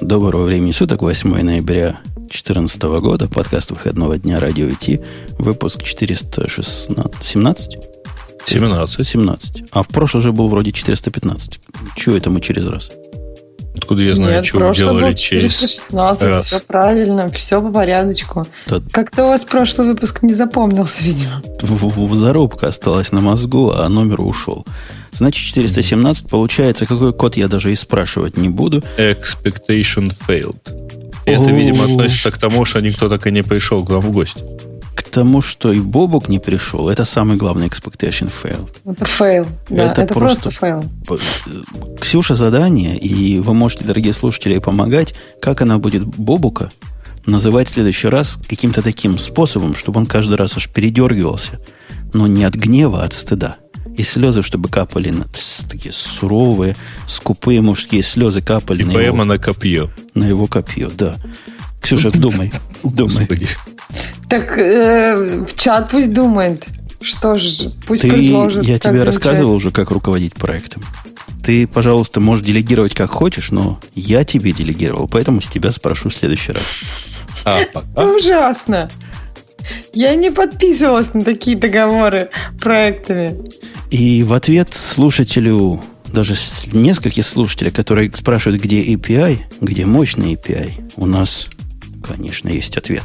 Доброго времени суток, 8 ноября 2014 года, подкаст выходного дня радио ИТ, выпуск 416, 17? 17. 17. А в прошлом же был вроде 415. Чего это мы через раз? Откуда я знаю, Нет, что вы делали был через 416, раз? все правильно, все по порядочку. Да. Как-то у вас прошлый выпуск не запомнился, видимо. В- в- в- Зарубка осталась на мозгу, а номер ушел. Значит, 417 получается, какой код я даже и спрашивать не буду. Expectation failed. Это, видимо, относится к тому, что никто так и не пришел к нам в гости. К тому, что и Бобук не пришел, это самый главный expectation failed. Это фейл. Да, Это это, просто- фейл. Ксюша задание, и вы можете, дорогие слушатели, помогать, как она будет Бобука называть в следующий раз каким-то таким способом, чтобы он каждый раз аж передергивался, но не от гнева, а от стыда. И слезы, чтобы капали, на, такие суровые, скупые мужские слезы капали И на поэма его, на копье. на его копье, да. Ксюша, думай, думай. Господи. Так э, в чат пусть думает. Что ж, пусть Ты, предложит. я тебе рассказывал уже, как руководить проектом. Ты, пожалуйста, можешь делегировать как хочешь, но я тебе делегировал, поэтому с тебя спрошу в следующий раз. А, пока. Ужасно. Я не подписывалась на такие договоры проектами. И в ответ слушателю, даже нескольких слушателей, которые спрашивают, где API, где мощный API, у нас, конечно, есть ответ.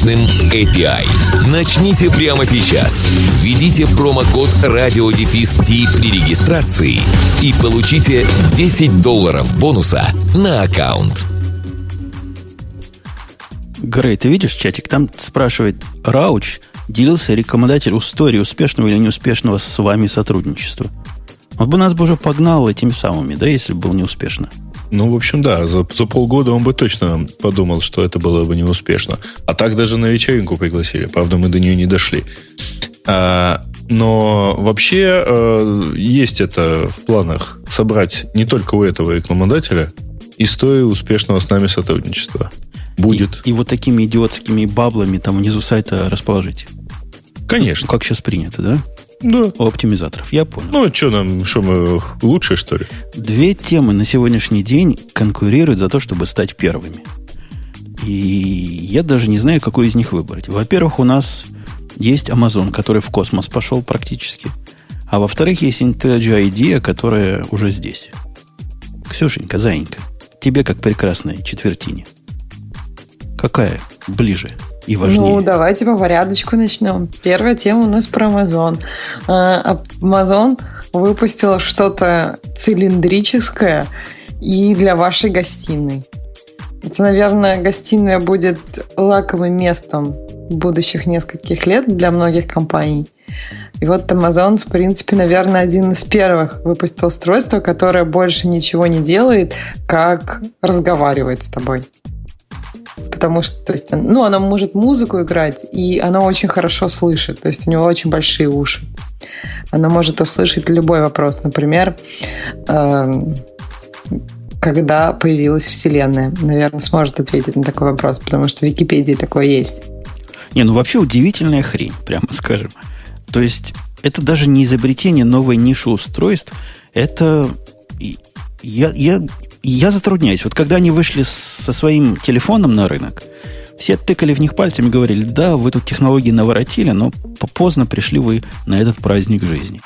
мощным API. Начните прямо сейчас. Введите промокод Ти при регистрации и получите 10 долларов бонуса на аккаунт. Грей, ты видишь чатик? Там спрашивает Рауч, делился рекомендатель истории успешного или неуспешного с вами сотрудничества. Он бы нас бы уже погнал этими самыми, да, если бы был неуспешно. Ну, в общем, да, за, за полгода он бы точно подумал, что это было бы неуспешно. А так даже на вечеринку пригласили. Правда, мы до нее не дошли. А, но вообще э, есть это в планах собрать не только у этого рекламодателя историю успешного с нами сотрудничества. Будет. И, и вот такими идиотскими баблами там внизу сайта расположить. Конечно. Как сейчас принято, да? Да. У оптимизаторов. Я понял. Ну, что нам, что мы лучше, что ли? Две темы на сегодняшний день конкурируют за то, чтобы стать первыми. И я даже не знаю, какую из них выбрать. Во-первых, у нас есть Amazon, который в космос пошел практически. А во-вторых, есть IntelliJ IDEA, которая уже здесь. Ксюшенька, заинька, тебе как прекрасной четвертине. Какая ближе и важнее? Ну, давайте по порядочку начнем. Первая тема у нас про Amazon. А, Amazon выпустила что-то цилиндрическое и для вашей гостиной. Это, наверное, гостиная будет лаковым местом будущих нескольких лет для многих компаний. И вот Amazon, в принципе, наверное, один из первых выпустил устройство, которое больше ничего не делает, как разговаривает с тобой. Потому что, то есть, ну, она может музыку играть, и она очень хорошо слышит. То есть у него очень большие уши. Она может услышать любой вопрос. Например, эм, когда появилась Вселенная? Наверное, сможет ответить на такой вопрос, потому что в Википедии такое есть. Не, ну вообще удивительная хрень, прямо скажем. То есть это даже не изобретение новой ниши устройств, это я, я, я затрудняюсь. Вот когда они вышли со своим телефоном на рынок, все тыкали в них пальцами и говорили, да, вы тут технологии наворотили, но поздно пришли вы на этот праздник жизни.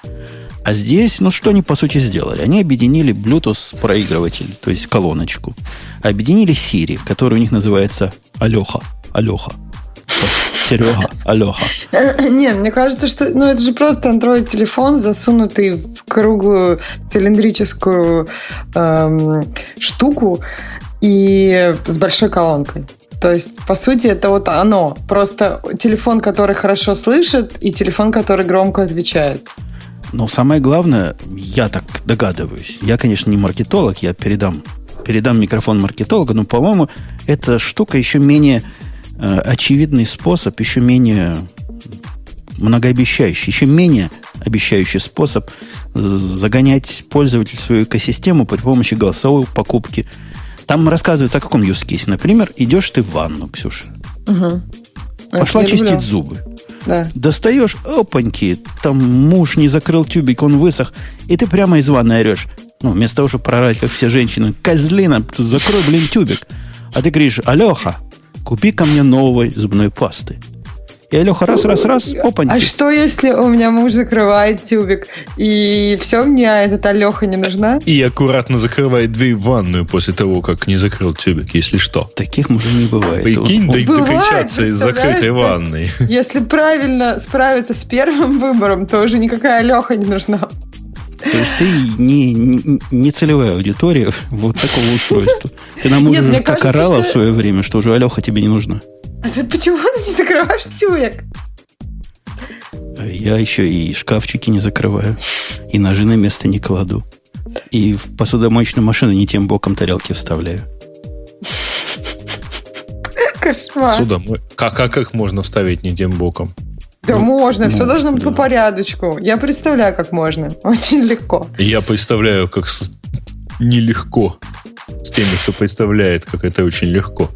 А здесь, ну что они по сути сделали? Они объединили Bluetooth проигрыватель, то есть колоночку. Объединили Siri, который у них называется Алеха. Алеха. Серега, Алеха. Не, мне кажется, что ну, это же просто Android-телефон, засунутый в круглую цилиндрическую эм, штуку и с большой колонкой. То есть, по сути, это вот оно. Просто телефон, который хорошо слышит, и телефон, который громко отвечает. Но самое главное, я так догадываюсь, я, конечно, не маркетолог, я передам передам микрофон маркетолога, но, по-моему, эта штука еще менее э, очевидный способ, еще менее многообещающий, еще менее обещающий способ загонять пользователя в свою экосистему при помощи голосовой покупки. Там рассказывается о каком case. Например, идешь ты в ванну, Ксюша. Угу. Пошла чистить зубы. Да. Достаешь, опаньки, там муж не закрыл тюбик, он высох, и ты прямо из ванны орешь. Ну, вместо того, чтобы прорать, как все женщины, козлина, закрой, блин, тюбик. А ты говоришь, Алеха, купи ко мне новой зубной пасты. И Алеха раз, раз, раз, опаньки. А что, если у меня муж закрывает тюбик, и все, мне этот Алеха не нужна? И аккуратно закрывает дверь в ванную после того, как не закрыл тюбик, если что. Таких мужей не бывает. Прикинь, Бывает, докричаться из закрытой ванной. Если правильно справиться с первым выбором, то уже никакая Алеха не нужна. То есть ты не, не, не целевая аудитория вот такого устройства. Ты нам уже так кажется, орала что... в свое время, что уже Алеха тебе не нужна. А почему ты не закрываешь тюбик? Я еще и шкафчики не закрываю, и ножи на место не кладу, и в посудомоечную машину не тем боком тарелки вставляю. Кошмар. Судомой. Как, как их можно вставить не тем боком? Да ну, можно, все должно быть да. по порядочку. Я представляю, как можно. Очень легко. Я представляю, как с... нелегко. С теми, кто представляет, как это очень легко.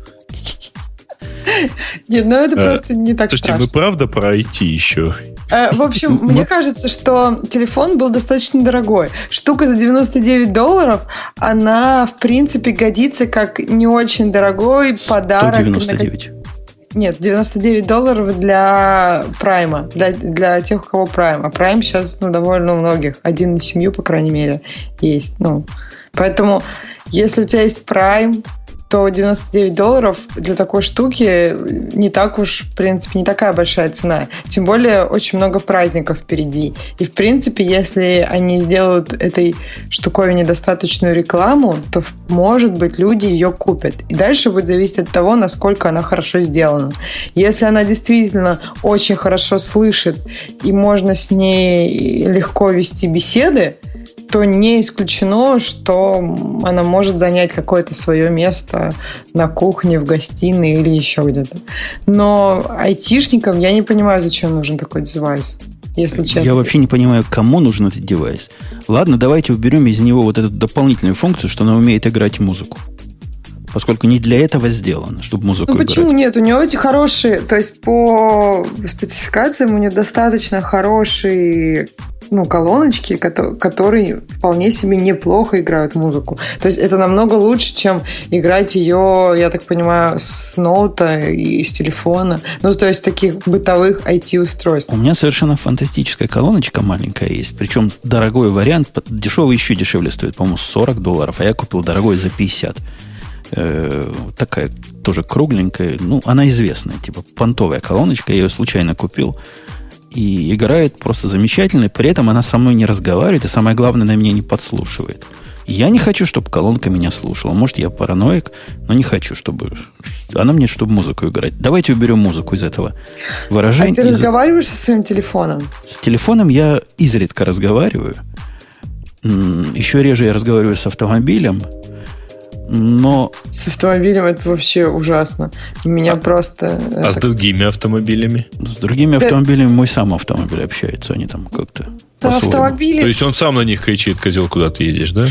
Нет, ну это просто не так Слушайте, мы правда про IT еще? Э, в общем, мне кажется, что телефон был достаточно дорогой. Штука за 99 долларов, она, в принципе, годится как не очень дорогой подарок. 199. Нет, 99 долларов для прайма, для, для тех, у кого прайм. А прайм сейчас ну, довольно у многих. Один на семью, по крайней мере, есть. Ну, поэтому, если у тебя есть прайм, то 99 долларов для такой штуки не так уж, в принципе, не такая большая цена. Тем более очень много праздников впереди. И, в принципе, если они сделают этой штуковине достаточную рекламу, то, может быть, люди ее купят. И дальше будет зависеть от того, насколько она хорошо сделана. Если она действительно очень хорошо слышит, и можно с ней легко вести беседы, то не исключено, что она может занять какое-то свое место на кухне, в гостиной или еще где-то. Но айтишникам я не понимаю, зачем нужен такой девайс. Если честно. Я вообще не понимаю, кому нужен этот девайс. Ладно, давайте уберем из него вот эту дополнительную функцию, что она умеет играть музыку поскольку не для этого сделано, чтобы музыку Ну почему играть. нет? У него эти хорошие, то есть по спецификациям у него достаточно хорошие ну, колоночки, которые вполне себе неплохо играют музыку. То есть это намного лучше, чем играть ее, я так понимаю, с ноута и с телефона. Ну, то есть таких бытовых IT-устройств. У меня совершенно фантастическая колоночка маленькая есть. Причем дорогой вариант, дешевый еще дешевле стоит, по-моему, 40 долларов, а я купил дорогой за 50 э, такая тоже кругленькая, ну, она известная, типа понтовая колоночка, я ее случайно купил и играет просто замечательно, при этом она со мной не разговаривает, и самое главное, она меня не подслушивает. Я не хочу, чтобы колонка меня слушала. Может, я параноик, но не хочу, чтобы... Она мне, чтобы музыку играть. Давайте уберем музыку из этого выражения. А ты из... разговариваешь со своим телефоном? С телефоном я изредка разговариваю. Еще реже я разговариваю с автомобилем. Но... С автомобилем это вообще ужасно. Меня а, просто... А это... с другими автомобилями? С другими да. автомобилями мой сам автомобиль общается. Они там как-то да, автомобили... То есть он сам на них кричит, козел, куда ты едешь, да?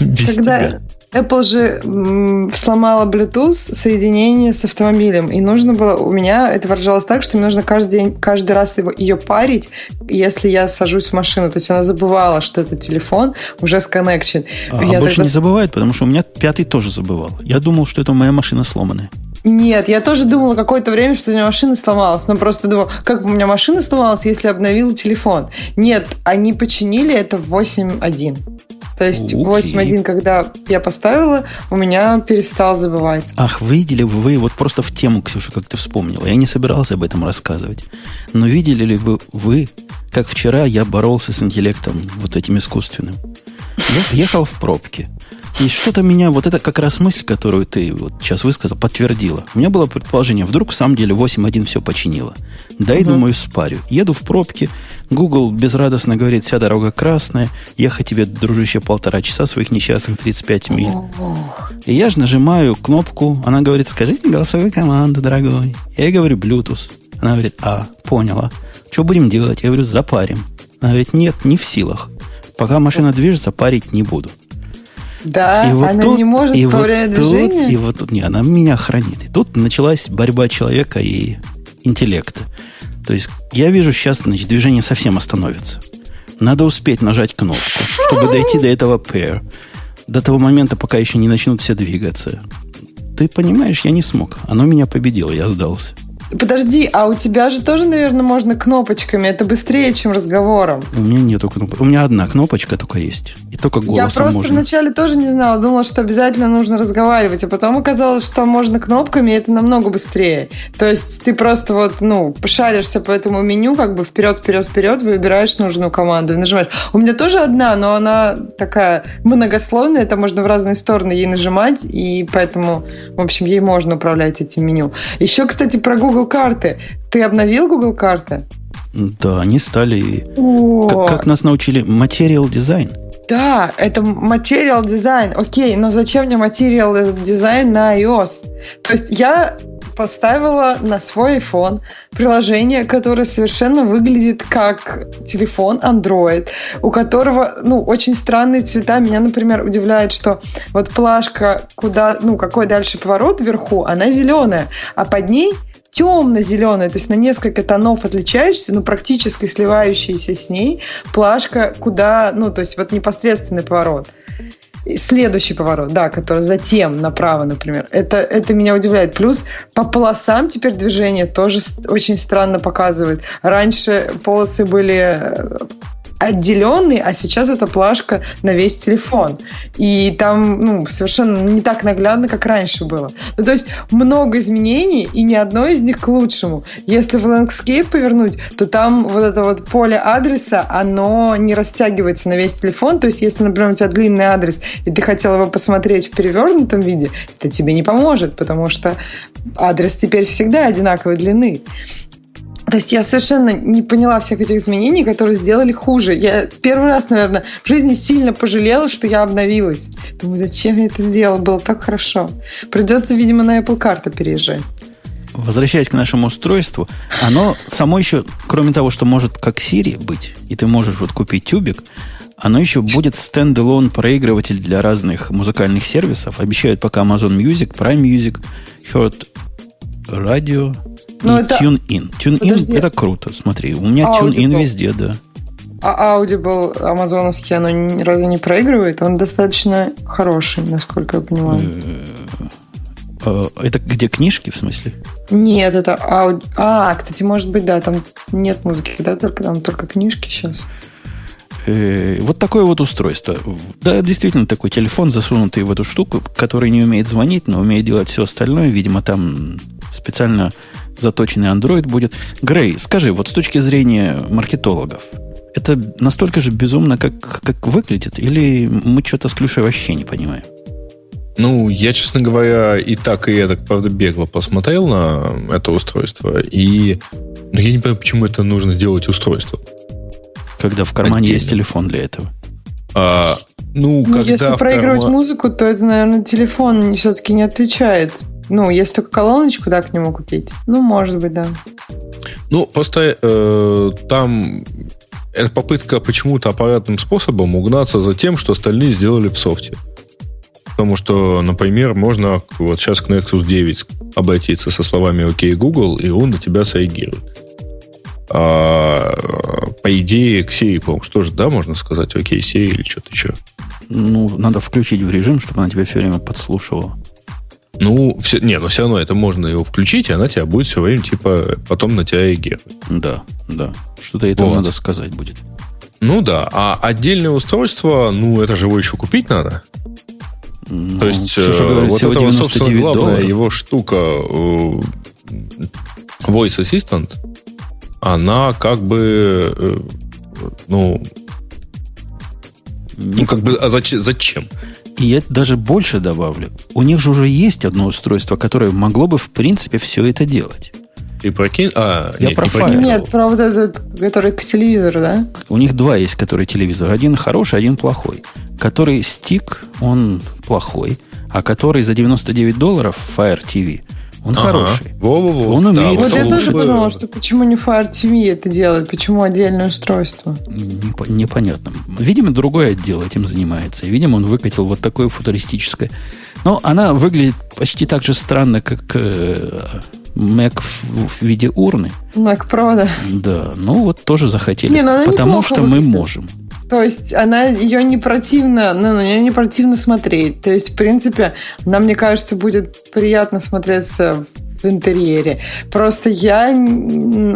Без Когда... тебя. Apple же сломала Bluetooth соединение с автомобилем. И нужно было... У меня это выражалось так, что мне нужно каждый день, каждый раз его, ее парить, если я сажусь в машину. То есть она забывала, что это телефон уже сконнекчен. А, я а больше тогда... не забывает, потому что у меня пятый тоже забывал. Я думал, что это моя машина сломанная. Нет, я тоже думала какое-то время, что у меня машина сломалась. Но просто думала, как бы у меня машина сломалась, если обновил телефон. Нет, они починили это в 8.1. То есть okay. 8.1, когда я поставила, у меня перестал забывать. Ах, видели бы вы, вот просто в тему, Ксюша, как ты вспомнила. Я не собирался об этом рассказывать. Но видели ли бы вы, как вчера я боролся с интеллектом вот этим искусственным? Я ехал в пробке. И что-то меня, вот это как раз мысль, которую ты вот сейчас высказал, подтвердила. У меня было предположение, вдруг в самом деле 8.1 все починило. Да и угу. думаю, спарю. Еду в пробке, Google безрадостно говорит, вся дорога красная, ехать тебе, дружище, полтора часа своих несчастных 35 миль. И я же нажимаю кнопку, она говорит, скажите голосовую команду, дорогой. Я ей говорю, Bluetooth. Она говорит, а, поняла. Что будем делать? Я говорю, запарим. Она говорит, нет, не в силах. Пока машина движется, парить не буду. Да, и вот она тут, не может и во вот движения? Тут, и вот тут, не, она меня хранит. И тут началась борьба человека и интеллекта. То есть я вижу сейчас, значит, движение совсем остановится. Надо успеть нажать кнопку, чтобы дойти до этого pair. До того момента, пока еще не начнут все двигаться. Ты понимаешь, я не смог. Оно меня победило, я сдался. Подожди, а у тебя же тоже, наверное, можно кнопочками. Это быстрее, чем разговором. У меня нету кнопок. У меня одна кнопочка только есть. И только голосом Я просто можно. вначале тоже не знала. Думала, что обязательно нужно разговаривать. А потом оказалось, что можно кнопками, и это намного быстрее. То есть ты просто вот, ну, пошаришься по этому меню, как бы вперед, вперед, вперед, выбираешь нужную команду и нажимаешь. У меня тоже одна, но она такая многослойная. Это можно в разные стороны ей нажимать. И поэтому, в общем, ей можно управлять этим меню. Еще, кстати, про Google Google карты. Ты обновил Google карты? Да, они стали, как, как нас научили, материал дизайн. Да, это материал дизайн. Окей, но зачем мне материал дизайн на iOS? То есть я поставила на свой iPhone приложение, которое совершенно выглядит как телефон Android, у которого, ну, очень странные цвета. Меня, например, удивляет, что вот плашка, куда, ну, какой дальше поворот вверху, она зеленая, а под ней темно-зеленая, то есть на несколько тонов отличающаяся, но практически сливающаяся с ней плашка, куда, ну, то есть вот непосредственный поворот. Следующий поворот, да, который затем направо, например. Это, это меня удивляет. Плюс по полосам теперь движение тоже очень странно показывает. Раньше полосы были э, отделенный, а сейчас это плашка на весь телефон. И там ну, совершенно не так наглядно, как раньше было. Ну, то есть много изменений, и ни одно из них к лучшему. Если в Landscape повернуть, то там вот это вот поле адреса, оно не растягивается на весь телефон. То есть если, например, у тебя длинный адрес, и ты хотел его посмотреть в перевернутом виде, это тебе не поможет, потому что адрес теперь всегда одинаковой длины. То есть я совершенно не поняла всех этих изменений, которые сделали хуже. Я первый раз, наверное, в жизни сильно пожалела, что я обновилась. Думаю, зачем я это сделала? Было так хорошо. Придется, видимо, на Apple карта переезжать. Возвращаясь к нашему устройству, оно само еще, кроме того, что может как Siri быть, и ты можешь вот купить тюбик, оно еще будет стендалон проигрыватель для разных музыкальных сервисов. Обещают пока Amazon Music, Prime Music, Heard Radio, но и это... TuneIn. TuneIn это круто, смотри. У меня Audible. TuneIn везде, да. А Audible амазоновский, оно разве не проигрывает? Он достаточно хороший, насколько я понимаю. Э, это где книжки, в смысле? Нет, это ауди... А, кстати, может быть, да, там нет музыки, да, только там только книжки сейчас. Э, вот такое вот устройство. Да, действительно, такой телефон, засунутый в эту штуку, который не умеет звонить, но умеет делать все остальное. Видимо, там специально заточенный Android будет. Грей, скажи, вот с точки зрения маркетологов, это настолько же безумно, как, как выглядит? Или мы что-то с Клюшей вообще не понимаем? Ну, я, честно говоря, и так, и я так, правда, бегло посмотрел на это устройство, и ну, я не понимаю, почему это нужно делать устройство. Когда в кармане Отдельно. есть телефон для этого. А, ну, ну, когда если проигрывать карма... музыку, то это, наверное, телефон все-таки не отвечает ну, если только колоночку, да, к нему купить. Ну, может быть, да. Ну, просто э, там это попытка почему-то аппаратным способом угнаться за тем, что остальные сделали в софте. Потому что, например, можно вот сейчас к Nexus 9 обратиться со словами «Окей, Google», и он на тебя среагирует. А, по идее, к Siri, по-моему, что же, да, можно сказать «Окей, Siri» или что-то еще? Ну, надо включить в режим, чтобы она тебя все время подслушивала. Ну, все, не, но все равно это можно его включить, и она тебя будет все время, типа, потом на тебя реагировать. Да, да. Что-то это вот. надо сказать будет. Ну да, а отдельное устройство, ну, это же его еще купить надо. Ну, То есть, э, говорит, вот это вот, собственно, главная долларов. его штука э, Voice Assistant, она как бы, э, ну, ну, как бы, а зачем? зачем? И я даже больше добавлю. У них же уже есть одно устройство, которое могло бы, в принципе, все это делать. И прокинь... А, Я нет, про не прокинул. Нет, про вот этот, который к телевизору, да? У них два есть, которые телевизор. Один хороший, один плохой. Который стик, он плохой. А который за 99 долларов Fire TV, он Ага. хороший. Во-во-во. Он умеет Вот я тоже подумала, что почему не Fire TV это делает, почему отдельное устройство. Непо- непонятно. Видимо, другой отдел этим занимается. И, видимо, он выкатил вот такое футуристическое. Но она выглядит почти так же странно, как э, Mac в, в виде урны. Mac Pro, да. Да, ну вот тоже захотели. Не, ну она потому что мы выглядит. можем. То есть она ее не противно, ну, на нее не противно смотреть. То есть, в принципе, нам, мне кажется, будет приятно смотреться в интерьере. Просто я,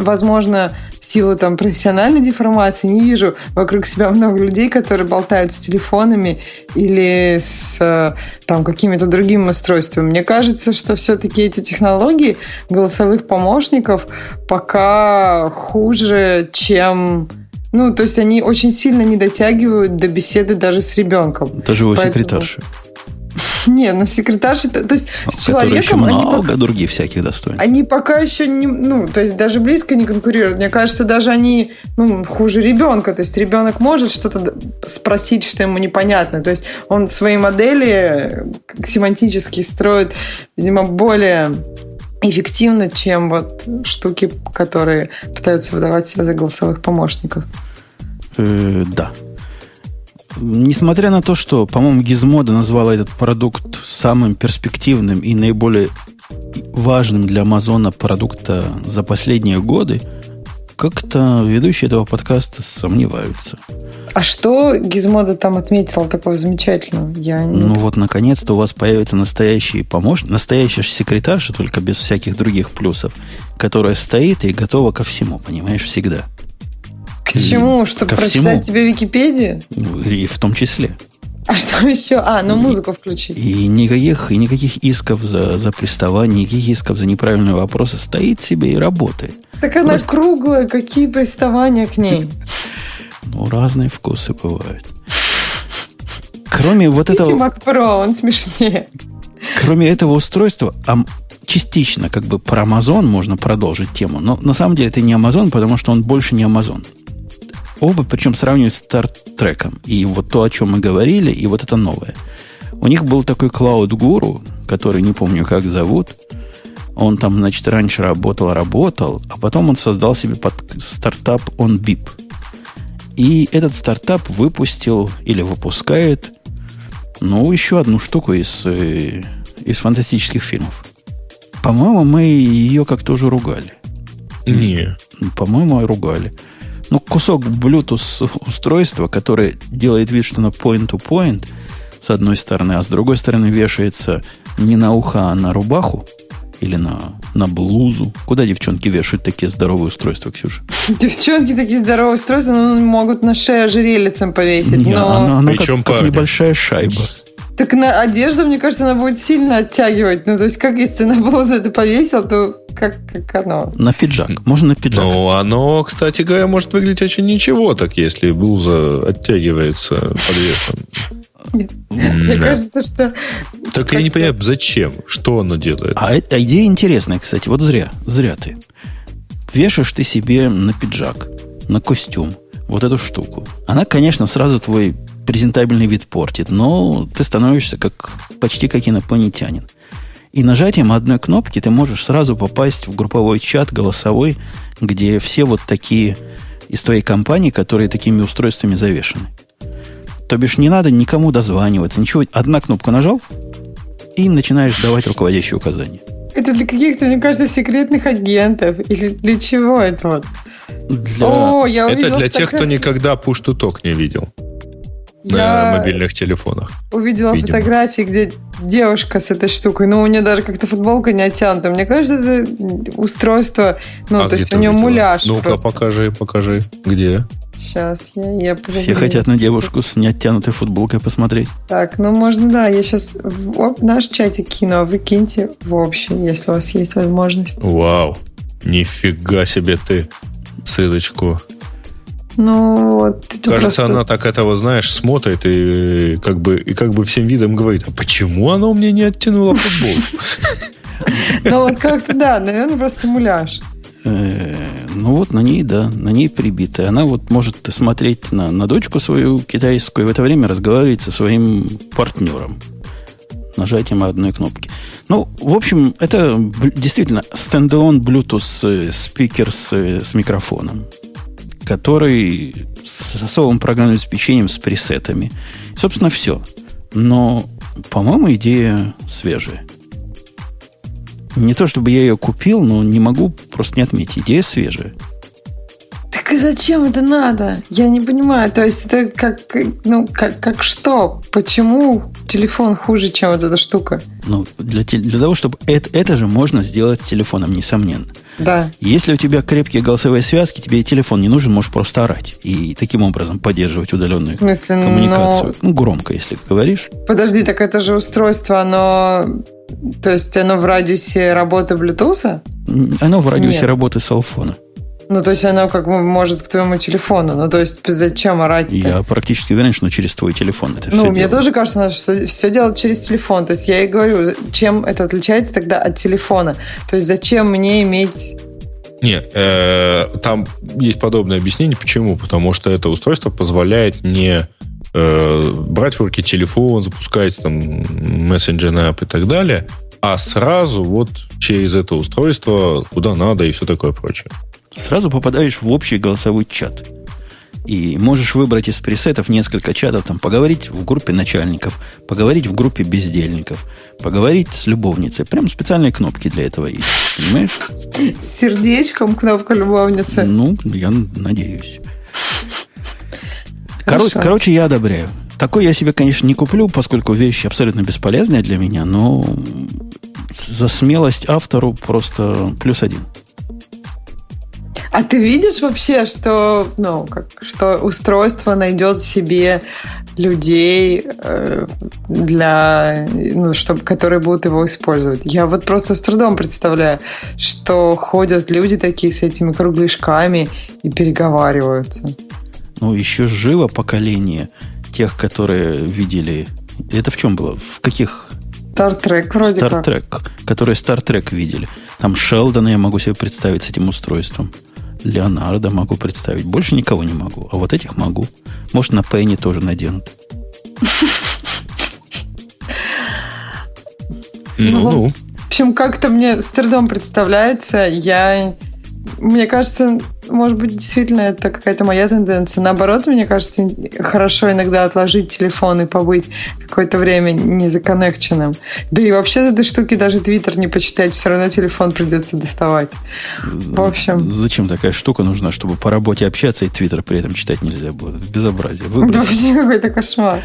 возможно, в силу там профессиональной деформации не вижу вокруг себя много людей, которые болтают с телефонами или с э, там какими-то другими устройствами. Мне кажется, что все-таки эти технологии голосовых помощников пока хуже, чем ну, то есть они очень сильно не дотягивают до беседы даже с ребенком. Даже его Поэтому- секретарши. Не, ну секретарши, то, есть с еще человеком они много пока, других всяких достоинств. они пока еще не, ну, то есть даже близко не конкурируют. Мне кажется, даже они, ну, хуже ребенка. То есть ребенок может что-то спросить, что ему непонятно. То есть он свои модели э, семантически строит, видимо, более эффективно, чем вот штуки, которые пытаются выдавать себя за голосовых помощников. Э, да. Несмотря на то, что, по-моему, Gizmodo назвала этот продукт самым перспективным и наиболее важным для Амазона продукта за последние годы, как-то ведущие этого подкаста сомневаются. А что Гизмода там отметила такого замечательного? Я не... Ну вот, наконец-то у вас появится настоящий помощник, настоящая секретарша, только без всяких других плюсов, которая стоит и готова ко всему, понимаешь, всегда. К чему? Чтобы ко прочитать всему. тебе Википедию? И в том числе. А что еще? А, ну музыку включить. И никаких, и никаких исков за, за приставание, никаких исков за неправильные вопросы. Стоит себе и работает. Так она Просто- круглая, какие приставания к ней? Ну, разные вкусы бывают. Кроме вот этого, Mac Pro, он смешнее. кроме этого устройства, ам- частично как бы про Amazon можно продолжить тему. Но на самом деле это не Amazon, потому что он больше не Amazon. Оба, причем сравнивают с Стартреком. И вот то, о чем мы говорили, и вот это новое. У них был такой Guru, который не помню, как зовут. Он там, значит, раньше работал, работал, а потом он создал себе под стартап OnBeep. И этот стартап выпустил или выпускает, ну, еще одну штуку из, э, из фантастических фильмов. По-моему, мы ее как-то уже ругали. Не. По-моему, ругали. Ну, кусок Bluetooth устройства, которое делает вид, что на point-to-point, с одной стороны, а с другой стороны вешается не на ухо, а на рубаху или на, на блузу. Куда девчонки вешают такие здоровые устройства, Ксюша? Девчонки такие здоровые устройства ну, могут на шею ожерельицем повесить. Не, но... оно, оно Причем как, как небольшая шайба. Так на одежду, мне кажется, она будет сильно оттягивать. Ну, то есть, как если ты на блузу это повесил, то как, как оно? На пиджак. Можно на пиджак. Ну, оно, кстати говоря, может выглядеть очень ничего, так если блуза оттягивается под весом. Мне кажется, что... Так я не понимаю, зачем? Что оно делает? А эта идея интересная, кстати. Вот зря. Зря ты. Вешаешь ты себе на пиджак, на костюм вот эту штуку. Она, конечно, сразу твой презентабельный вид портит, но ты становишься как, почти как инопланетянин. И нажатием одной кнопки ты можешь сразу попасть в групповой чат голосовой, где все вот такие из твоей компании, которые такими устройствами завешены. То бишь не надо никому дозваниваться, ничего. Одна кнопку нажал, и начинаешь давать руководящие указания. Это для каких-то, мне кажется, секретных агентов. Или для чего это вот? Для... О, я Это увидела для тех, кто никогда push-to-talk не видел на Я мобильных телефонах. увидела видимо. фотографии, где девушка с этой штукой, но у нее даже как-то футболка не оттянута. Мне кажется, это устройство, ну, А то есть у нее увидела? муляж Ну-ка, покажи, покажи. Где? Сейчас я, я Все хотят на девушку с неоттянутой футболкой посмотреть. Так, ну можно, да, я сейчас в наш чатик кину, а вы киньте в общий, если у вас есть возможность. Вау. Нифига себе ты. Ссылочку. Ну, Кажется, просто- она так этого, знаешь, смотрит и как бы, и как бы всем видом говорит, а почему она у меня не оттянула футболку? Ну, вот как-то, да, наверное, просто муляж. Э, ну вот на ней, да, на ней прибитая. Она вот может смотреть на, на дочку свою китайскую и в это время разговаривать со своим партнером нажатием одной кнопки. Ну, в общем, это действительно стендалон Bluetooth э, спикер с, э, с микрофоном, который с особым программным обеспечением, с пресетами. Собственно, все. Но, по-моему, идея свежая. Не то чтобы я ее купил, но не могу просто не отметить. Идея свежая. Так и зачем это надо? Я не понимаю. То есть это как, ну, как, как что? Почему телефон хуже, чем вот эта штука? Ну, для, для того, чтобы... Это, это же можно сделать с телефоном, несомненно. Да. Если у тебя крепкие голосовые связки, тебе и телефон не нужен, можешь просто орать. И таким образом поддерживать удаленную смысле, коммуникацию. Но... Ну, громко, если говоришь. Подожди, так это же устройство, оно... То есть оно в радиусе работы Bluetooth? Оно в радиусе Нет. работы селфона. Ну, то есть оно как бы может к твоему телефону. Ну, то есть зачем орать -то? Я практически уверен, что через твой телефон это Ну, все мне делает. тоже кажется, что все делать через телефон. То есть я и говорю, чем это отличается тогда от телефона? То есть зачем мне иметь нет, э, там есть подобное объяснение. Почему? Потому что это устройство позволяет не э, брать в руки телефон, запускать там мессенджерный app и так далее, а сразу вот через это устройство куда надо и все такое прочее сразу попадаешь в общий голосовой чат. И можешь выбрать из пресетов несколько чатов, там, поговорить в группе начальников, поговорить в группе бездельников, поговорить с любовницей. Прям специальные кнопки для этого есть. Понимаешь? С сердечком кнопка любовницы. Ну, я надеюсь. Короче, короче, я одобряю. Такой я себе, конечно, не куплю, поскольку вещь абсолютно бесполезная для меня, но за смелость автору просто плюс один. А ты видишь вообще, что, ну, как, что устройство найдет себе людей э, для, ну, чтобы, которые будут его использовать. Я вот просто с трудом представляю, что ходят люди такие с этими кругляшками и переговариваются. Ну, еще живо поколение тех, которые видели... Это в чем было? В каких Стартрек вроде Star Trek, как. которые Стартрек видели. Там Шелдона я могу себе представить с этим устройством. Леонардо могу представить. Больше никого не могу. А вот этих могу. Может, на Пенни тоже наденут. Ну, ну. В общем, как-то мне с трудом представляется. Я мне кажется, может быть, действительно это какая-то моя тенденция. Наоборот, мне кажется, хорошо иногда отложить телефон и побыть какое-то время не законнекченным. Да и вообще с этой штуки даже Твиттер не почитать, все равно телефон придется доставать. В общем... Зачем такая штука нужна, чтобы по работе общаться и Твиттер при этом читать нельзя будет? Безобразие. Вообще какой-то кошмар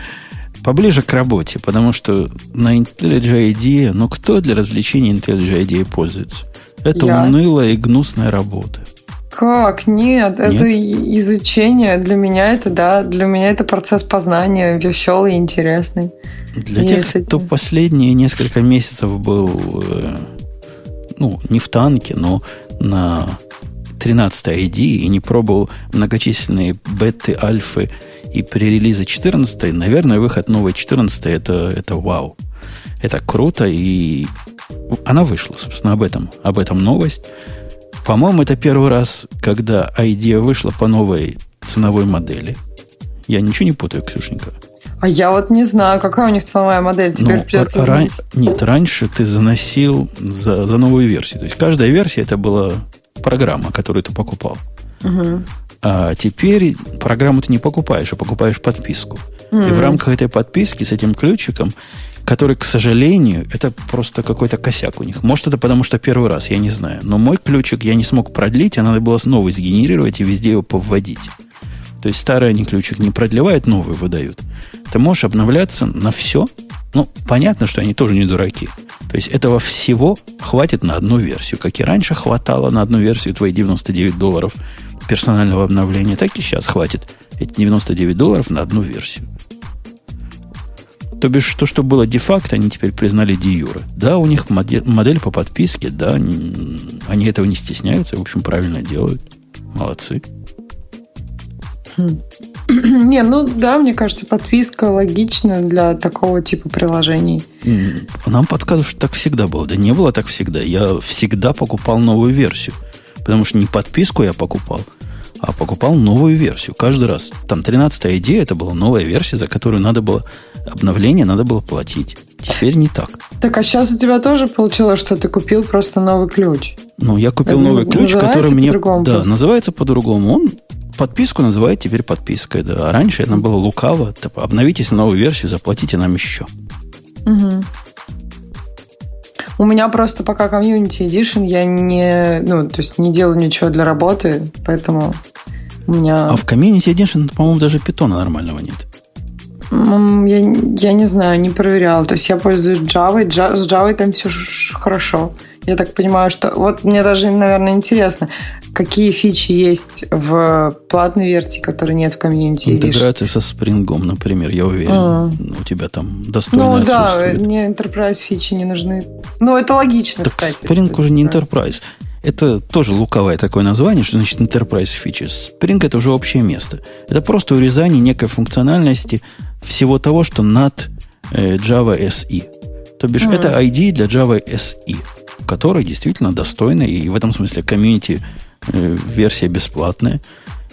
поближе к работе, потому что на IntelliJ IDEA, ну кто для развлечения IntelliJ IDEA пользуется? Это Я? унылая и гнусная работа. Как? Нет, Нет, это изучение. Для меня это, да, для меня это процесс познания, веселый и интересный. Для и тех, кто последние несколько месяцев был, э, ну, не в танке, но на 13 ID и не пробовал многочисленные беты, альфы и пререлизы 14, наверное, выход новой 14 это, это вау. Это круто, и она вышла, собственно, об этом, об этом новость. По-моему, это первый раз, когда идея вышла по новой ценовой модели. Я ничего не путаю, Ксюшенька. А я вот не знаю, какая у них ценовая модель. Теперь ну, придется ран... Нет, раньше ты заносил за, за новую версию. То есть каждая версия это была программа, которую ты покупал. Угу. А теперь программу ты не покупаешь, а покупаешь подписку. Mm. И в рамках этой подписки с этим ключиком который, к сожалению, это просто какой-то косяк у них. Может, это потому, что первый раз, я не знаю. Но мой ключик я не смог продлить, а надо было новый сгенерировать и везде его повводить. То есть старый они ключик не продлевают, новый выдают. Ты можешь обновляться на все. Ну, понятно, что они тоже не дураки. То есть этого всего хватит на одну версию. Как и раньше хватало на одну версию твои 99 долларов персонального обновления, так и сейчас хватит эти 99 долларов на одну версию. То бишь, то, что было де-факто, они теперь признали де-юре. Да, у них модель, модель по подписке, да, они этого не стесняются, в общем, правильно делают. Молодцы. Хм. Не, ну да, мне кажется, подписка логична для такого типа приложений. Нам подсказывают, что так всегда было. Да не было так всегда. Я всегда покупал новую версию. Потому что не подписку я покупал, а покупал новую версию. Каждый раз. Там 13 идея, это была новая версия, за которую надо было обновление, надо было платить. Теперь не так. Так, а сейчас у тебя тоже получилось, что ты купил просто новый ключ. Ну, я купил Это новый ключ, который мне... по-другому Да, просто? называется по-другому. Он подписку называет теперь подпиской, да. А раньше это было лукаво. Типа, обновитесь на новую версию, заплатите нам еще. Мгм. У меня просто пока комьюнити Edition я не, ну, то есть не делаю ничего для работы, поэтому у меня... А в Community Edition, по-моему, даже питона нормального нет. Я, я не знаю, не проверяла. То есть я пользуюсь Java, Java с Java там все хорошо. Я так понимаю, что... Вот мне даже, наверное, интересно, какие фичи есть в платной версии, которые нет в Edition. Интеграция со спрингом, например, я уверен. А. У тебя там достойно Ну да, мне Enterprise фичи не нужны. Ну, это логично, Так кстати. Spring уже не. Enterprise. Это тоже луковое такое название, что значит Enterprise Features. Spring это уже общее место. Это просто урезание некой функциональности всего того, что над э, Java SE. То бишь, Мгм. это ID для Java SE, которая действительно достойна, и в этом смысле комьюнити версия бесплатная.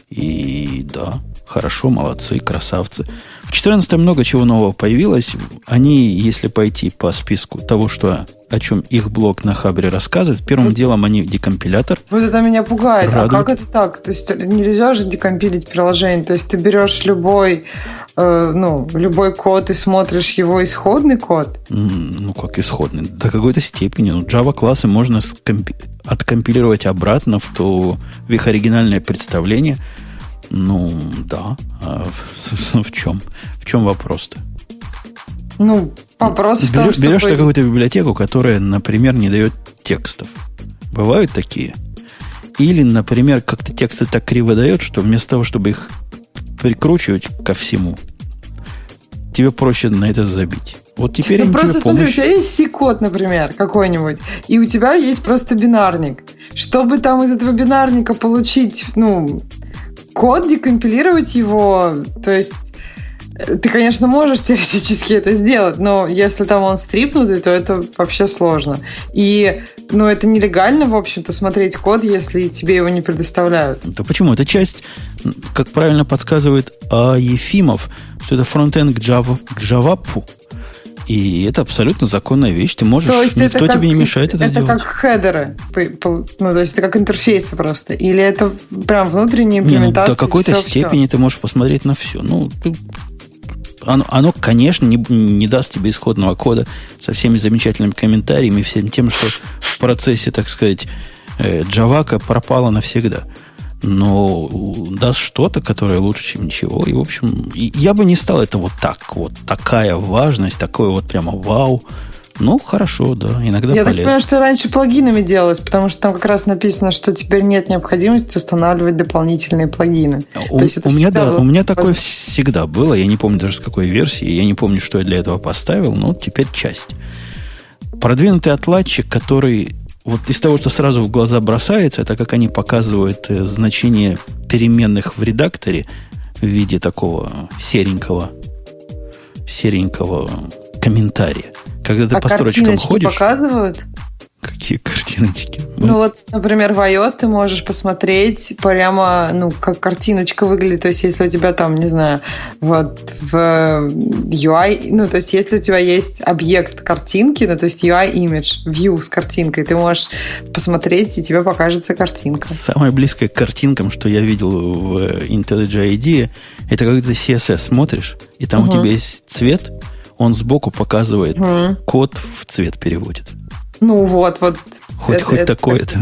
И да, хорошо, молодцы, красавцы. В 14 много чего нового появилось. Они, если пойти по списку того, что, о чем их блог на Хабре рассказывает, первым делом они декомпилятор. Вот это меня пугает. Радует. А как это так? То есть нельзя же декомпилить приложение. То есть ты берешь любой, э, ну, любой код и смотришь его исходный код. Ну, как исходный. До какой-то степени. Ну, Java-классы можно скомпи- откомпилировать обратно в, то, в их оригинальное представление. Ну, да. А в, собственно, в чем? В чем вопрос-то? Ну, вопрос в том, Берешь, что... берешь ты какую-то библиотеку, которая, например, не дает текстов. Бывают такие. Или, например, как-то тексты так криво дает, что вместо того, чтобы их прикручивать ко всему, тебе проще на это забить. Вот теперь Ну, просто смотри, у помощь. тебя есть C-код, например, какой-нибудь, и у тебя есть просто бинарник. Чтобы там из этого бинарника получить, ну, код, декомпилировать его, то есть э, ты, конечно, можешь теоретически это сделать, но если там он стрипнутый, то это вообще сложно. И, ну, это нелегально, в общем-то, смотреть код, если тебе его не предоставляют. Да почему? Это часть, как правильно подсказывает А. Ефимов, что это фронтенд к Java, к JavaPu. И это абсолютно законная вещь. Ты можешь, То есть никто это как, тебе не мешает это, это делать. как хедеры, ну, то есть это как интерфейсы просто. Или это прям внутренняя Не, ну, имплементация? до какой-то всё-всё? степени ты можешь посмотреть на все. Ну, ты- оно, оно, конечно, не, не даст тебе исходного кода со всеми замечательными комментариями, всем тем, что в процессе, так сказать, э, Джавака пропало навсегда. Но даст что-то, которое лучше, чем ничего. И, в общем, я бы не стал это вот так, вот такая важность, такое вот прямо вау. Ну, хорошо, да, иногда Я так полезно. понимаю, что раньше плагинами делалось, потому что там как раз написано, что теперь нет необходимости устанавливать дополнительные плагины. У, То есть это у меня, да, было у меня такое возможно. всегда было. Я не помню даже с какой версии. Я не помню, что я для этого поставил, но теперь часть. Продвинутый отладчик, который вот из того, что сразу в глаза бросается, это как они показывают э, значение переменных в редакторе в виде такого серенького, серенького комментария. Когда ты А по строчкам ходишь, показывают? Какие картиночки. Ну вот, например, в iOS ты можешь посмотреть прямо, ну, как картиночка выглядит. То есть, если у тебя там, не знаю, вот в UI, ну, то есть, если у тебя есть объект картинки, ну, то есть UI image, view с картинкой, ты можешь посмотреть, и тебе покажется картинка. Самое близкое к картинкам, что я видел в IntelliJ IDEA, это когда ты CSS смотришь, и там у Мгм. тебя есть цвет, он сбоку показывает, Мгм. код в цвет переводит. Ну вот, вот. Хоть, Это- хоть это- такое-то.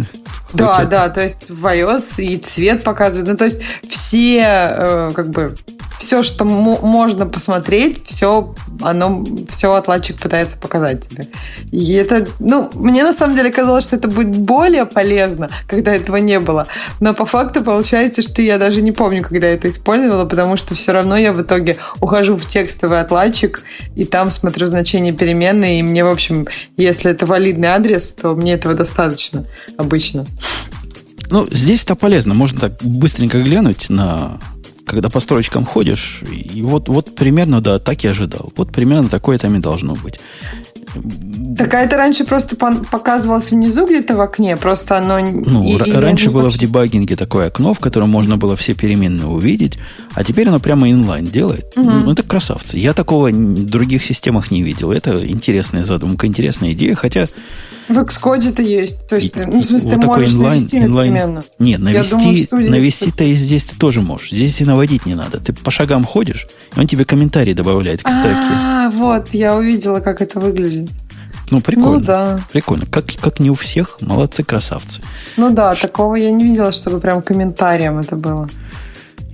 Да, Хоть это. да, то есть в iOS и цвет показывает. Ну, то есть все, э, как бы, все, что мо- можно посмотреть, все, оно, все отладчик пытается показать тебе. И это, ну, мне на самом деле казалось, что это будет более полезно, когда этого не было. Но по факту получается, что я даже не помню, когда я это использовала, потому что все равно я в итоге ухожу в текстовый отладчик, и там смотрю значение переменной, и мне, в общем, если это валидный адрес, то мне этого достаточно обычно. Ну, здесь это полезно. Можно так быстренько глянуть на... Когда по строчкам ходишь, и вот, вот примерно, да, так я ожидал. Вот примерно такое там и должно быть. Так а это раньше просто показывалось внизу где-то в окне, просто оно... Ну, и, и раньше было вообще... в дебагинге такое окно, в котором можно было все переменные увидеть, а теперь оно прямо inline делает. Угу. Ну, это красавцы. Я такого в других системах не видел. Это интересная задумка, интересная идея, хотя... В Xcode это есть. То есть, и, ну, в смысле, вот ты можешь inline, навести inline... одновременно. Нет, навести, навести-то и здесь ты тоже можешь. Здесь и наводить не надо. Ты по шагам ходишь, и он тебе комментарий добавляет к строке. А, вот, я увидела, как это выглядит. Ну, прикольно. Ну, да. Прикольно. Как, как не у всех, молодцы, красавцы. Ну да, Ш... такого я не видела, чтобы прям комментарием это было.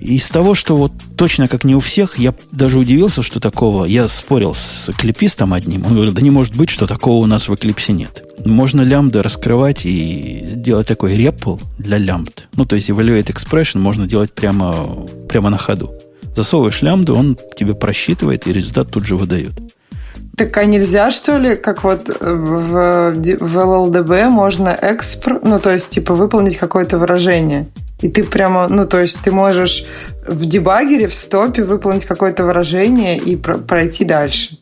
Из того, что вот точно как не у всех, я даже удивился, что такого... Я спорил с клипистом одним. Он говорит, да не может быть, что такого у нас в Эклипсе нет. Можно лямбда раскрывать и делать такой репл для лямбд. Ну, то есть evaluate expression можно делать прямо, прямо на ходу. Засовываешь лямбду, он тебе просчитывает, и результат тут же выдает. Так а нельзя, что ли, как вот в, в LLDB можно экспр, ну, то есть, типа, выполнить какое-то выражение? И ты прямо, ну, то есть ты можешь в дебагере, в стопе выполнить какое-то выражение и пройти дальше.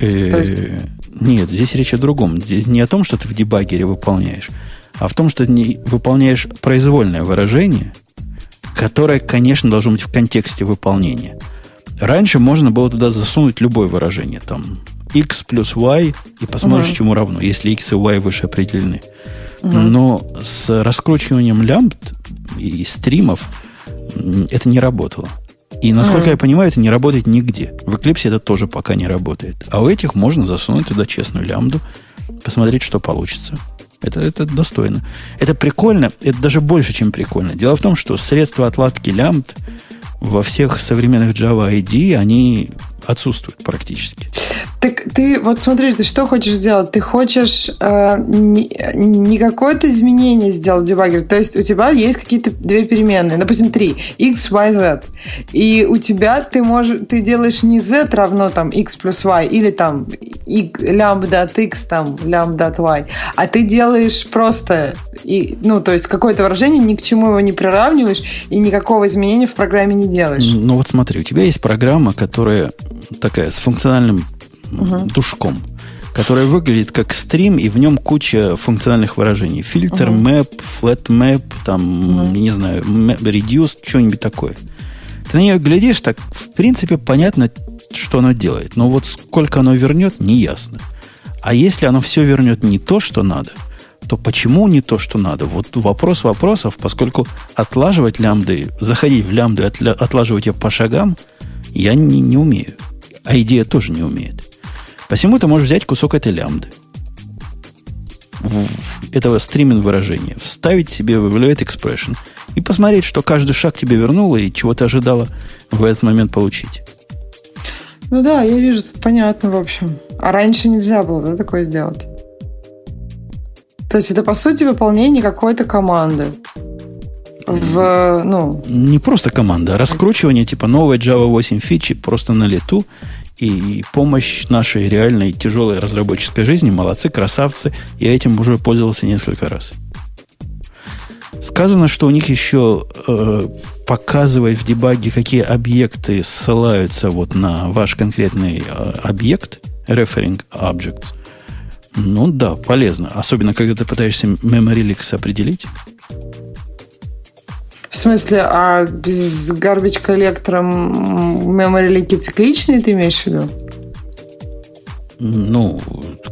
Э, нет, здесь речь о другом. Здесь не о том, что ты в дебагере выполняешь, а в том, что ты не выполняешь произвольное выражение, которое, конечно, должно быть в контексте выполнения. Раньше можно было туда засунуть любое выражение. Там x плюс y и посмотришь, угу. чему равно, если x и y выше определены. Угу. Но с раскручиванием лямбд и стримов это не работало. И, насколько я понимаю, это не работает нигде. В Eclipse это тоже пока не работает. А у этих можно засунуть туда честную лямбду, посмотреть, что получится. Это, это достойно. Это прикольно. Это даже больше, чем прикольно. Дело в том, что средства отладки лямбд во всех современных Java ID, они отсутствуют практически. Так ты, вот смотри, ты что хочешь сделать? Ты хочешь э, не, не какое-то изменение сделать в дебаггере, то есть у тебя есть какие-то две переменные, допустим, три, x, y, z, и у тебя ты можешь, ты делаешь не z равно там x плюс y, или там x, лямбда от x, там лямбда от y, а ты делаешь просто, и, ну, то есть какое-то выражение, ни к чему его не приравниваешь, и никакого изменения в программе не делаешь. Ну вот смотри, у тебя есть программа, которая такая с функциональным угу. душком, которая выглядит как стрим, и в нем куча функциональных выражений. Фильтр, угу. map, flat map, там, угу. не знаю, map, reduce, что-нибудь такое. Ты на нее глядишь, так, в принципе, понятно, что оно делает. Но вот сколько оно вернет, не ясно. А если оно все вернет не то, что надо, то почему не то, что надо? Вот вопрос вопросов, поскольку отлаживать лямбды, заходить в лямбды, отлаживать ее по шагам, я не, не умею. А идея тоже не умеет. Посему ты можешь взять кусок этой лямбды, этого стриминг выражения, вставить себе в Evaluate Expression и посмотреть, что каждый шаг тебе вернуло и чего ты ожидала в этот момент получить. Ну да, я вижу, тут понятно, в общем. А раньше нельзя было, да, такое сделать? То есть это, по сути, выполнение какой-то команды. В, ну... Не просто команда, а раскручивание типа новой Java 8 фичи просто на лету и помощь нашей реальной тяжелой разработческой жизни. Молодцы, красавцы. Я этим уже пользовался несколько раз. Сказано, что у них еще э, показывает в дебаге, какие объекты ссылаются вот на ваш конкретный э, объект, referring objects. Ну да, полезно. Особенно, когда ты пытаешься memory leaks определить. В смысле, а с garbage коллектором memory лики цикличные ты имеешь в виду? Ну,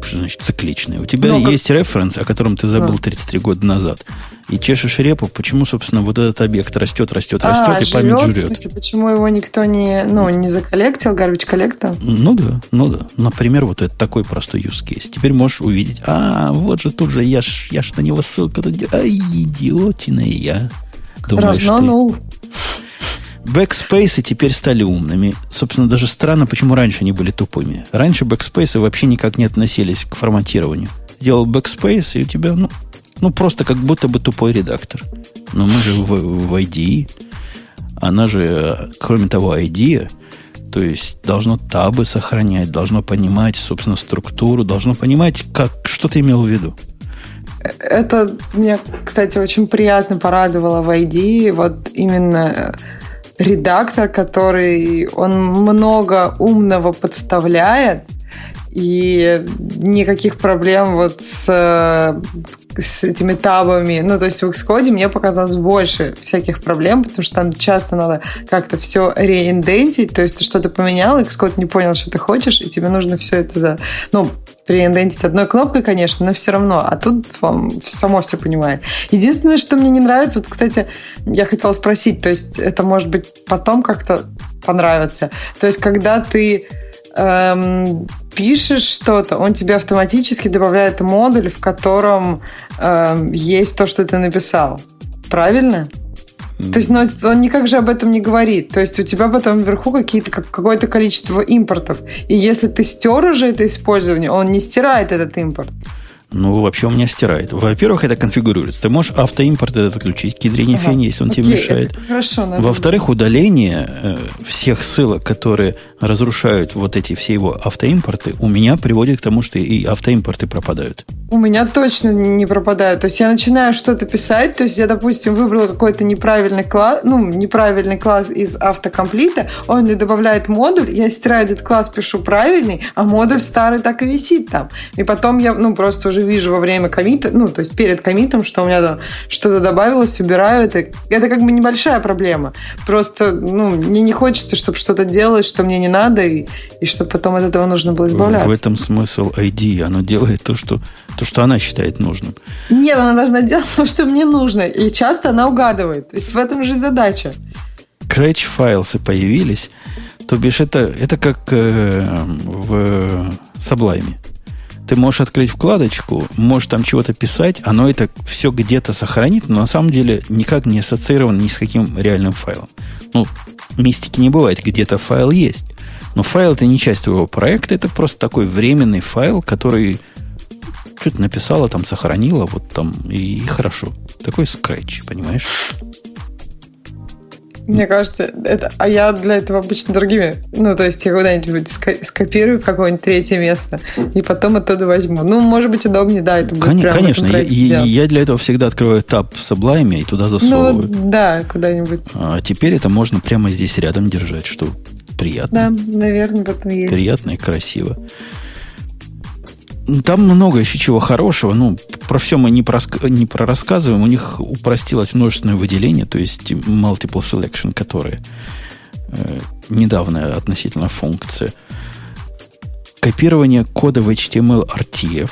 что значит цикличные? У тебя ну, есть как... референс, о котором ты забыл да. 33 года назад. И чешешь репу, почему, собственно, вот этот объект растет, растет, а, растет, и живет, память жрет. В смысле, почему его никто не, ну, не заколлектил, garbage collector? Ну да, ну да. Например, вот это такой простой use case. Теперь можешь увидеть, а, вот же тут же я ж, я ж на него ссылку... Ай, идиотина я. Думаешь, Разнанул. Бэкспейсы теперь стали умными. Собственно, даже странно, почему раньше они были тупыми. Раньше бэкспейсы вообще никак не относились к форматированию. Делал бэкспейс, и у тебя, ну, ну, просто как будто бы тупой редактор. Но мы же в, в IDE. Она же, кроме того, IDE, то есть должно табы сохранять, должно понимать, собственно, структуру, должно понимать, как, что ты имел в виду. Это мне, кстати, очень приятно порадовало в ID. Вот именно редактор, который он много умного подставляет, и никаких проблем вот с, с этими табами. Ну, то есть в Xcode мне показалось больше всяких проблем, потому что там часто надо как-то все реиндентить, то есть ты что-то поменял, Xcode не понял, что ты хочешь, и тебе нужно все это за... Ну, реиндентить одной кнопкой, конечно, но все равно. А тут вам само все понимает. Единственное, что мне не нравится, вот, кстати, я хотела спросить, то есть это может быть потом как-то понравится. То есть когда ты эм, пишешь что-то, он тебе автоматически добавляет модуль, в котором эм, есть то, что ты написал. Правильно? То есть, но он никак же об этом не говорит. То есть у тебя потом вверху какие-то, какое-то количество импортов. И если ты стер уже это использование, он не стирает этот импорт. Ну, вообще у меня стирает. Во-первых, это конфигурируется. Ты можешь автоимпорт этот отключить, кедрение ага. фен, если он Окей, тебе мешает. Хорошо. Во-вторых, удаление э, всех ссылок, которые разрушают вот эти все его автоимпорты, у меня приводит к тому, что и автоимпорты пропадают. У меня точно не пропадают. То есть я начинаю что-то писать, то есть я, допустим, выбрала какой-то неправильный класс, ну, неправильный класс из автокомплита, он мне добавляет модуль, я стираю этот класс, пишу правильный, а модуль старый так и висит там. И потом я, ну, просто уже вижу во время комита, ну, то есть перед комитом, что у меня там что-то добавилось, убираю это. Это как бы небольшая проблема. Просто, ну, мне не хочется, чтобы что-то делалось, что мне не надо, и, и чтобы потом от этого нужно было избавляться. В этом смысл ID. Оно делает то, что то, что она считает нужным. Нет, она должна делать то, что мне нужно. И часто она угадывает. То есть в этом же задача. Крэч файлсы появились. То бишь это, это как э, в Sublime. Ты можешь открыть вкладочку, можешь там чего-то писать, оно это все где-то сохранит, но на самом деле никак не ассоциировано ни с каким реальным файлом. Ну, мистики не бывает, где-то файл есть. Но файл это не часть твоего проекта, это просто такой временный файл, который что-то написала, там сохранила, вот там, и, и хорошо. Такой скретч, понимаешь? Мне кажется, это, а я для этого обычно другими. Ну, то есть я куда-нибудь скопирую в какое-нибудь третье место и потом оттуда возьму. Ну, может быть, удобнее, да, это будет Кон- Конечно, я, я, я для этого всегда открываю таб в Sublime и туда засовываю. Ну, да, куда-нибудь. А теперь это можно прямо здесь рядом держать, что приятно. Да, наверное, в этом есть. Приятно и красиво. Там много еще чего хорошего. Ну, про все мы не, проск... не прорассказываем. У них упростилось множественное выделение, то есть multiple selection, которая э, недавняя относительно функция. Копирование кода в HTML RTF.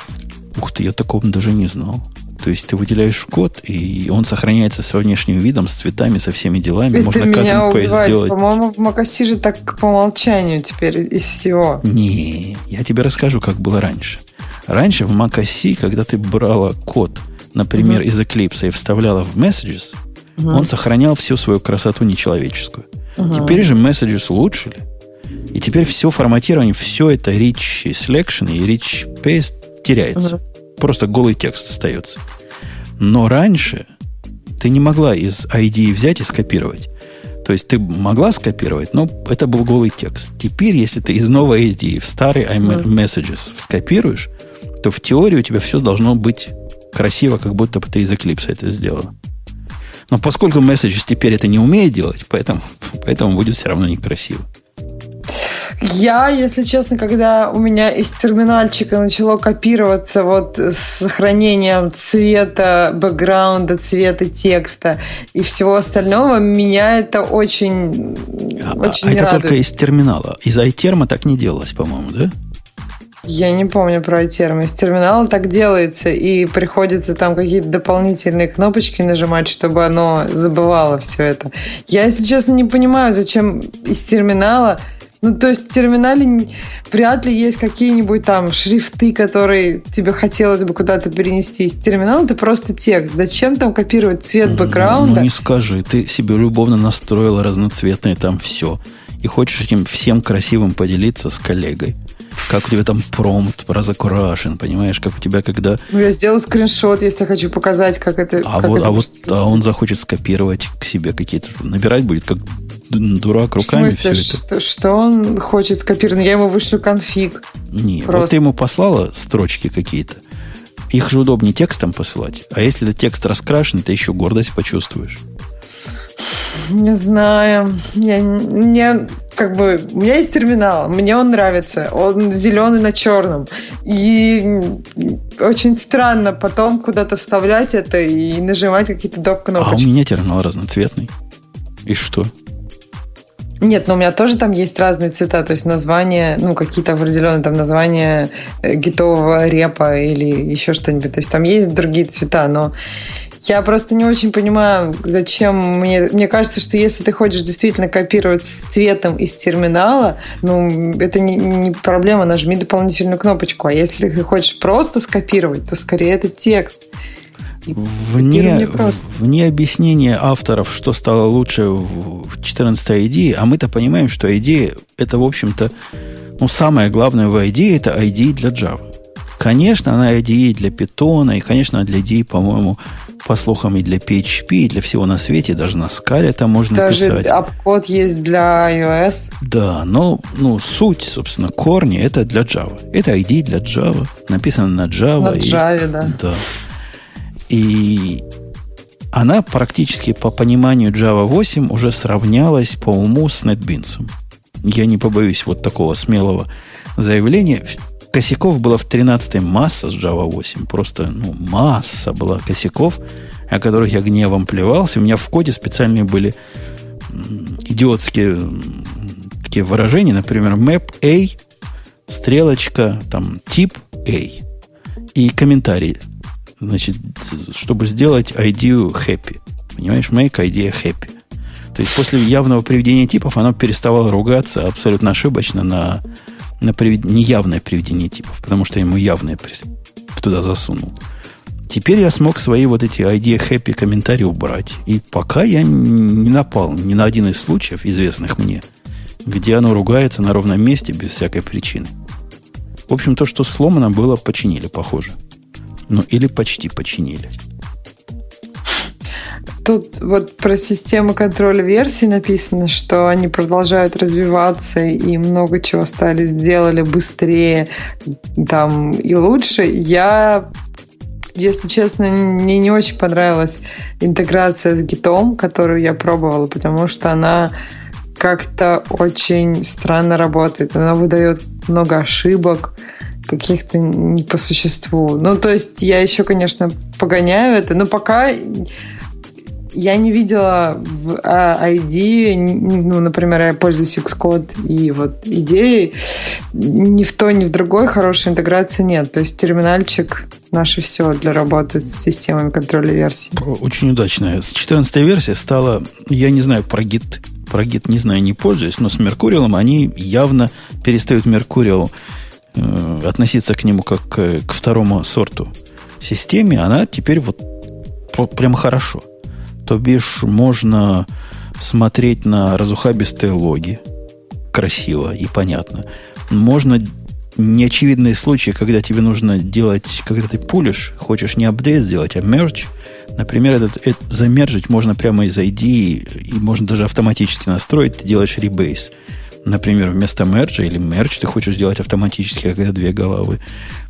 Ух ты, я такого даже не знал. То есть ты выделяешь код, и он сохраняется со внешним видом, с цветами, со всеми делами. Это Можно меня убивает. сделать. По-моему, в Макаси же так по умолчанию теперь из всего. Не, я тебе расскажу, как было раньше. Раньше в macOS, когда ты брала код, например, uh-huh. из Eclipse и вставляла в Messages, uh-huh. он сохранял всю свою красоту нечеловеческую. Uh-huh. Теперь же Messages улучшили. И теперь все форматирование, все это rich selection и rich paste теряется. Uh-huh. Просто голый текст остается. Но раньше ты не могла из ID взять и скопировать. То есть ты могла скопировать, но это был голый текст. Теперь, если ты из новой ID в старый iMessages скопируешь, то в теории у тебя все должно быть красиво, как будто бы ты из Eclipse это сделал. Но поскольку Messages теперь это не умеет делать, поэтому, поэтому будет все равно некрасиво. Я, если честно, когда у меня из терминальчика начало копироваться вот с сохранением цвета, бэкграунда, цвета текста и всего остального, меня это очень, а, очень а это радует. только из терминала. Из iTerm так не делалось, по-моему, да? Я не помню про термин. Из терминала так делается, и приходится там какие-то дополнительные кнопочки нажимать, чтобы оно забывало все это. Я, если честно, не понимаю, зачем из терминала... Ну, то есть в терминале вряд ли есть какие-нибудь там шрифты, которые тебе хотелось бы куда-то перенести. Из терминала это просто текст. Зачем там копировать цвет бэкграунда? Ну, не скажи. Ты себе любовно настроила разноцветное там все. И хочешь этим всем красивым поделиться с коллегой как у тебя там промпт разукрашен, понимаешь, как у тебя когда... Ну, я сделал скриншот, если хочу показать, как это... А, как вот, это а вот а он захочет скопировать к себе какие-то... Набирать будет как дурак руками В смысле, все это. Что, что он хочет скопировать? Я ему вышлю конфиг. Не, Просто. вот ты ему послала строчки какие-то. Их же удобнее текстом посылать. А если этот текст раскрашен, ты еще гордость почувствуешь. Не знаю. Я, мне как бы у меня есть терминал, мне он нравится, он зеленый на черном. И очень странно потом куда-то вставлять это и нажимать какие-то доп. кнопочки. А у меня терминал разноцветный. И что? Нет, но у меня тоже там есть разные цвета, то есть названия, ну, какие-то определенные там названия э, гитового репа или еще что-нибудь. То есть там есть другие цвета, но я просто не очень понимаю, зачем мне... Мне кажется, что если ты хочешь действительно копировать с цветом из терминала, ну, это не, не проблема, нажми дополнительную кнопочку. А если ты хочешь просто скопировать, то скорее это текст. Вне, вне объяснения авторов, что стало лучше в 14 ID, а мы-то понимаем, что ID это, в общем-то, ну, самое главное в ID это ID для Java. Конечно, она IDE для Python, и, конечно, для IDE, по-моему, по слухам, и для PHP, и для всего на свете, даже на скале там можно даже писать. Даже апкод есть для iOS. Да, но ну, суть, собственно, корни, это для Java. Это ID для Java, написано на Java. На Java, да. Да. И она практически по пониманию Java 8 уже сравнялась по уму с NetBeans. Я не побоюсь вот такого смелого заявления. Косяков было в 13 масса с Java 8. Просто ну, масса была косяков, о которых я гневом плевался. У меня в коде специальные были идиотские такие выражения. Например, map A, стрелочка, там, тип A. И комментарий значит, чтобы сделать ID happy. Понимаешь, make idea happy. То есть после явного приведения типов оно переставало ругаться абсолютно ошибочно на, на привед... неявное приведение типов, потому что ему явное туда засунул. Теперь я смог свои вот эти ID happy комментарии убрать. И пока я не напал ни на один из случаев, известных мне, где оно ругается на ровном месте без всякой причины. В общем, то, что сломано было, починили, похоже. Ну, или почти починили. Тут вот про систему контроля версий написано, что они продолжают развиваться и много чего стали, сделали быстрее там и лучше. Я, если честно, мне не очень понравилась интеграция с гитом, которую я пробовала, потому что она как-то очень странно работает. Она выдает много ошибок, каких-то не по существу. Ну, то есть я еще, конечно, погоняю это, но пока я не видела в ID, ну, например, я пользуюсь Xcode, и вот идеи ни в то, ни в другой хорошей интеграции нет. То есть терминальчик наше все для работы с системами контроля версий. Очень удачная. С 14 версии стала, я не знаю про Git, про Git не знаю, не пользуюсь, но с Меркуриалом они явно перестают Меркуриал Э, относиться к нему как к, второму сорту системе, она теперь вот прям хорошо. То бишь можно смотреть на разухабистые логи красиво и понятно. Можно неочевидные случаи, когда тебе нужно делать, когда ты пулишь, хочешь не апдейт сделать, а мерч. Например, этот, этот замержить можно прямо из ID, и можно даже автоматически настроить, ты делаешь ребейс например, вместо мерджа или мерч ты хочешь делать автоматически, когда две головы.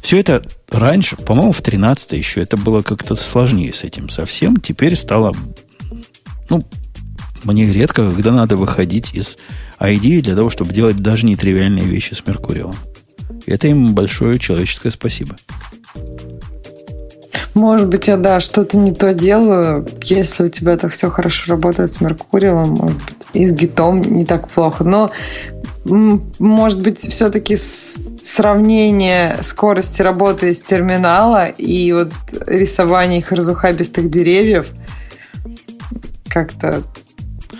Все это раньше, по-моему, в 13 еще это было как-то сложнее с этим совсем. Теперь стало, ну, мне редко, когда надо выходить из ID для того, чтобы делать даже нетривиальные вещи с Меркурием. Это им большое человеческое спасибо. Может быть, я, да, что-то не то делаю. Если у тебя так все хорошо работает с Меркурием, и с гитом не так плохо. Но, может быть, все-таки сравнение скорости работы из терминала и вот рисование их разухабистых деревьев как-то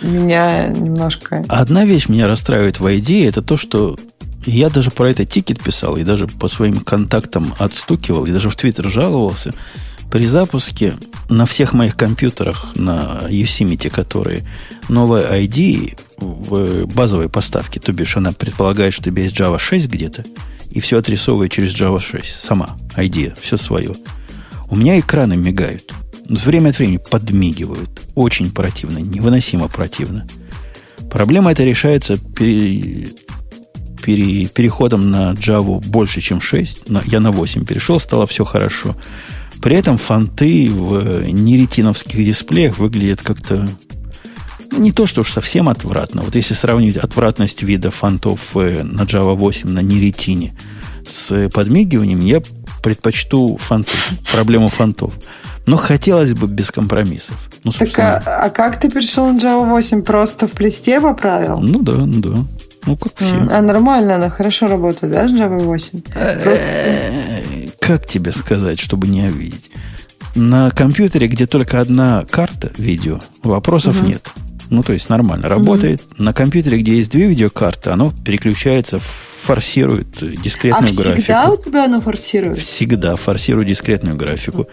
меня немножко... Одна вещь меня расстраивает в идее, это то, что я даже про это тикет писал, и даже по своим контактам отстукивал, и даже в Твиттер жаловался – при запуске на всех моих компьютерах на Yosemite, которые новая ID в базовой поставке, то бишь она предполагает, что у тебя есть Java 6 где-то, и все отрисовывает через Java 6. Сама ID, все свое. У меня экраны мигают. Время от времени подмигивают. Очень противно, невыносимо противно. Проблема эта решается пере, пере, переходом на Java больше, чем 6. Но я на 8 перешел, стало все хорошо. При этом фонты в неретиновских дисплеях выглядят как-то не то, что уж совсем отвратно. Вот если сравнить отвратность вида фонтов э, на Java 8 на неретине с подмигиванием, я предпочту фонты, проблему фонтов. Но хотелось бы без компромиссов. Ну, так а, а как ты перешел на Java 8? Просто в плесте поправил? Ну да, ну да. Ну, как все. А нормально, она хорошо работает, да, Java 8? Как тебе сказать, чтобы не обидеть? На компьютере, где только одна карта видео, вопросов угу. нет. Ну, то есть нормально работает. Угу. На компьютере, где есть две видеокарты, оно переключается, форсирует дискретную а графику. всегда у тебя оно форсирует? Всегда форсирует дискретную графику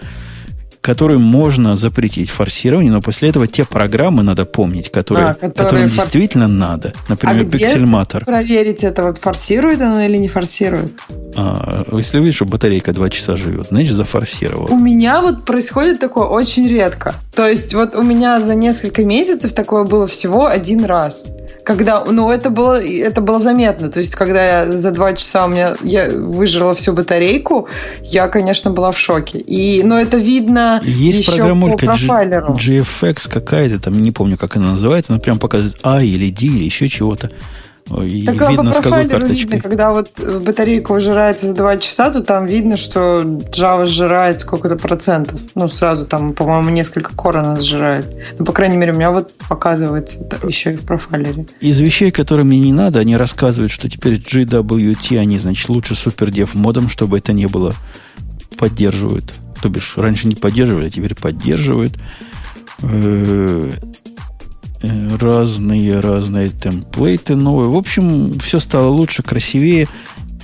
который можно запретить форсирование, но после этого те программы надо помнить, которые, а, которые которым форс... действительно надо. Например, а пиксельматор. проверить это, вот форсирует она или не форсирует? А, если видишь, что батарейка 2 часа живет, значит, зафорсировал. У меня вот происходит такое очень редко. То есть вот у меня за несколько месяцев такое было всего один раз когда, ну, это было, это было заметно. То есть, когда я за два часа у меня я выжила всю батарейку, я, конечно, была в шоке. И, но это видно Есть еще программулька по профайлеру. G, GFX какая-то, там не помню, как она называется, она прям показывает А или D или еще чего-то. И так видно, по карточкой. Видно, когда вот батарейка ужирается за 2 часа, то там видно, что Java сжирает сколько-то процентов. Ну, сразу там, по-моему, несколько кор она сжирает. Ну, по крайней мере, у меня вот показывается еще и в профайлере. Из вещей, которые мне не надо, они рассказывают, что теперь GWT, они, значит, лучше супердев модом, чтобы это не было, поддерживают. То бишь, раньше не поддерживали, а теперь поддерживают э, разные, разные темплейты новые. В общем, все стало лучше, красивее.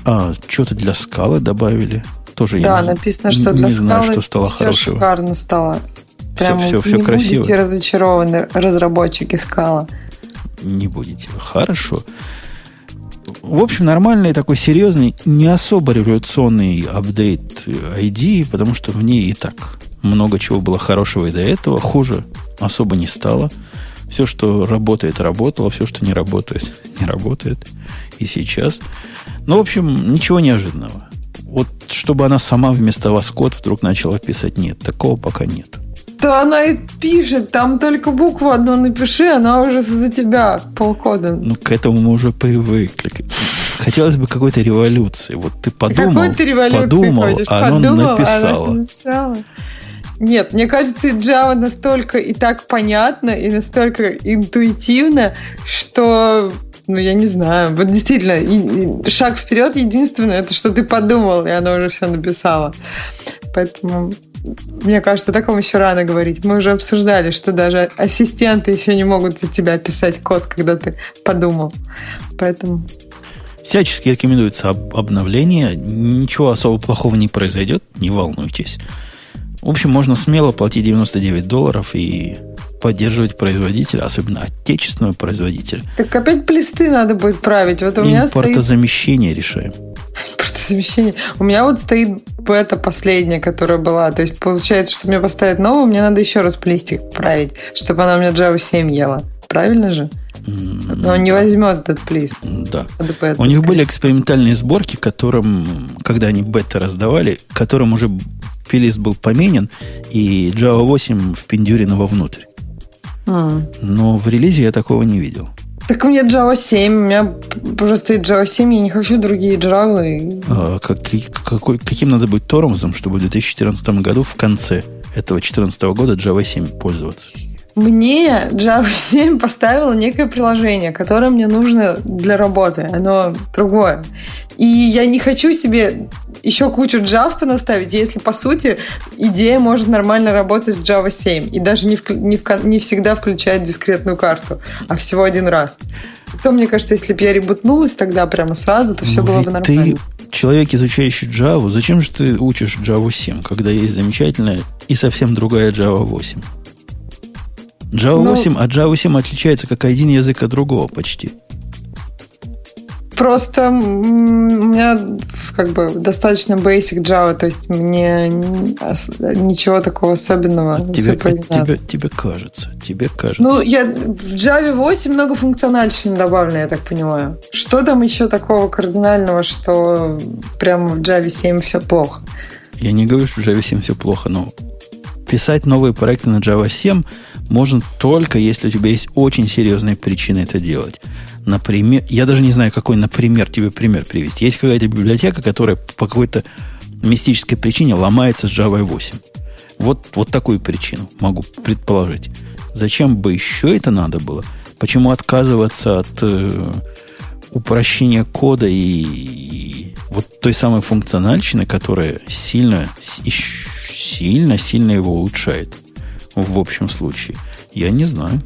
А, что-то для скалы добавили. Тоже да, я написано, что для не скалы знаю, что стало все хорошего. шикарно стало. Прям все, все, все не красиво. будете разочарованы, разработчики скала. Не будете. Хорошо. В общем, нормальный такой серьезный, не особо революционный апдейт ID, потому что в ней и так много чего было хорошего и до этого. Хуже особо не стало. Все, что работает, работало, все, что не работает, не работает. И сейчас. Ну, в общем, ничего неожиданного. Вот чтобы она сама вместо вас код вдруг начала писать, нет, такого пока нет. Да она и пишет, там только букву одну напиши, она уже за тебя полкода. Ну, к этому мы уже привыкли. Хотелось бы какой-то революции. Вот ты подумал, подумал, хочешь? а она подумал, написала. Она написала. Нет, мне кажется, Java настолько и так понятно, и настолько интуитивно, что ну, я не знаю. Вот действительно, и, и шаг вперед единственное, это что ты подумал, и оно уже все написало. Поэтому мне кажется, о таком еще рано говорить. Мы уже обсуждали, что даже ассистенты еще не могут за тебя писать код, когда ты подумал. Поэтому Всячески рекомендуется об обновление. Ничего особо плохого не произойдет, не волнуйтесь. В общем, можно смело платить 99 долларов и поддерживать производителя, особенно отечественного производителя. Так опять плесты надо будет править. Вот у меня Импортозамещение стоит... решаем. Импортозамещение. У меня вот стоит бета последняя, которая была. То есть получается, что мне поставить новую, мне надо еще раз плистик править, чтобы она у меня Java 7 ела. Правильно же? Но он не возьмет этот плист. Да. У них были экспериментальные сборки, которым, когда они бета раздавали, которым уже плист был поменен, и Java 8 впендюрено вовнутрь. А. Но в релизе я такого не видел. Так у меня Java 7, у меня уже стоит Java 7, я не хочу другие Java. А, как, какой, каким надо быть тормозом, чтобы в 2014 году в конце этого 2014 года Java 7 пользоваться? Мне Java 7 поставило некое приложение, которое мне нужно для работы. Оно другое. И я не хочу себе еще кучу Java понаставить, если, по сути, идея может нормально работать с Java 7 и даже не, в, не, в, не всегда включает дискретную карту, а всего один раз. То, мне кажется, если бы я ребутнулась тогда прямо сразу, то все Но было бы нормально. Ты человек, изучающий Java, зачем же ты учишь Java 7, когда есть замечательная и совсем другая Java 8? Java ну, 8 от Java 7 отличается как один язык от другого почти. Просто у меня как бы достаточно basic Java, то есть мне ничего такого особенного тебе, тебе, тебе кажется, тебе кажется. Ну, я в Java 8 много функциональщины добавлено, я так понимаю. Что там еще такого кардинального, что прямо в Java 7 все плохо? Я не говорю, что в Java 7 все плохо, но писать новые проекты на Java 7 можно только, если у тебя есть очень серьезные причины это делать. Например, я даже не знаю, какой, например, тебе пример привести. Есть какая-то библиотека, которая по какой-то мистической причине ломается с Java 8. Вот, вот такую причину могу предположить. Зачем бы еще это надо было? Почему отказываться от э, упрощения кода и, и вот той самой функциональщины, которая сильно, сильно, сильно его улучшает в общем случае? Я не знаю.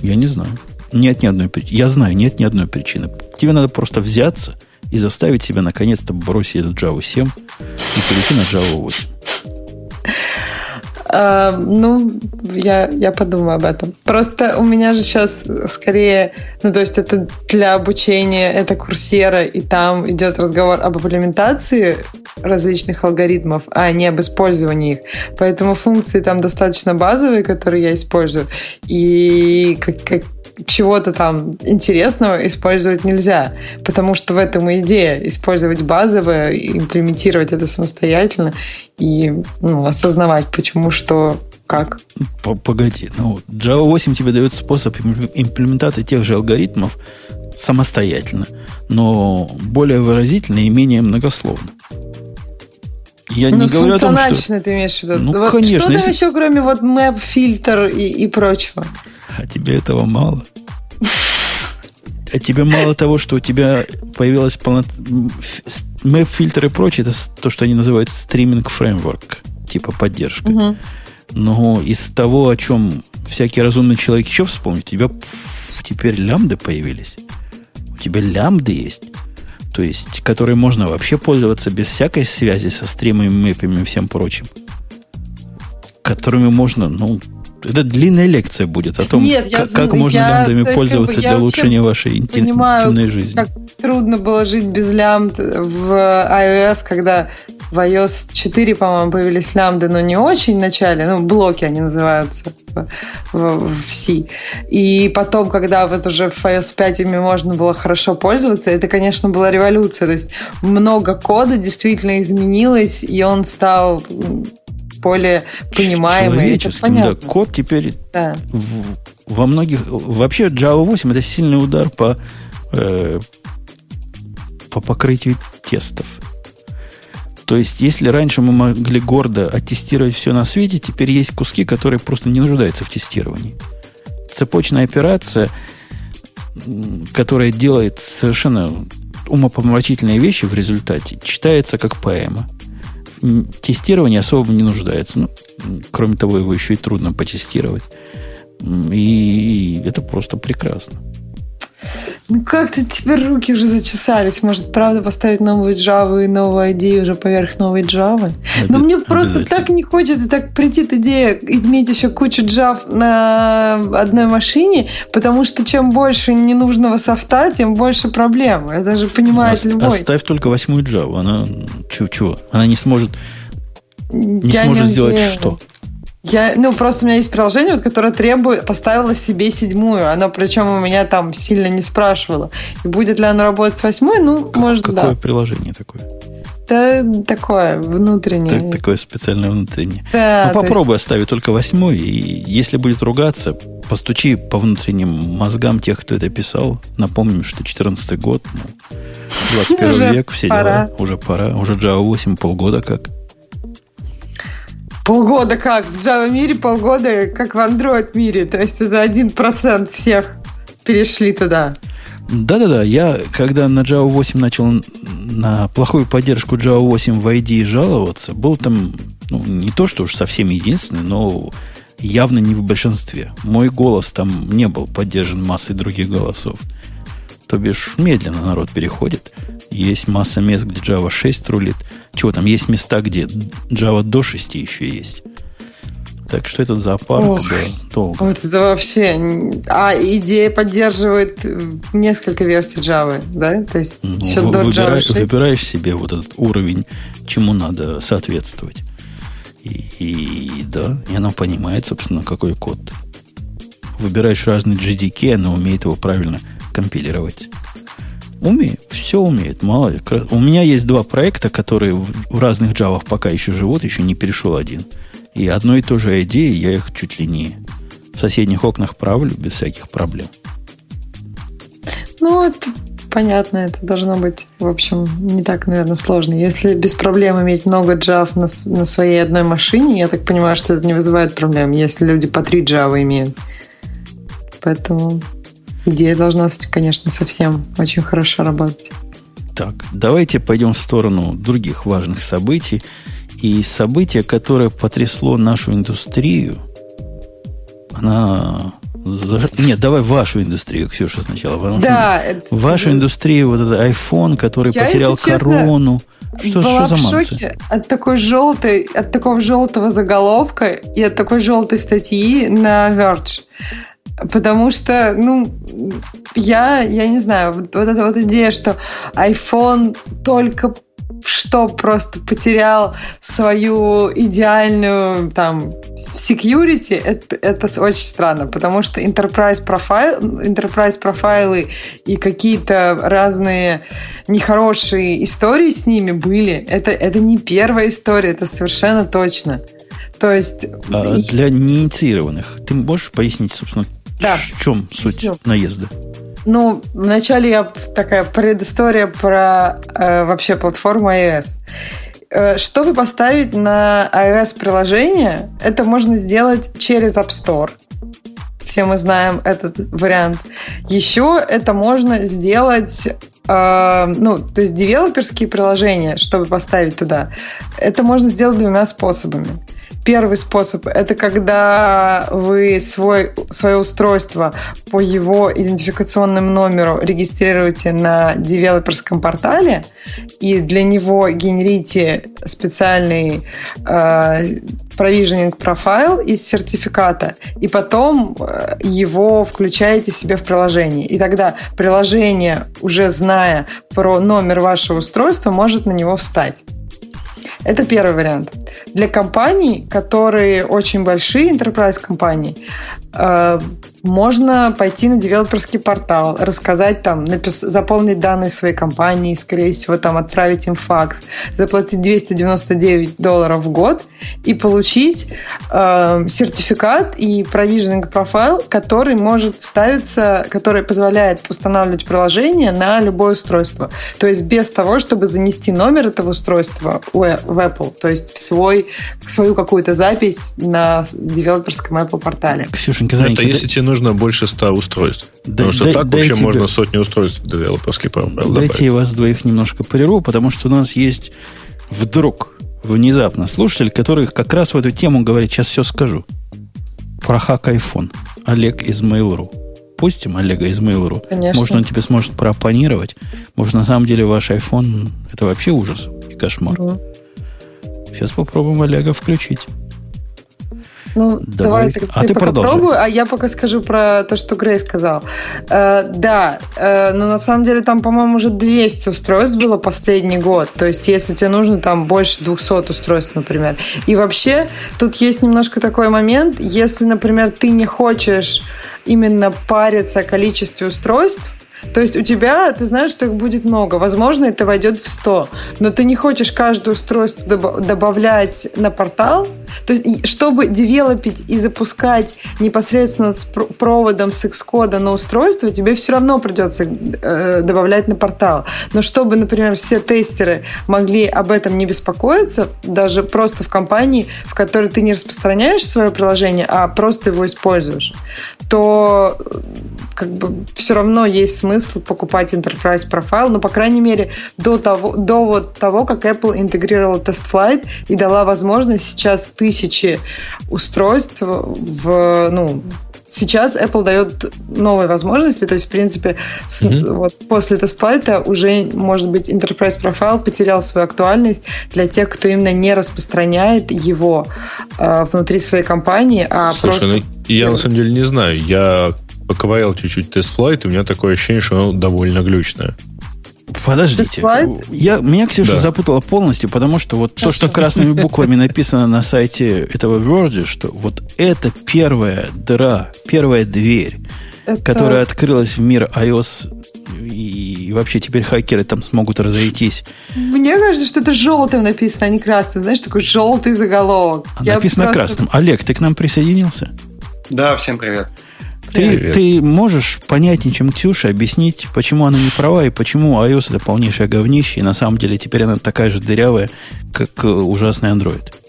Я не знаю. Нет ни одной причины. Я знаю, нет ни одной причины. Тебе надо просто взяться и заставить себя наконец-то бросить этот Java 7 и перейти на Java 8. Uh, ну, я, я подумаю об этом. Просто у меня же сейчас скорее, ну, то есть это для обучения, это курсера, и там идет разговор об имплементации различных алгоритмов, а не об использовании их. Поэтому функции там достаточно базовые, которые я использую. И как, как, чего-то там интересного использовать нельзя, потому что в этом и идея использовать базовое, имплементировать это самостоятельно и ну, осознавать, почему, что, как. Погоди, ну Java 8 тебе дает способ имплементации тех же алгоритмов самостоятельно, но более выразительно и менее многословно. Я ну, не говорю о том, что... ты имеешь в виду? Ну, вот конечно. Что там если... еще, кроме вот map, фильтр и, и прочего? А тебе этого мало? А тебе мало того, что у тебя появилась полнот... Map, фильтр и прочее, это то, что они называют стриминг фреймворк, типа поддержка. Угу. Но из того, о чем всякий разумный человек еще вспомнит, у тебя теперь лямбды появились. У тебя лямбды есть. То есть, которые можно вообще пользоваться без всякой связи со стримами, мэпами и всем прочим. Которыми можно, ну, это длинная лекция будет о том, Нет, как, как можно я, есть, пользоваться как бы, для улучшения вашей интимной жизни. Как трудно было жить без лямбд в iOS, когда в iOS 4, по-моему, появились лямбды, но не очень в начале, ну, блоки они называются в, в, в C. И потом, когда вот уже в iOS 5 ими можно было хорошо пользоваться, это, конечно, была революция. То есть много кода действительно изменилось, и он стал более понимаемый. Это понятно. Да, код теперь да. в, во многих... Вообще Java 8 это сильный удар по, э, по покрытию тестов. То есть, если раньше мы могли гордо оттестировать все на свете, теперь есть куски, которые просто не нуждаются в тестировании. Цепочная операция, которая делает совершенно умопомрачительные вещи в результате, читается как поэма тестирование особо не нуждается. Ну, кроме того, его еще и трудно потестировать. И это просто прекрасно. Ну как-то теперь руки уже зачесались. Может, правда, поставить новую Java и новую идею уже поверх новой Java? Но мне просто так не хочется так прийти идея иметь еще кучу Java на одной машине, потому что чем больше ненужного софта, тем больше проблем. Это же понимает Ост- любой. Оставь только восьмую Java. Она чего? Она не сможет не Я сможет не сделать что? Я, ну, просто у меня есть приложение, вот, которое требует, поставила себе седьмую. Оно причем у меня там сильно не спрашивало. И будет ли оно работать с восьмой? Ну, как, может, какое да. Какое приложение такое? Да, такое, внутреннее. Так, такое специальное внутреннее. Да, ну, попробуй есть... оставить только восьмой, и если будет ругаться, постучи по внутренним мозгам тех, кто это писал. Напомним, что 14 год, ну, 21 век, все пора. дела. Уже пора. Уже Java 8 полгода как. Полгода как? В Java мире полгода как в Android мире. То есть это один процент всех перешли туда. Да-да-да, я когда на Java 8 начал на плохую поддержку Java 8 в ID жаловаться, был там, ну, не то, что уж совсем единственный, но явно не в большинстве. Мой голос там не был поддержан массой других голосов. То бишь, медленно народ переходит. Есть масса мест, где Java 6 рулит. Чего там? Есть места, где Java до 6 еще есть. Так что этот зоопарк Ох, да, долго. Вот это вообще... А идея поддерживает несколько версий Java, да? То есть ну, еще до выбирай, Java 6? Выбираешь себе вот этот уровень, чему надо соответствовать. И, и да, и она понимает, собственно, какой код. Выбираешь разные GDK, она умеет его правильно компилировать. Умеет, все умеет. Мало ли. У меня есть два проекта, которые в разных Java пока еще живут, еще не перешел один. И одной и той же идеи я их чуть ли не, в соседних окнах правлю без всяких проблем. Ну, это понятно, это должно быть, в общем, не так, наверное, сложно. Если без проблем иметь много Java на, на своей одной машине, я так понимаю, что это не вызывает проблем, если люди по три Java имеют. Поэтому идея должна, конечно, совсем очень хорошо работать. Так, давайте пойдем в сторону других важных событий. И событие, которое потрясло нашу индустрию, она за... Нет, давай вашу индустрию, Ксюша, сначала. Да. Это... Вашу индустрию, вот этот iPhone, который Я, потерял корону. Что, была что за в шоке от такой желтой, от такого желтого заголовка и от такой желтой статьи на Verge. Потому что, ну, я, я не знаю, вот, вот эта вот идея, что iPhone только что просто потерял свою идеальную там security, это, это очень странно, потому что enterprise, profile, enterprise профайлы и какие-то разные нехорошие истории с ними были. Это, это не первая история, это совершенно точно. То есть... А для неинициированных, ты можешь пояснить, собственно, да. в чем суть Объясню. наезда? Ну, вначале я такая предыстория про э, вообще платформу iOS. Э, чтобы поставить на iOS приложение, это можно сделать через App Store. Все мы знаем этот вариант. Еще это можно сделать э, ну, то есть девелоперские приложения, чтобы поставить туда, это можно сделать двумя способами. Первый способ – это когда вы свой, свое устройство по его идентификационному номеру регистрируете на девелоперском портале, и для него генерите специальный э, provisioning профайл из сертификата, и потом э, его включаете себе в приложение. И тогда приложение, уже зная про номер вашего устройства, может на него встать. Это первый вариант. Для компаний, которые очень большие, enterprise компании, можно пойти на девелоперский портал, рассказать там, напис... заполнить данные своей компании, скорее всего, там отправить им факс, заплатить 299 долларов в год и получить э, сертификат и provisioning профайл, который может ставиться, который позволяет устанавливать приложение на любое устройство. То есть без того, чтобы занести номер этого устройства в Apple, то есть в свой, в свою какую-то запись на девелоперском Apple портале. Ксюшенька, это если тебе нужно больше 100 устройств. Да, потому что дай, так вообще тебе, можно сотни устройств в девелоперский добавить. Дайте я вас двоих немножко прерву, потому что у нас есть вдруг, внезапно, слушатель, который как раз в эту тему говорит, сейчас все скажу. Про хак iPhone. Олег из Mail.ru. Пустим Олега из Mail.ru. Конечно. Может, он тебе сможет проопонировать. Может, на самом деле ваш iPhone это вообще ужас и кошмар. Угу. Сейчас попробуем Олега включить. Ну, давай, давай ты, а ты, ты пока пробуй, а я пока скажу про то, что Грей сказал. Э, да, э, но на самом деле там, по-моему, уже 200 устройств было последний год. То есть, если тебе нужно там больше 200 устройств, например. И вообще, тут есть немножко такой момент, если, например, ты не хочешь именно париться о количестве устройств, то есть у тебя, ты знаешь, что их будет много. Возможно, это войдет в 100. Но ты не хочешь каждое устройство добавлять на портал. То есть, чтобы девелопить и запускать непосредственно с проводом с Xcode на устройство, тебе все равно придется э, добавлять на портал. Но чтобы, например, все тестеры могли об этом не беспокоиться, даже просто в компании, в которой ты не распространяешь свое приложение, а просто его используешь, то как бы все равно есть смысл покупать Enterprise профайл, но, по крайней мере, до того, до вот того, как Apple интегрировала TestFlight и дала возможность сейчас тысячи устройств в, ну, Сейчас Apple дает новые возможности, то есть, в принципе, с, mm-hmm. вот после тестфлайта уже, может быть, Enterprise Profile потерял свою актуальность для тех, кто именно не распространяет его э, внутри своей компании, а Слушай, просто... ну, я на самом деле не знаю. Я поковырял чуть-чуть тест-флайт, и у меня такое ощущение, что оно довольно глючное. Подождите. Я, меня Ксюша да. запутала полностью, потому что вот то, что красными буквами написано на сайте этого Verge, что вот это первая дыра, первая дверь, это... которая открылась в мир iOS и, и вообще теперь хакеры там смогут разойтись. Мне кажется, что это желтым написано, а не красным. Знаешь, такой желтый заголовок. А написано просто... красным. Олег, ты к нам присоединился? Да, всем привет. Ты, ты можешь понятнее, чем Ксюша, объяснить, почему она не права и почему iOS это полнейшее говнище, и на самом деле теперь она такая же дырявая, как э, ужасный Android?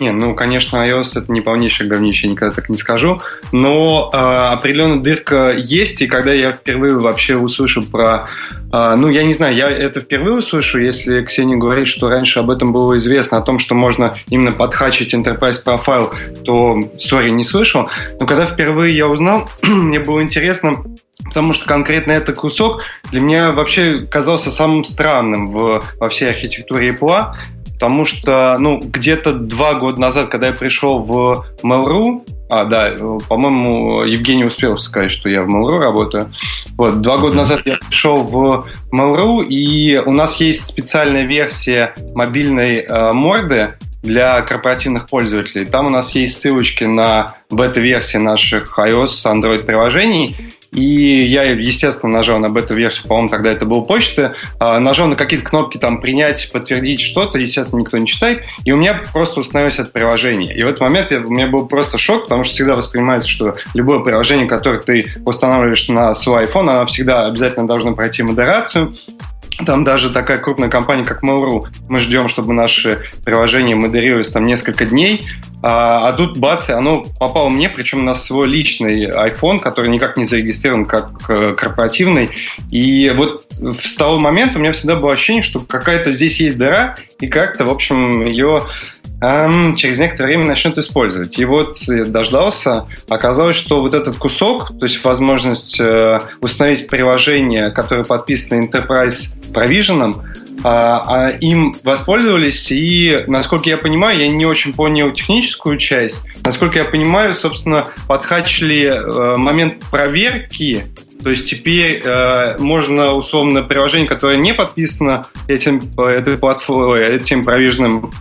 Не, ну, конечно, iOS это не полнейшее говнище, я никогда так не скажу, но э, определенная дырка есть, и когда я впервые вообще услышу про... Э, ну, я не знаю, я это впервые услышу, если Ксения говорит, что раньше об этом было известно, о том, что можно именно подхачить Enterprise Profile, то, сори, не слышал. Но когда впервые я узнал, мне было интересно, Потому что конкретно этот кусок для меня вообще казался самым странным в, во всей архитектуре Apple, потому что, ну, где-то два года назад, когда я пришел в Mail.ru, а, да, по-моему, Евгений успел сказать, что я в Mail.ru работаю. Вот, два года назад я пришел в Mail.ru, и у нас есть специальная версия мобильной э, морды для корпоративных пользователей. Там у нас есть ссылочки на бета-версии наших iOS, Android приложений, и я, естественно, нажал на бета-версию, по-моему, тогда это был почта, а, нажал на какие-то кнопки там принять, подтвердить что-то, естественно, никто не читает, и у меня просто установилось это приложение. И в этот момент я, у меня был просто шок, потому что всегда воспринимается, что любое приложение, которое ты устанавливаешь на свой iPhone, оно всегда обязательно должно пройти модерацию, там даже такая крупная компания, как Mail.ru, мы ждем, чтобы наши приложения модерировались там несколько дней, а, а тут бац, оно попало мне, причем на свой личный iPhone, который никак не зарегистрирован как э, корпоративный. И вот с того момента у меня всегда было ощущение, что какая-то здесь есть дыра, и как-то, в общем, ее через некоторое время начнут использовать. И вот дождался, оказалось, что вот этот кусок, то есть возможность э, установить приложение, которое подписано Enterprise Provision, а, а им воспользовались, и, насколько я понимаю, я не очень понял техническую часть, насколько я понимаю, собственно, подхачили э, момент проверки то есть теперь э, можно условно приложение, которое не подписано этим, этой платформой, этим провиженным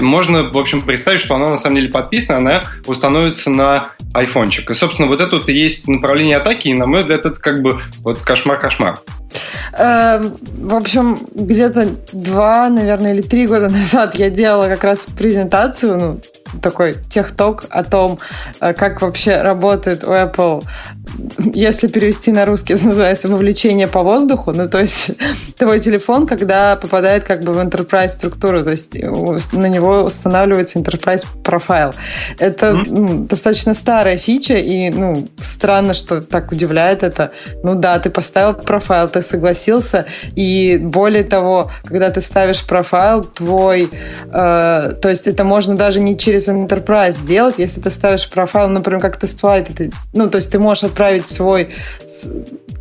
можно, в общем, представить, что она на самом деле подписана, она установится на айфончик. И, собственно, вот это вот и есть направление атаки, и, на мой взгляд, это как бы вот кошмар-кошмар. Эм, в общем, где-то два, наверное, или три года назад я делала как раз презентацию, ну, такой техток о том, э, как вообще работает у Apple, если перевести на русский, это называется вовлечение по воздуху, ну, то есть твой телефон, когда попадает как бы в enterprise структуру, то есть на него устанавливается enterprise профайл. Это mm-hmm. достаточно старая фича, и, ну, странно, что так удивляет это. Ну да, ты поставил профайл, ты согласился, и более того, когда ты ставишь профайл, твой, э, то есть это можно даже не через через Enterprise сделать, если ты ставишь профайл, например, как TestFlight, это, ну, то есть ты можешь отправить свой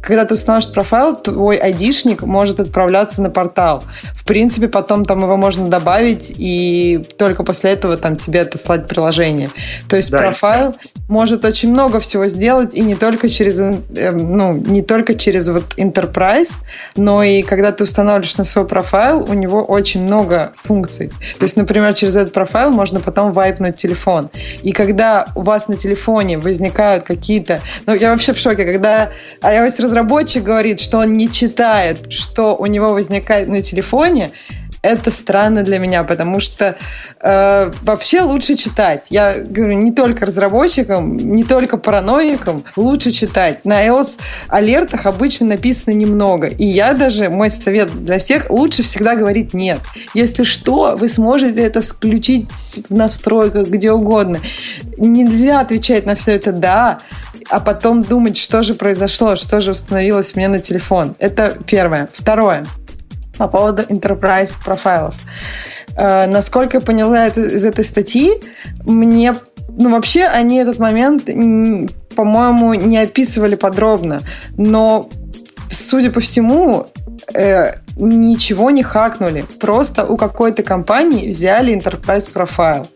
когда ты устанавливаешь профайл, твой айдишник может отправляться на портал. В принципе, потом там его можно добавить, и только после этого там тебе отослать приложение. То есть да, профайл да. может очень много всего сделать, и не только через, э, ну, не только через вот Enterprise, но и когда ты устанавливаешь на свой профайл, у него очень много функций. То есть, например, через этот профайл можно потом вайпнуть телефон. И когда у вас на телефоне возникают какие-то... Ну, я вообще в шоке, когда iOS разработчик говорит, что он не читает, что у него возникает на телефоне, это странно для меня, потому что э, вообще лучше читать. Я говорю не только разработчикам, не только параноикам, лучше читать. На iOS алертах обычно написано немного. И я даже, мой совет для всех, лучше всегда говорить нет. Если что, вы сможете это включить в настройках, где угодно. Нельзя отвечать на все это «да», а потом думать, что же произошло, что же установилось мне на телефон. Это первое. Второе. По поводу enterprise профайлов. Э, насколько я поняла из этой статьи, мне ну, вообще они этот момент, по-моему, не описывали подробно. Но, судя по всему, э, ничего не хакнули. Просто у какой-то компании взяли enterprise профайл.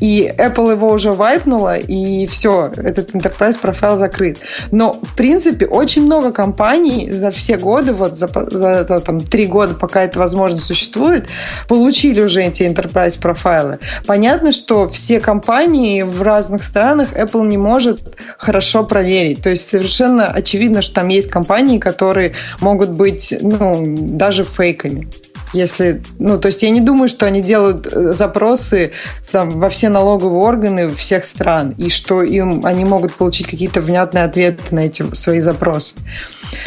И Apple его уже вайпнула, и все, этот Enterprise профайл закрыт. Но, в принципе, очень много компаний за все годы, вот за, за там, три года, пока эта возможность существует, получили уже эти Enterprise профайлы. Понятно, что все компании в разных странах Apple не может хорошо проверить. То есть совершенно очевидно, что там есть компании, которые могут быть ну, даже фейками. Если, ну, то есть я не думаю, что они делают э, запросы там, во все налоговые органы всех стран, и что им они могут получить какие-то внятные ответы на эти свои запросы.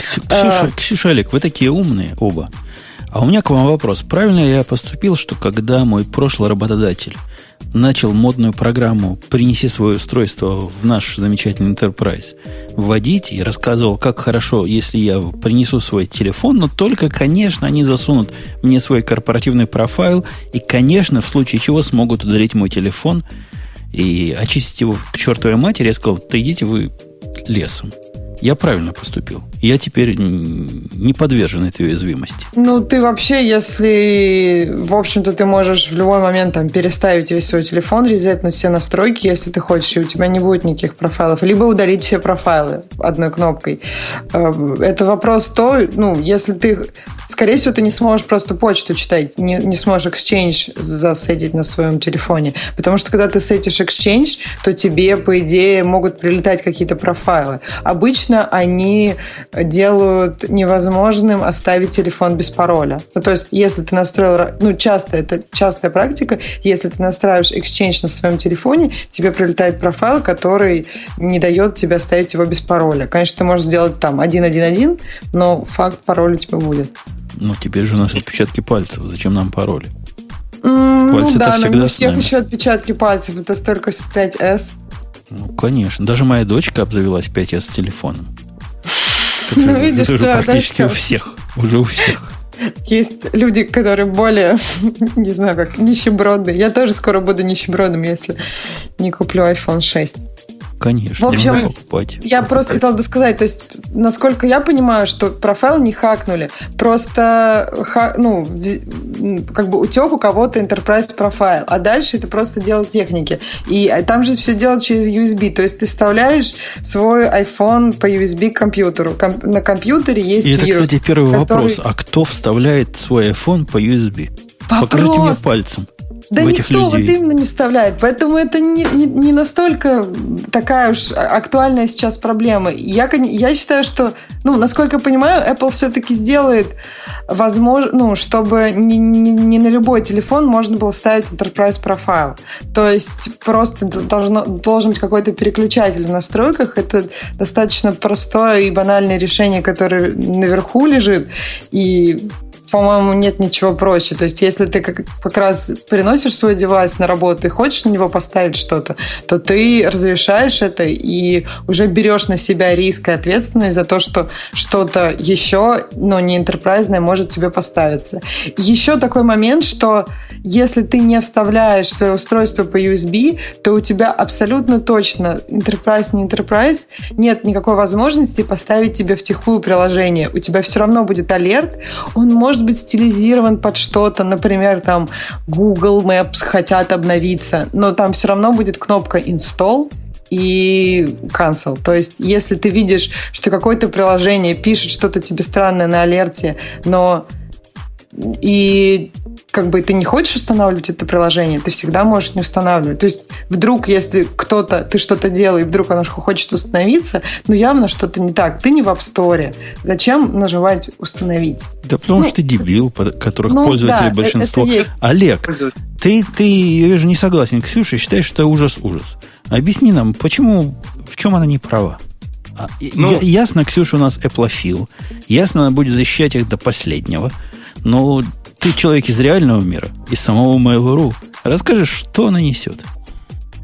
Ксюша, а... Ксюша Олег, вы такие умные оба. А у меня к вам вопрос. Правильно я поступил, что когда мой прошлый работодатель начал модную программу «Принеси свое устройство в наш замечательный Enterprise» вводить и рассказывал, как хорошо, если я принесу свой телефон, но только, конечно, они засунут мне свой корпоративный профайл и, конечно, в случае чего смогут удалить мой телефон и очистить его к чертовой матери. Я сказал, ты идите вы лесом я правильно поступил. Я теперь не подвержен этой уязвимости. Ну, ты вообще, если, в общем-то, ты можешь в любой момент там переставить весь свой телефон, резетнуть все настройки, если ты хочешь, и у тебя не будет никаких профайлов, либо удалить все профайлы одной кнопкой. Э, это вопрос то, ну, если ты скорее всего, ты не сможешь просто почту читать, не, не сможешь Exchange засетить на своем телефоне. Потому что когда ты сетишь Exchange, то тебе, по идее, могут прилетать какие-то профайлы. Обычно они делают невозможным оставить телефон без пароля. Ну, то есть, если ты настроил... Ну, часто, это частая практика. Если ты настраиваешь Exchange на своем телефоне, тебе прилетает профайл, который не дает тебе оставить его без пароля. Конечно, ты можешь сделать там 1.1.1, но факт пароля у тебя будет. Ну, теперь же у нас отпечатки пальцев. Зачем нам пароли? Mm, Пальцы ну да, но у всех еще отпечатки пальцев. Это столько с 5S. Ну, конечно. Даже моя дочка обзавелась 5S с телефоном. Ну, видишь, да, практически у всех. Уже у всех. Есть люди, которые более, не знаю как, нищеброды. Я тоже скоро буду нищебродом, если не куплю iPhone 6. Конечно, в общем, покупать. Я покупать. просто хотела бы сказать, то есть, насколько я понимаю, что профайл не хакнули, просто ну, как бы утек у кого-то enterprise профайл, а дальше это просто дело техники. И там же все делать через USB, то есть ты вставляешь свой iPhone по USB к компьютеру. Ком, на компьютере есть И это, вирус, кстати, первый который... вопрос. А кто вставляет свой iPhone по USB? Вопрос. Покажите мне пальцем. Да никто людей. вот именно не вставляет. Поэтому это не, не, не настолько такая уж актуальная сейчас проблема. Я, я считаю, что, ну, насколько я понимаю, Apple все-таки сделает возможно, ну, чтобы не, не, не на любой телефон можно было ставить Enterprise Profile. То есть просто должно, должен быть какой-то переключатель в настройках. Это достаточно простое и банальное решение, которое наверху лежит. И по-моему, нет ничего проще. То есть, если ты как, как раз приносишь свой девайс на работу и хочешь на него поставить что-то, то ты разрешаешь это и уже берешь на себя риск и ответственность за то, что что-то еще, но не интерпрайзное, может тебе поставиться. Еще такой момент, что если ты не вставляешь свое устройство по USB, то у тебя абсолютно точно Enterprise, не Enterprise, нет никакой возможности поставить тебе втихую приложение. У тебя все равно будет алерт, он может быть стилизирован под что-то, например, там Google Maps хотят обновиться, но там все равно будет кнопка Install, и cancel. То есть, если ты видишь, что какое-то приложение пишет что-то тебе странное на алерте, но и как бы ты не хочешь устанавливать это приложение, ты всегда можешь не устанавливать. То есть вдруг, если кто-то, ты что-то делаешь, и вдруг оно хочет установиться, ну явно что-то не так. Ты не в App Store. Зачем нажимать «Установить»? Да потому ну, что ты дебил, которых ну, пользователей да, большинство. Это есть. Олег, ты, ты, я вижу, не согласен. Ксюша считаешь, что это ужас-ужас. Объясни нам, почему, в чем она не права? А, ну, ясно, Ксюша у нас эплофил. Ясно, она будет защищать их до последнего. Но ты человек из реального мира, из самого Mail.ru. Расскажи, что она несет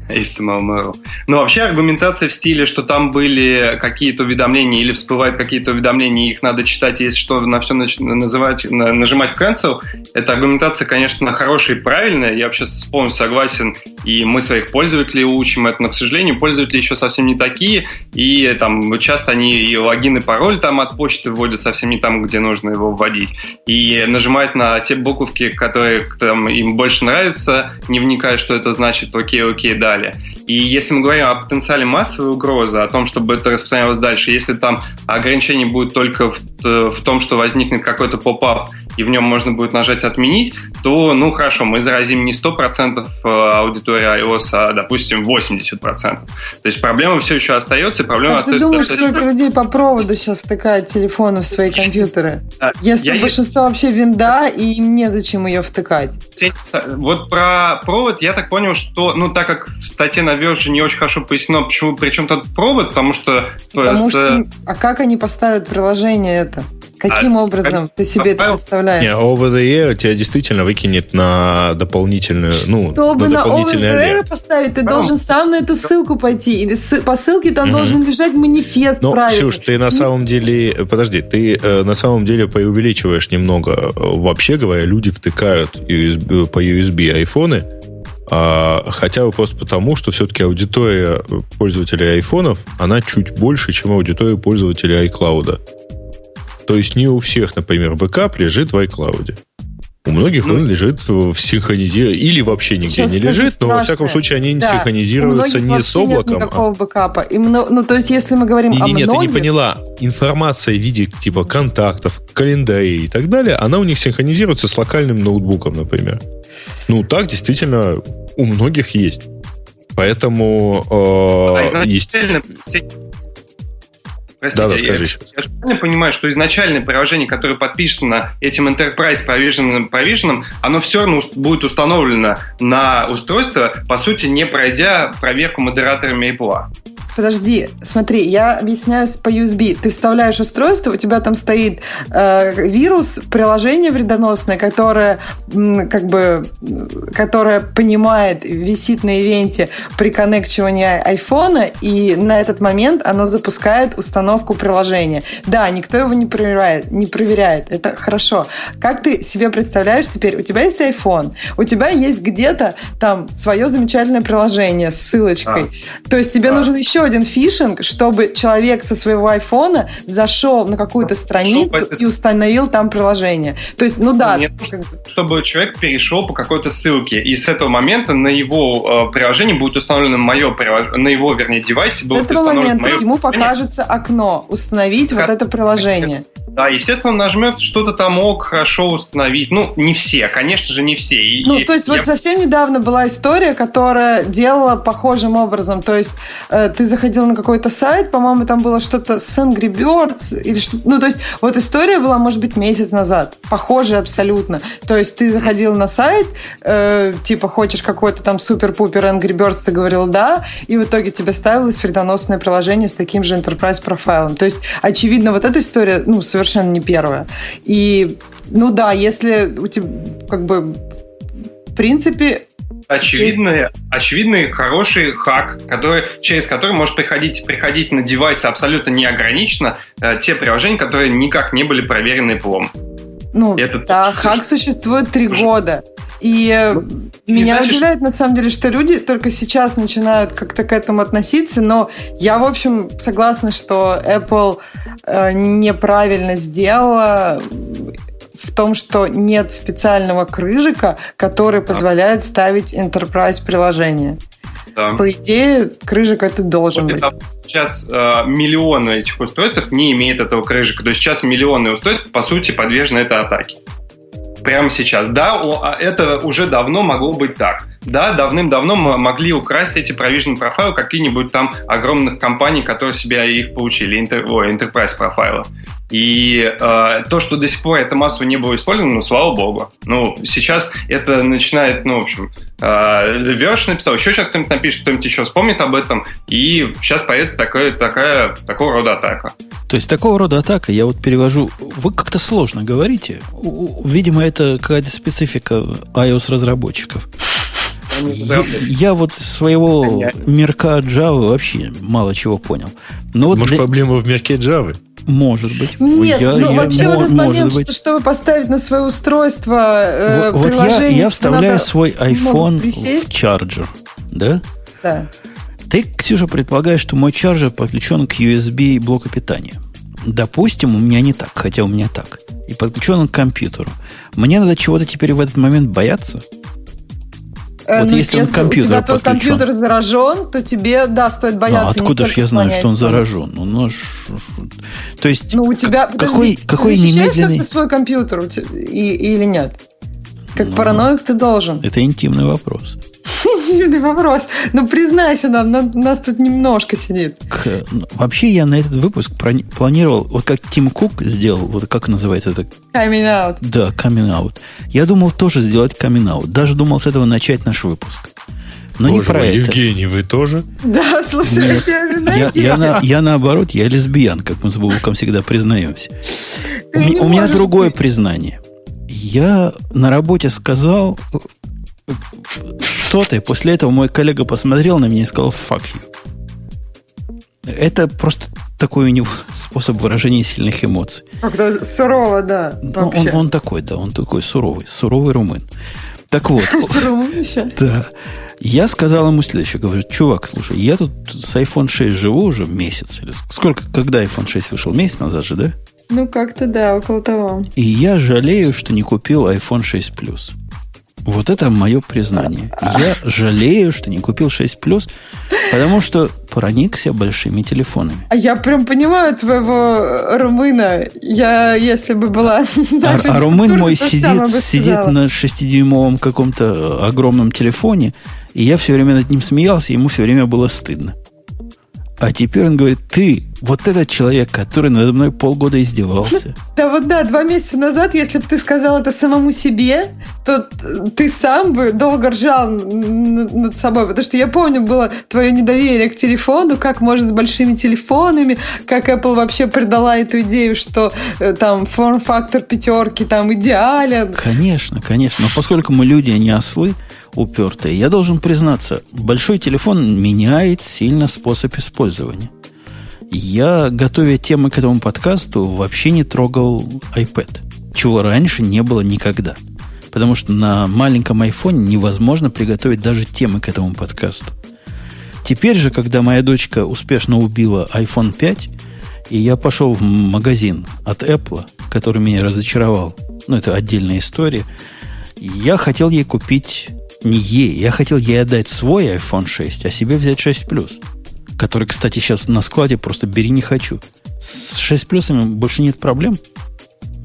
из самого Ну, вообще аргументация в стиле, что там были какие-то уведомления или всплывают какие-то уведомления, их надо читать, если что, на все называть, нажимать cancel, эта аргументация, конечно, хорошая и правильная, я вообще полностью согласен, и мы своих пользователей учим это, но, к сожалению, пользователи еще совсем не такие, и там часто они и логин и пароль там от почты вводят совсем не там, где нужно его вводить, и нажимают на те буковки, которые там, им больше нравятся, не вникая, что это значит, окей, окей, да, далее. И если мы говорим о потенциале массовой угрозы, о том, чтобы это распространялось дальше, если там ограничение будет только в, в том, что возникнет какой-то поп-ап, и в нем можно будет нажать «отменить», то, ну, хорошо, мы заразим не 100% э, аудитории iOS, а, допустим, 80%. То есть проблема все еще остается, и проблема а остается... ты думаешь, сколько людей по проводу сейчас втыкают телефоны в свои компьютеры? Да. Если Я- большинство вообще винда, и им незачем ее втыкать. Вот про провод я так понял, что, ну, так как в статье на Verge не очень хорошо пояснено, почему, при чем тут провод, потому что... э, Потому с- что, а как они поставят приложение это? Каким А, образом ты себе это представляешь? Не, over the air тебя действительно выкинет на дополнительную, ну, Чтобы на дополнительный OVR алерт. поставить, ты Пожалуйста. должен сам на эту ссылку пойти. И по ссылке там Мгм. должен лежать манифест Ну, правильный. Ксюш, ты на самом деле, э, подожди, ты э, на самом деле преувеличиваешь немного. Э, Вообще говоря, люди втыкают USB, по USB айфоны, а, хотя бы просто потому, что все-таки аудитория пользователей айфонов, она чуть больше, чем аудитория пользователей iCloud. То есть не у всех, например, бэкап лежит в iCloud. У многих Ну, он лежит в синхронизировании или вообще нигде не лежит, но во страшное. всяком случае они Да, синхронизируются многих не с вообще нет облаком, а никакого бэкапа. И мно- Ну, то есть, если мы говорим о не-не-не, ты не многих, поняла. Информация в виде типа контактов, календарей и так далее, она у них синхронизируется с локальным ноутбуком, например. Ну, так действительно у многих есть. Поэтому А э, есть... изначально... Простите, Да-да, я- скажи еще. Я же правильно понимаю, что изначальное приложение, которое подписано этим Enterprise Provision, provision оно все равно будет установлено на устройство, по сути, не пройдя проверку модераторами Apple. Подожди, смотри, я объясняю по USB. Ты вставляешь устройство, у тебя там стоит э, вирус, приложение вредоносное, которое как бы которое понимает, висит на ивенте при коннекчивании айфона, и на этот момент оно запускает установку приложения. Да, никто его не проверяет, не проверяет. Это хорошо. Как ты себе представляешь теперь? У тебя есть iPhone, у тебя есть где-то там свое замечательное приложение с ссылочкой. То есть тебе Да. нужен еще один фишинг, чтобы человек со своего айфона зашел на какую-то страницу и с- установил там приложение. То есть, ну да, Нет, чтобы человек перешел по какой-то ссылке, и с этого момента на его э, приложении будет установлено мое приложение, на его, вернее, девайсе с будет этого установлено момента мое ему приложение. покажется окно установить вот Как- это приложение. Да, естественно, он нажмет что-то там ок, хорошо установить. Ну, не все, конечно же, не все. И- Ну, то есть я вот совсем недавно была история, которая делала похожим образом. То есть э, ты заходил на какой-то сайт, по-моему, там было что-то с Angry Birds или что Ну, то есть вот история была, может быть, месяц назад. Похожая абсолютно. То есть ты заходил на сайт, э, типа хочешь какой-то там супер-пупер Angry Birds, ты говорил да, и в итоге тебе ставилось вредоносное приложение с таким же enterprise профайлом. То есть, очевидно, вот эта история, ну, совершенно не первая. И, ну да, если у тебя, как бы, в принципе, очевидный, очевидный хороший хак, который, через который может приходить, приходить на девайсы абсолютно неограниченно э, те приложения, которые никак не были проверены плом. Ну, Это да, хак существует три года. И э, не меня значит, удивляет, на самом деле, что люди только сейчас начинают как-то к этому относиться, но я, в общем, согласна, что Apple э, неправильно сделала в том, что нет специального крыжика, который позволяет ставить enterprise приложение. да. По идее, крыжик это должен Вот быть. это Сейчас э, миллионы этих устройств не имеют этого крыжика. То есть сейчас миллионы устройств, по сути, подвержены этой атаке. Прямо сейчас. Да, а это уже давно могло быть так. Да, давным-давно мы могли украсть эти provision профайлы какие-нибудь там огромных компаний, которые себе их получили, интер, ой, enterprise профайлы. И э, то, что до сих пор это массово не было использовано, ну, слава богу. Ну, сейчас это начинает, ну, в общем, э, The написал, еще сейчас кто-нибудь напишет, кто-нибудь еще вспомнит об этом, и сейчас появится такая, такая, такого рода атака. То есть такого рода атака, я вот перевожу, вы как-то сложно говорите. Видимо, это какая-то специфика iOS-разработчиков. Я, я вот своего Понятно. мирка Java вообще мало чего понял. Но вот Может, для- проблема в мерке Java? может быть. Нет, Я- ну я- вообще мо- вот этот момент, быть. что, чтобы поставить на свое устройство э, Вот, вот я, приложение, я вставляю надо свой iPhone в чарджер, да? Да. Ты, Ксюша, предполагаешь, что мой чарджер подключен к USB блоку питания. Допустим, у меня не так, хотя у меня так. И подключен он к компьютеру. Мне надо чего-то теперь в этот момент бояться? Э, Вот ну, если он к у тебя подключен. компьютер заражен, то тебе, да, стоит Ну, бояться. не откуда ж только я знаю, что он заражен? Ну, ну, ш- ш- то есть, Ну, у тебя... какой, подожди, какой ты немедленный... свой компьютер и, или нет? Как Ну, параноик ты должен. Это интимный вопрос. Дивный вопрос. Ну, признайся нам, нас тут немножко сидит. К- ну, вообще я на этот выпуск планировал, вот как Тим Кук сделал, вот как называется это, Coming out. да, coming out. Я думал тоже сделать coming out. Даже думал с этого начать наш выпуск. Но не Боже про мой, это. Евгений, вы тоже? Да, слушай, Нет. я же Я, я на- я наоборот, я лесбиян, как мы с Бубуком всегда признаемся. ты У, не у меня другое признание. Я на работе сказал что-то, и после этого мой коллега посмотрел на меня и сказал «fuck you». Это просто такой у него способ выражения сильных эмоций. Как-то сурово, да. Ну, он, он такой, да, он такой суровый, суровый румын. Так вот, да. Я сказал ему следующее. Говорю, чувак, слушай, я тут с iPhone 6 живу уже месяц. Или сколько, когда iPhone 6 вышел? Месяц назад же, да? Ну, как-то да, около того. И я жалею, что не купил iPhone 6 Plus. Вот это мое признание. Я жалею, что не купил 6 Plus, потому что проникся большими телефонами. А я прям понимаю твоего э, румына. Я, если бы была... А, а румын мой сидит, сидит на 6-дюймовом каком-то огромном телефоне, и я все время над ним смеялся, ему все время было стыдно. А теперь он говорит, ты, вот этот человек, который надо мной полгода издевался. Да вот да, два месяца назад, если бы ты сказал это самому себе, то ты сам бы долго ржал над собой. Потому что я помню, было твое недоверие к телефону, как может с большими телефонами, как Apple вообще придала эту идею, что э, там форм-фактор пятерки там идеален. Конечно, конечно. Но поскольку мы люди, а не ослы упертые, я должен признаться, большой телефон меняет сильно способ использования. Я, готовя темы к этому подкасту, вообще не трогал iPad, чего раньше не было никогда. Потому что на маленьком айфоне невозможно приготовить даже темы к этому подкасту. Теперь же, когда моя дочка успешно убила iPhone 5, и я пошел в магазин от Apple, который меня разочаровал, ну, это отдельная история, я хотел ей купить не ей, я хотел ей отдать свой iPhone 6, а себе взять 6 Plus, который, кстати, сейчас на складе просто бери не хочу. С 6 плюсами больше нет проблем.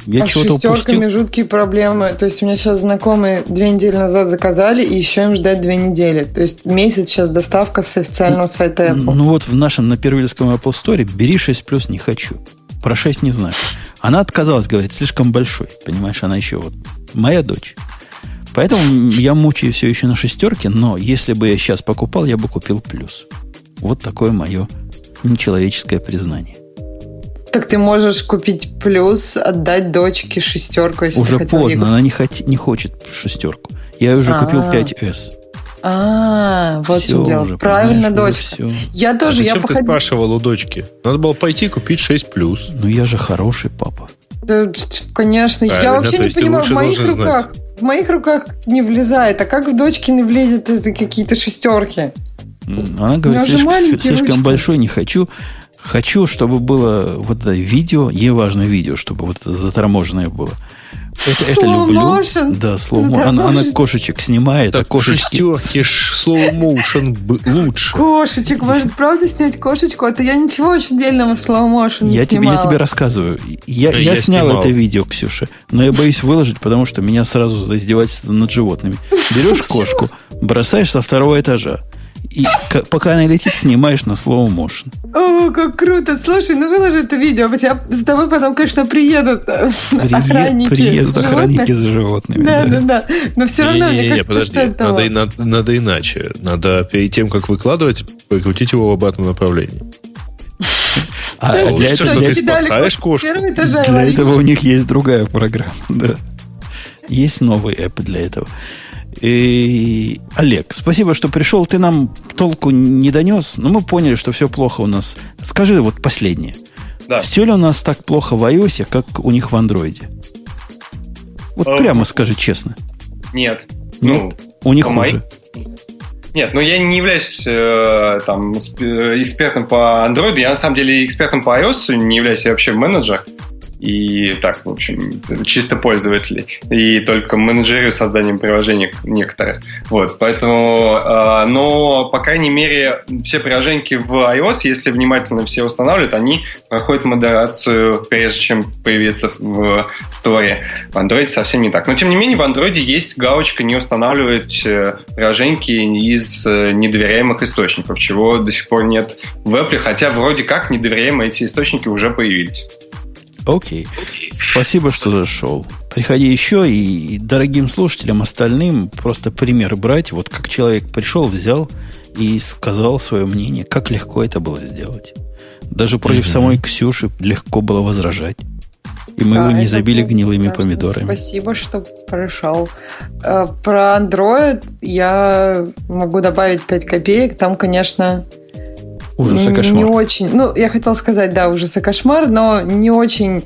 Я а чего-то шестерками упустил. жуткие проблемы. То есть у меня сейчас знакомые две недели назад заказали, и еще им ждать две недели. То есть месяц сейчас доставка с официального сайта Apple. Ну вот в нашем на первильском Apple Store бери 6 плюс не хочу. Про 6 не знаю. Она отказалась, говорит, слишком большой. Понимаешь, она еще вот моя дочь. Поэтому я мучаю все еще на шестерке, но если бы я сейчас покупал, я бы купил плюс. Вот такое мое нечеловеческое признание. Так ты можешь купить плюс, отдать дочке шестерку, если Уже ты хотел ей поздно, она не, хоти- не хочет шестерку. Я уже купил А. 5S. А, вот в Всё чем дело. Правильно, дочка. всё. Я А тоже, я зачем ты походила. спрашивал у дочки? Надо было пойти купить 6 плюс. Ну я же хороший папа. Да, конечно, я Правильно, вообще то не ты понимаю, в моих руках, в моих руках не влезает. А как в дочкины влезет это какие-то шестерки? Она говорит, слишком, слишком ручки. большой, не хочу. Хочу, чтобы было вот это видео, ей важно видео, чтобы вот это заторможенное было. Это, это люблю. motion. Да, slow mo- Она, она кошечек снимает, а Так кошечки... шестерки, ж slow motion б- лучше. Кошечек, может, правда снять кошечку? Это я ничего очень дельного в slow motion не Я тебе, я тебе рассказываю. Я, Да, я я снял снимал. это видео, Ксюша, но я боюсь выложить, потому что меня сразу за издевательство над животными. Берешь кошку, бросаешь со второго этажа, и пока она летит, снимаешь на slow motion. О, как круто! Слушай, ну выложи это видео, а тебя, за тобой потом, конечно, приедут э, Прие- охранники. приедут животных. охранники за животными. Да, да. да, да. Но все равно, мне Не-не-не, кажется, подожди, что это надо, надо, надо иначе. Надо перед тем, как выкладывать, прикрутить его в обратном направлении. А Да, для, лучше, этого, что для, ты спасаешь с кошку. этажа для этого у них есть другая программа. Да. Есть новый app для этого. И, Олег, спасибо, что пришел. Ты нам толку не донес, но мы поняли, что все плохо у нас. Скажи вот последнее. Да. Все ли у нас так плохо в iOS, как у них в андроиде? Вот Э, прямо скажи честно. Нет. Нет? Ну, У них хуже. Нет, ну я не являюсь э, там э, экспертом по Android, я на самом деле экспертом по iOS не являюсь, я вообще менеджер. И так, в общем, чисто пользователи, и только менеджеры созданием приложений некоторые. Вот, поэтому, э, но, по крайней мере, все приложения в iOS, если внимательно все устанавливают, они проходят модерацию, прежде чем появиться в Store. В Android совсем не так. Но, тем не менее, в Android есть галочка «Не устанавливать э, приложения из э, недоверяемых источников», чего до сих пор нет в Apple, хотя вроде как недоверяемые эти источники уже появились. Окей. Спасибо, что зашел. Приходи еще и дорогим слушателям остальным просто пример брать. Вот как человек пришел, взял и сказал свое мнение, как легко это было сделать. Даже против mm-hmm. самой Ксюши легко было возражать. И мы да, его не забили гнилыми страшно. помидорами. Спасибо, что пришел. Э, про Android я могу добавить 5 копеек. Там, конечно, Ужас и кошмар. Не очень. Ну, я хотела сказать, да, ужас и кошмар, но не очень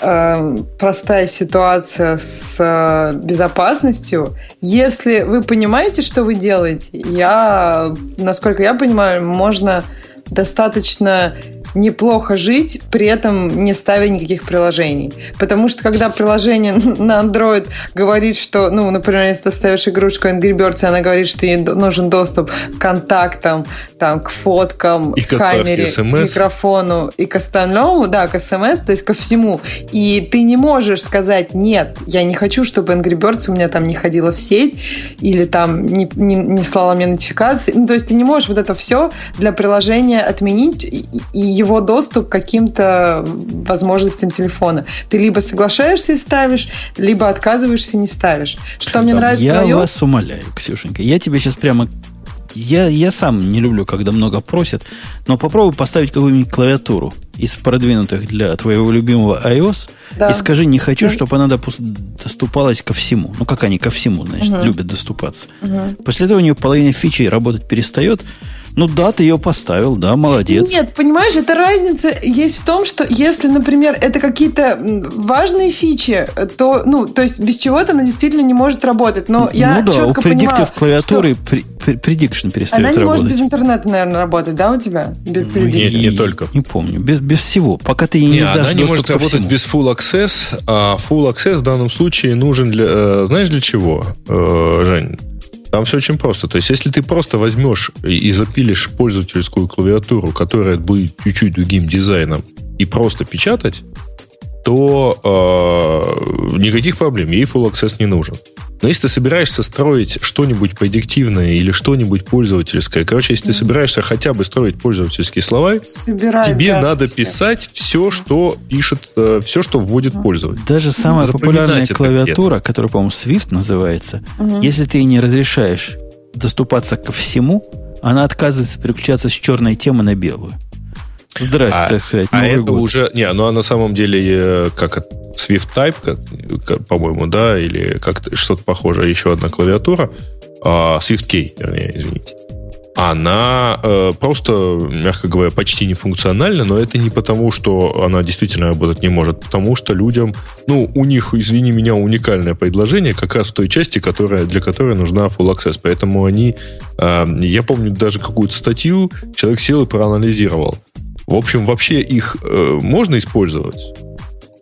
э, простая ситуация с э, безопасностью. Если вы понимаете, что вы делаете, я, насколько я понимаю, можно достаточно неплохо жить, при этом не ставя никаких приложений. Потому что когда приложение на Android говорит, что, ну, например, если ты ставишь игрушку Angry Birds, и она говорит, что ей нужен доступ к контактам, там, к фоткам, и к камере, к микрофону и к остальному, да, к смс, то есть ко всему. И ты не можешь сказать, нет, я не хочу, чтобы Angry Birds у меня там не ходила в сеть или там не, не, не слала мне нотификации. Ну, то есть ты не можешь вот это все для приложения отменить и, и его доступ к каким-то возможностям телефона. Ты либо соглашаешься и ставишь, либо отказываешься и не ставишь. Что мне нравится Я в вас умоляю, Ксюшенька. Я тебе сейчас прямо я, я сам не люблю, когда много просят, но попробуй поставить какую-нибудь клавиатуру из продвинутых для твоего любимого iOS да. и скажи, не хочу, да. чтобы она допу- доступалась ко всему. Ну, как они ко всему, значит, угу. любят доступаться. Угу. После этого у нее половина фичей работать перестает, ну да, ты ее поставил, да, молодец. Нет, понимаешь, это разница есть в том, что если, например, это какие-то важные фичи, то, ну, то есть без чего-то она действительно не может работать. Но я ну да, четко у предиктив клавиатуры что... prediction перестает Она не работать. может без интернета, наверное, работать, да, у тебя? Без ну, нет, не только. Не помню, без, без всего. Пока ты ей не, не дашь она не может работать всему. без Full Access, а Full Access в данном случае нужен для, э, знаешь, для чего, э, Жень? Там все очень просто. То есть, если ты просто возьмешь и запилишь пользовательскую клавиатуру, которая будет чуть-чуть другим дизайном, и просто печатать, то э, никаких проблем, ей Full Access не нужен. Но если ты собираешься строить что-нибудь предиктивное или что-нибудь пользовательское, короче, если ты собираешься хотя бы строить пользовательские слова, Собирать, тебе да, надо писать все, что пишет, э, все, что вводит пользователь. Даже самая популярная клавиатура, которая, по-моему, Swift называется, угу. если ты не разрешаешь доступаться ко всему, она отказывается переключаться с черной темы на белую. Здрасте, а, так сказать. А это год. уже... Не, ну а на самом деле, э, как Swift Type, по-моему, да, или как что-то похожее, еще одна клавиатура, а, Swift Key, вернее, извините. Она э, просто, мягко говоря, почти не функциональна, но это не потому, что она действительно работать не может, потому что людям, ну, у них, извини меня, уникальное предложение как раз в той части, которая, для которой нужна Full Access. Поэтому они, э, я помню даже какую-то статью, человек сел и проанализировал. В общем, вообще их э, можно использовать,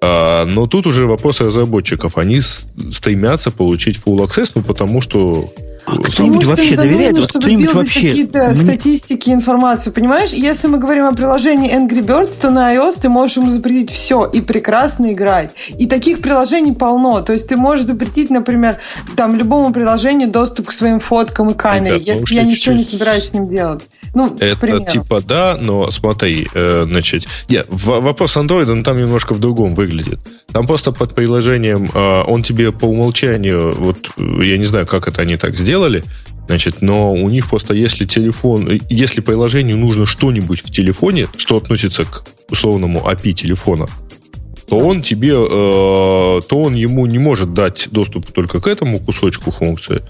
а, но тут уже вопрос разработчиков. Они стремятся получить full access, ну потому что а кто-нибудь вообще доверяет? Вот кто-нибудь вообще... какие-то Мне... статистики, информацию, понимаешь? Если мы говорим о приложении Angry Birds, то на iOS ты можешь ему запретить все и прекрасно играть. И таких приложений полно. То есть ты можешь запретить, например, там любому приложению доступ к своим фоткам и камере, Ребят, если я ничего не собираюсь с ним делать. Ну, Это типа да, но смотри, э, значит, нет, вопрос Android, он там немножко в другом выглядит. Там просто под приложением э, он тебе по умолчанию, вот я не знаю, как это они так сделали, Значит, но у них просто если телефон, если приложению нужно что-нибудь в телефоне, что относится к условному API телефона, то он тебе, э, то он ему не может дать доступ только к этому кусочку функции,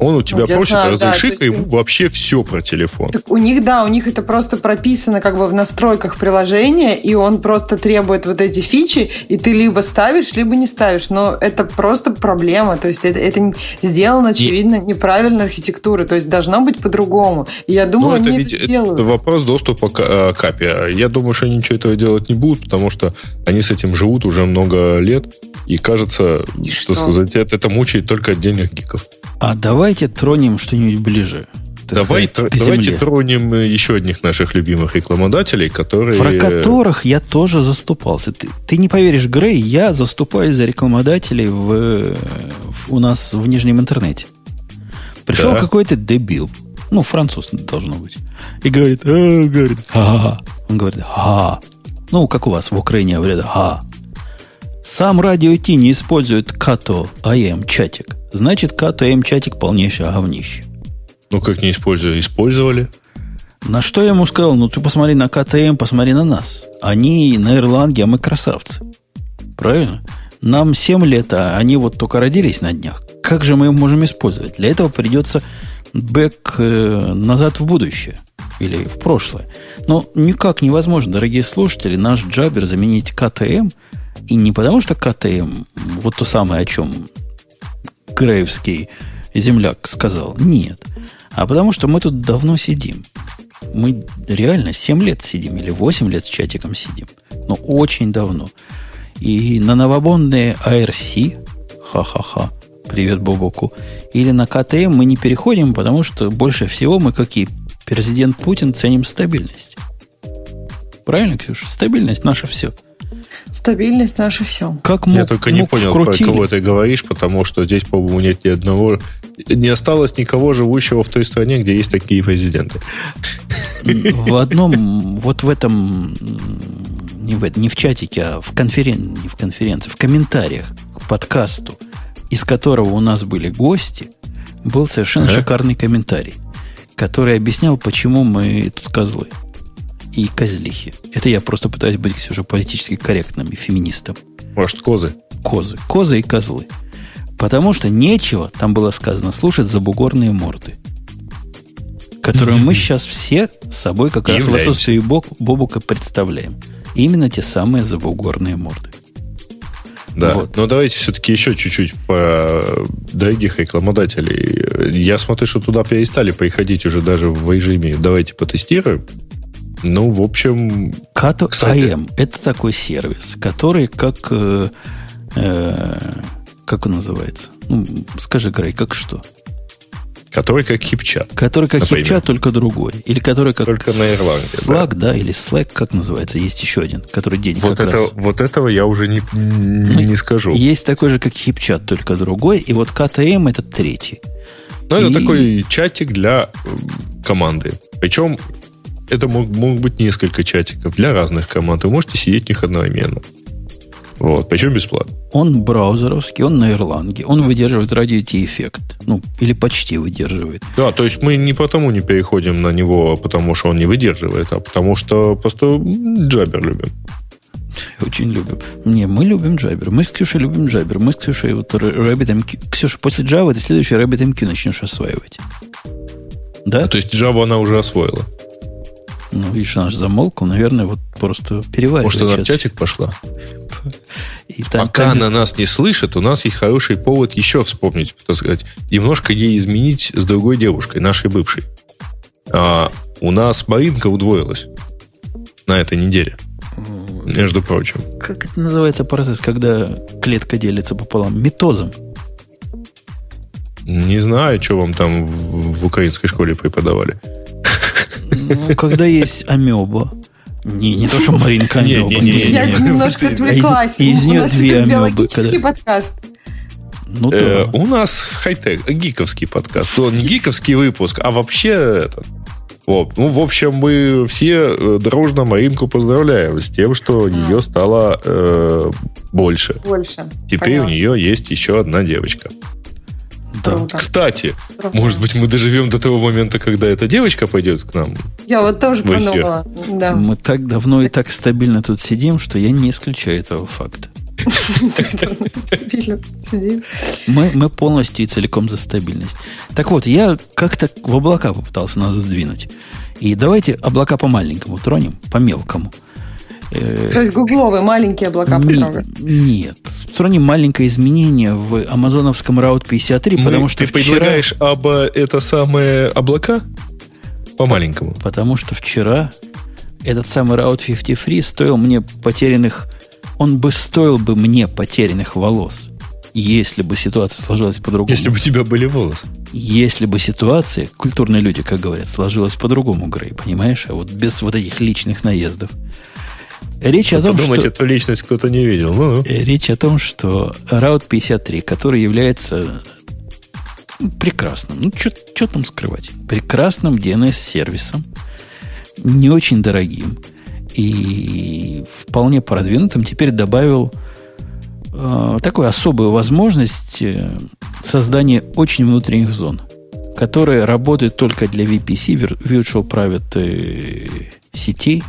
Он у тебя Ну, просит, знаю, да, есть ему вообще все про телефон. Так у них, да, у них это просто прописано как бы в настройках приложения, и он просто требует вот эти фичи, и ты либо ставишь, либо не ставишь. Но это просто проблема. То есть это, это сделано, очевидно, неправильной архитектурой. То есть должно быть по-другому. И я думаю, Ну, это они ведь это это сделают. вопрос доступа к, э, к API. Я думаю, что они ничего этого делать не будут, потому что они с этим живут уже много лет, и кажется, И что что? сказать, это, это мучает только отдельных гиков. А давайте тронем что-нибудь ближе. Давай, сказать, давайте тронем э, еще одних наших любимых рекламодателей, которые... Про которых я тоже заступался. Ты, ты не поверишь, Грей, я заступаюсь за рекламодателей в, э, в- у нас в нижнем интернете. Пришел Да. какой-то дебил, ну, француз должно быть, и говорит, «А», говорит, ха Он говорит, ха Ну, как у вас в Украине говорят, ха Сам радио Ти не использует като АМ чатик. Значит, като АМ чатик полнейшее говнище. Ну, как не использовали? Использовали. На что я ему сказал, ну ты посмотри на КТМ, посмотри на нас. Они на Ирландии, а мы красавцы. Правильно? Нам 7 лет, а они вот только родились на днях. Как же мы их можем использовать? Для этого придется бэк э, назад в будущее. Или в прошлое. Но никак невозможно, дорогие слушатели, наш джабер заменить КТМ. И не потому, что КТМ, вот то самое, о чем Греевский земляк сказал. Нет. А потому что мы тут давно сидим. Мы реально 7 лет сидим или 8 лет с чатиком сидим. Но очень давно. И на новобонные ARC, ха-ха-ха, привет Бобоку, или на КТМ мы не переходим, потому что больше всего мы, как и президент Путин, ценим стабильность. Правильно, Ксюша? Стабильность наше все. Стабильность наше все. Как Я мог- только не мог понял, про вкрутили. кого ты говоришь, потому что здесь, по-моему, нет ни одного... Не осталось никого живущего в той стране, где есть такие президенты. В одном, вот в этом, не в, не в чатике, а в конферен, не в конференции, в комментариях к подкасту, из которого у нас были гости, был совершенно Ага. шикарный комментарий, который объяснял, почему мы тут козлы и козлихи. Это я просто пытаюсь быть, Ксюша, политически корректным и феминистом. Может, козы? Козы. Козы и козлы. Потому что нечего, там было сказано, слушать забугорные морды. Которые мы сейчас все с собой как раз отсутствии Боб- Бобука представляем. Именно те самые забугорные морды. Да. Вот. Но давайте все-таки еще чуть-чуть по дорогих рекламодателей. Я смотрю, что туда перестали приходить уже даже в режиме «давайте потестируем». Ну, в общем, Kato Кстати. AM – это такой сервис, который как... э, э, как он называется? Ну, скажи, Грей, как что? который как хипчат. Который как Например. HipChat, только другой. Или который как Только на Ирландии, Slack, да. или Slack, как называется. Есть еще один, который день Вот, как это, раз. вот этого я уже не, не скажу. Есть такой же, как HipChat, только другой. И вот KTM это третий. Это И- такой чатик для команды. Причем это мог, могут быть несколько чатиков для разных команд. Вы можете сидеть в них одновременно. Вот. Причем бесплатно. Он браузеровский, он на Ирландии. Он выдерживает радио эффект. Ну, или почти выдерживает. Да, то есть мы не потому не переходим на него, потому что он не выдерживает, а потому что просто джабер любим. Очень любим. Не, мы любим Jabber. Мы с Ксюшей любим Jabber. Мы с Ксюшей вот RabbitMQ. Ксюша, после Java ты следующий RabbitMQ начнешь осваивать. Да? А, то есть Java она уже освоила. Ну, видишь, она же замолкла. Наверное, вот просто переваривает. Может, она в чатик пошла? И там- Пока там- она нас не слышит, у нас есть хороший повод еще вспомнить, так сказать, немножко ей изменить с другой девушкой, нашей бывшей. А, у нас Маринка удвоилась на этой неделе, между прочим. Как это называется процесс, когда клетка делится пополам? Метозом. Не знаю, что вам там в, в украинской школе преподавали. Ну, когда есть амеба. Не, не то, что Маринка амеба. Я не. немножко А отвлеклась. из У нее нас две амебы, подкаст. Ну, Э, да. у нас хай-тек, гиковский подкаст. Он не гиковский выпуск, а вообще это. Вот. Ну, в общем, мы все э, дружно Маринку поздравляем с тем, что ее стало э, больше. Больше. Теперь у Понятно. нее есть еще одна девочка. Да. Круто. Кстати, Круто. может быть, мы доживем до того момента, когда эта девочка пойдет к нам. Я вот тоже подумала. Да. Мы так давно и так стабильно тут сидим, что я не исключаю этого факта. Мы, мы полностью и целиком за стабильность. Так вот, я как-то в облака попытался нас сдвинуть. И давайте облака по маленькому тронем, по мелкому. Э, То есть гугловые маленькие облака потрогать? Нет. Тронем маленькое изменение в амазоновском Route 53, Мы, потому что Ты вчера... предлагаешь об это самые облака? По маленькому. Потому что вчера этот самый Route 53 стоил мне потерянных... Он бы стоил бы мне потерянных волос, если бы ситуация сложилась по-другому. Если бы у тебя были волосы. Если бы ситуация, культурные люди, как говорят, сложилась по-другому, Грей, понимаешь? А вот без вот этих личных наездов. Речь о том, подумать, что... эту личность кто-то не видел. Ну, ну. Речь о том, что Route 53, который является прекрасным, ну, что там скрывать, прекрасным DNS-сервисом, не очень дорогим и вполне продвинутым, теперь добавил э, такую особую возможность э, создания очень внутренних зон, которые работают только для VPC, Virtual Private э, сетей,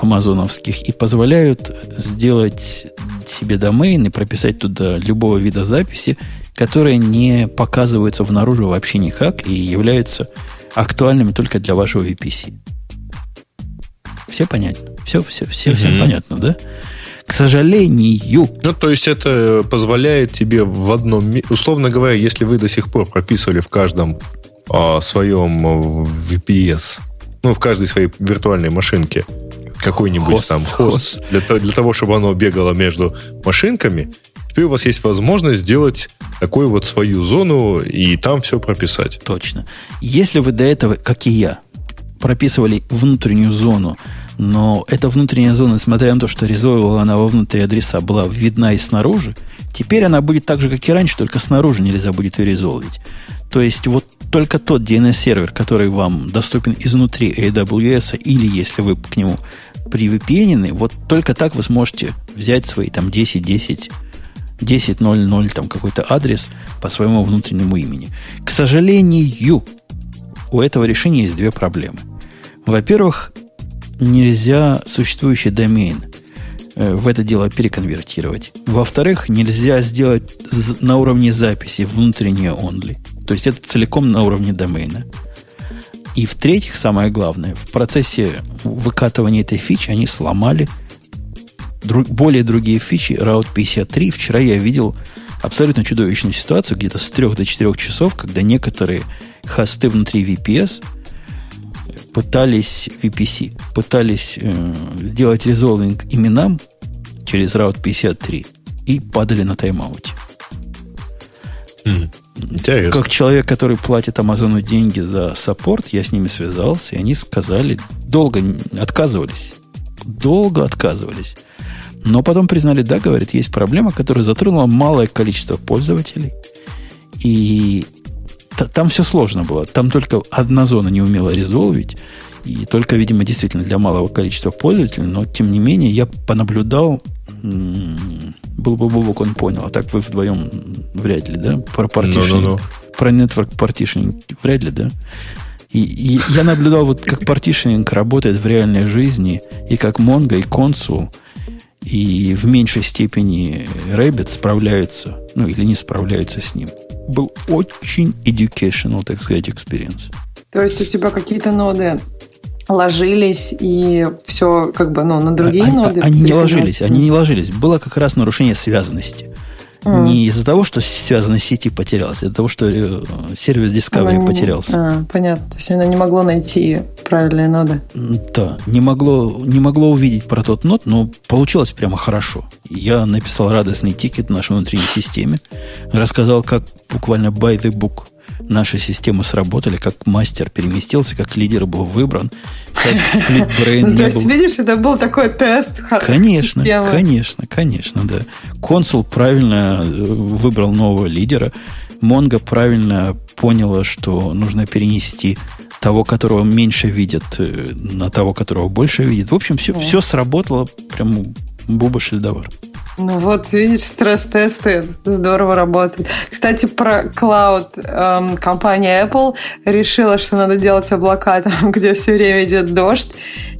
амазоновских и позволяют сделать себе домен и прописать туда любого вида записи, которые не показываются в наружу вообще никак и являются актуальными только для вашего VPC. Все понятно? Все, все, все, всем понятно, да? К сожалению. Ну, то есть это позволяет тебе в одном... Условно говоря, если вы до сих пор прописывали в каждом а, своем VPS, ну, в каждой своей виртуальной машинке какой-нибудь хост, там хост, Для, для того, чтобы оно бегало между машинками, теперь у вас есть возможность сделать такую вот свою зону и там все прописать. Точно. Если вы до этого, как и я, прописывали внутреннюю зону, но эта внутренняя зона, несмотря на то, что резолвила она во внутренние адреса, была видна и снаружи, теперь она будет так же, как и раньше, только снаружи нельзя будет ее резолвить. То есть вот только тот DNS-сервер, который вам доступен изнутри AWS, или если вы к нему при VPN, вот только так вы сможете взять свои там 10, 10, 10.00 там какой-то адрес по своему внутреннему имени. К сожалению, у этого решения есть две проблемы. Во-первых, нельзя существующий домен э, в это дело переконвертировать. Во-вторых, нельзя сделать на уровне записи внутреннее only. То есть это целиком на уровне домена. И в-третьих, самое главное, в процессе выкатывания этой фичи они сломали друг, более другие фичи Route 53. Вчера я видел абсолютно чудовищную ситуацию, где-то с 3 до 4 часов, когда некоторые хосты внутри VPS пытались VPC, пытались э, сделать резолвинг именам через Route 53 и падали на тайм-ауте. Mm. Интересно. Как человек, который платит Амазону деньги за саппорт, я с ними связался, и они сказали, долго отказывались. Долго отказывались. Но потом признали, да, говорит, есть проблема, которая затронула малое количество пользователей. И там все сложно было. Там только одна зона не умела резолвить. И только, видимо, действительно для малого количества пользователей. Но, тем не менее, я понаблюдал, был бы Бобок, он понял. А так вы вдвоем вряд ли, да? Про partitioning, no, no, no. про network partitioning вряд ли, да? И, и я наблюдал, вот как партишнинг работает в реальной жизни, и как Mongo и Consul, и в меньшей степени Rabbit справляются, ну или не справляются с ним. Был очень educational, так сказать, experience. То есть у тебя какие-то ноды ложились и все как бы ну, на другие они, ноды. Они не ложились, они не ложились. Было как раз нарушение связанности. Mm. Не из-за того, что связанность сети потерялась, а из-за того, что э, сервис Discovery она потерялся. А, понятно. То есть она не могло найти правильные ноды. Да, не могло, не могло увидеть про тот нод, но получилось прямо хорошо. Я написал радостный тикет нашей внутренней системе, рассказал, как буквально by the book – наши системы сработали, как мастер переместился, как лидер был выбран, как split brain То есть, видишь, это был такой тест Конечно, конечно, конечно, да. Консул правильно э, выбрал нового лидера. Mongo правильно поняла, что нужно перенести того, которого меньше видят, э, на того, которого больше видят. В общем, все, все сработало прям буба шельдовар. Ну вот, видишь, стресс-тесты здорово работают. Кстати, про клауд. Эм, компания Apple решила, что надо делать облака там, где все время идет дождь.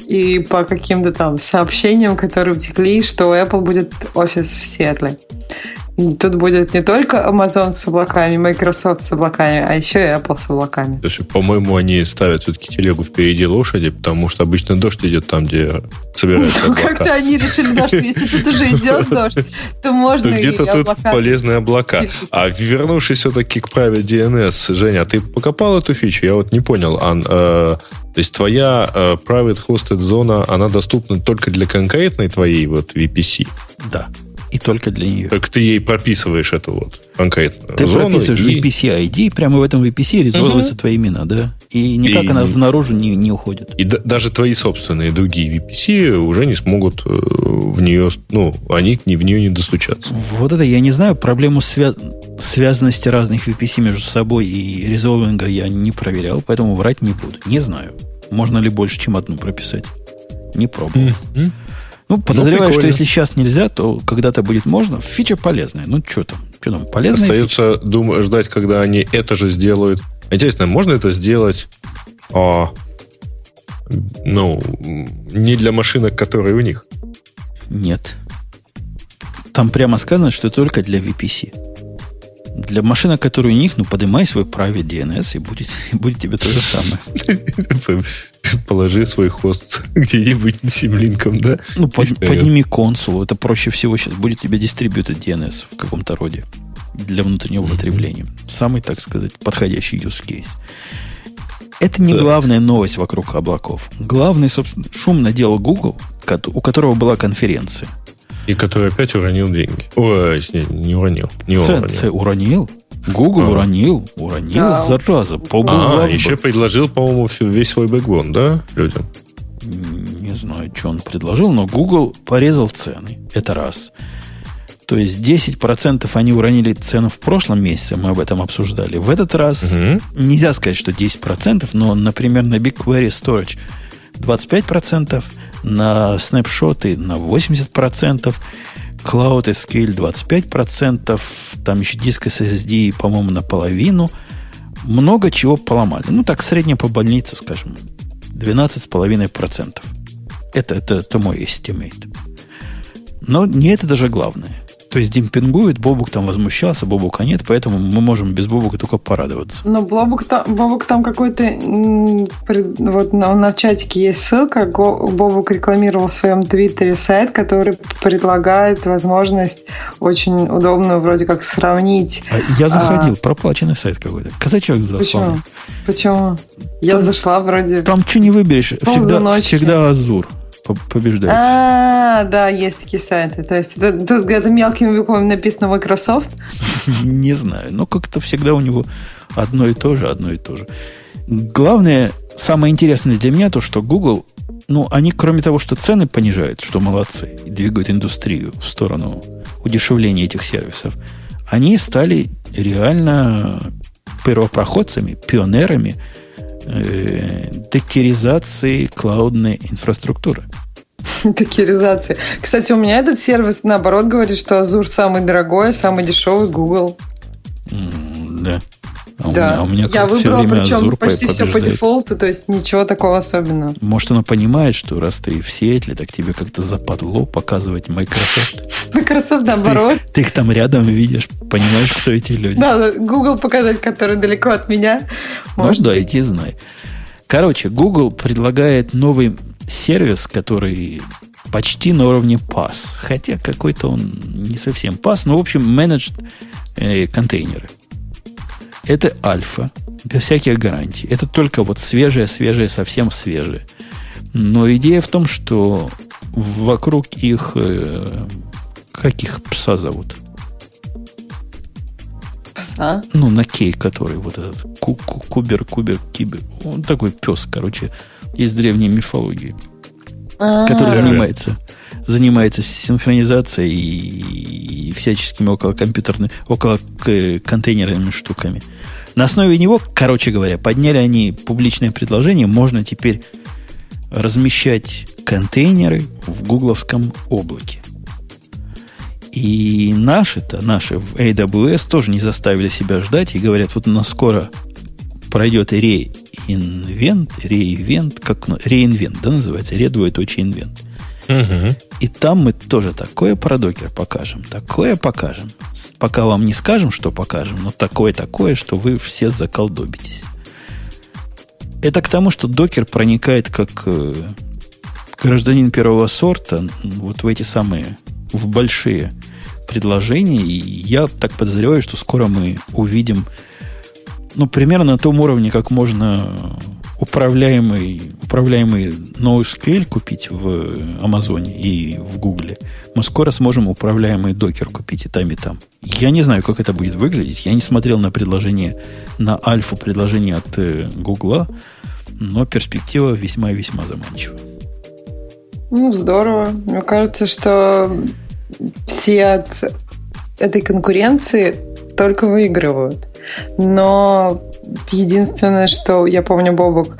и по каким-то там сообщениям, которые утекли, что Apple будет офис в Сиэтле. Тут будет не только Amazon с облаками, Microsoft с облаками, а еще и Apple с облаками. То есть, по-моему, они ставят все-таки телегу впереди лошади, потому что обычно дождь идет там, где собираются Ну, облака. как-то они решили, что если тут уже идет дождь, то можно и Где-то тут полезные облака. А вернувшись все-таки к праве DNS, Женя, а ты покопал эту фичу? Я вот не понял. Ан, э, то есть твоя э, private hosted зона, она доступна только для конкретной твоей вот VPC? Да. И только для нее. Только ты ей прописываешь эту вот конкретную Ты зону. прописываешь и- VPC ID, и прямо в этом VPC резолвятся твои имена, да? И никак И- она в наружу не, не уходит. И да- даже твои собственные другие VPC уже не смогут э, в нее, ну, они к ней, в нее не достучаться. Вот это я не знаю. Проблему свя- связанности разных VPC между собой и резолвинга я не проверял, поэтому врать не буду. Не знаю. Можно ли больше, чем одну прописать? Не пробовал. М? Ну, подозреваю, что прикольно. если сейчас нельзя, то когда-то будет можно. Фича полезная. Ну, что там? Что там? Полезная фича? Остается дум- ждать, когда они это же сделают. Интересно, можно это сделать, а, ну, не для машинок, которые у них? Нет. Там прямо сказано, что только для VPC. Для машинок, которые у них, ну, поднимай свой private DNS, и будет, и будет тебе то же самое. Положи свой хост где-нибудь симлинком, да? Ну, под- подними консул. Это проще всего сейчас. Будет тебе distributed DNS в каком-то роде для внутреннего потребления. Самый, так сказать, подходящий use case. Это не Так. главная новость вокруг облаков. Главный, собственно, шум наделал Google, у которого была конференция. И который опять уронил деньги. Ой, не, не уронил. Не он Ц- уронил. ц- уронил? Google А. уронил. Уронил, Да. зараза. А, Погуглав бы. еще предложил, по-моему, весь свой бэкбон, да, людям? Не знаю, что он предложил, но Google порезал цены. Это раз. То есть 10% они уронили цену в прошлом месяце, мы об этом обсуждали. В этот раз Мгм. нельзя сказать, что 10%, но, например, на BigQuery Storage 25%, на снапшоты на 80%, Cloud SQL 25%, там еще диск SSD, по-моему, наполовину. Много чего поломали. Ну, так, среднее по больнице, скажем, 12,5%. Это, это, это мой estimate. Но не это даже главное. То есть демпингует, Бобук там возмущался, Бобука нет, поэтому мы можем без Бобука только порадоваться. Но Бобук там, Бобук там какой-то... Вот на, на чатике есть ссылка. Бобук рекламировал в своем твиттере сайт, который предлагает возможность очень удобную вроде как сравнить. А я заходил, проплаченный сайт какой-то. Казачок Почему? засланный. Почему? Я Там- зашла вроде... Там что не выберешь, всегда, всегда Азур побеждает. А, да, есть такие сайты. То есть это, то есть где-то мелкими буквами написано Microsoft. Не знаю, но как-то всегда у него одно и то же, одно и то же. Главное, самое интересное для меня то, что Google, ну, они кроме того, что цены понижают, что молодцы, и двигают индустрию в сторону удешевления этих сервисов, они стали реально первопроходцами, пионерами э, докеризации клаудной инфраструктуры. Докеризация. Кстати, у меня этот сервис, наоборот, говорит, что Azure самый дорогой, самый дешевый Google. М, Да. А да. у меня, а у меня Я все выбрала, время причем Азур по- почти все по дефолту, то есть ничего такого особенного. Может, она понимает, что раз ты в Сиэтле, так тебе как-то западло показывать Microsoft. Microsoft Ты, наоборот. их- ты их там рядом видишь, понимаешь, кто эти люди. Да, да, Google показать, который далеко от меня. ну Может да, быть. иди знай. Короче, Google предлагает новый сервис, который почти на уровне PaaS. Хотя какой-то он не совсем PaaS, но, в общем, менеджд э, контейнеры. Это альфа, без всяких гарантий. Это только вот свежее, свежее, совсем свежее. Но идея в том, что вокруг их... э, как их пса зовут? Пса. Ну, на кей, который вот этот ку- ку- кубер, кубер, кибер. Он такой пес, короче, из древней мифологии, который А, занимается, занимается синхронизацией и, всяческими около компьютерными, около к- контейнерными штуками. На основе него, короче говоря, подняли они публичное предложение, можно теперь размещать контейнеры в гугловском облаке. И наши-то, наши в AWS тоже не заставили себя ждать и говорят, вот у нас скоро пройдет реинвент, реинвент, как реинвент, да, называется, ре двоеточие инвент. Угу. И там мы тоже такое про докер покажем, такое покажем. Пока вам не скажем, что покажем, но такое-такое, что вы все заколдобитесь. Это к тому, что докер проникает как э, гражданин первого сорта вот в эти самые, в большие предложения. И я так подозреваю, что скоро мы увидим ну, примерно на том уровне, как можно управляемый, управляемый NoSQL купить в Амазоне и в Гугле, мы скоро сможем управляемый докер купить и там, и там. Я не знаю, как это будет выглядеть. Я не смотрел на предложение, на альфу предложение от э, Гугла, но перспектива весьма и весьма заманчивая. Ну, здорово. Мне кажется, что все от этой конкуренции только выигрывают. Но единственное, что я помню, Бобок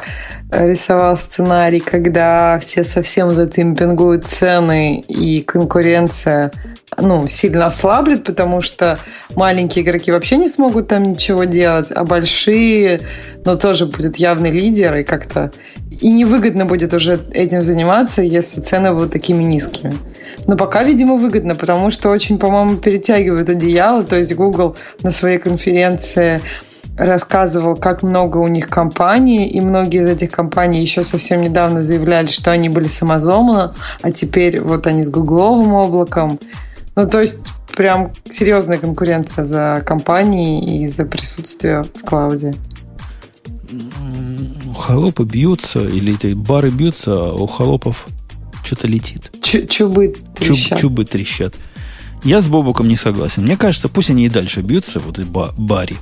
рисовал сценарий, когда все совсем затимпингуют цены и конкуренция ну, сильно ослаблет, потому что маленькие игроки вообще не смогут там ничего делать, а большие, но ну, тоже будет явный лидер, и как-то и невыгодно будет уже этим заниматься, если цены будут такими низкими. Но пока, видимо, выгодно, потому что очень, по-моему, перетягивают одеяло. То есть Google на своей конференции рассказывал, как много у них компаний, и многие из этих компаний еще совсем недавно заявляли, что они были с Amazon, а теперь вот они с гугловым облаком. Ну, то есть прям серьезная конкуренция за компании и за присутствие в клауде. Холопы бьются, или эти бары бьются, а у холопов что-то летит. чубы трещат. Чуб, чубы трещат. Я с Бобуком не согласен. Мне кажется, пусть они и дальше бьются, вот и баре.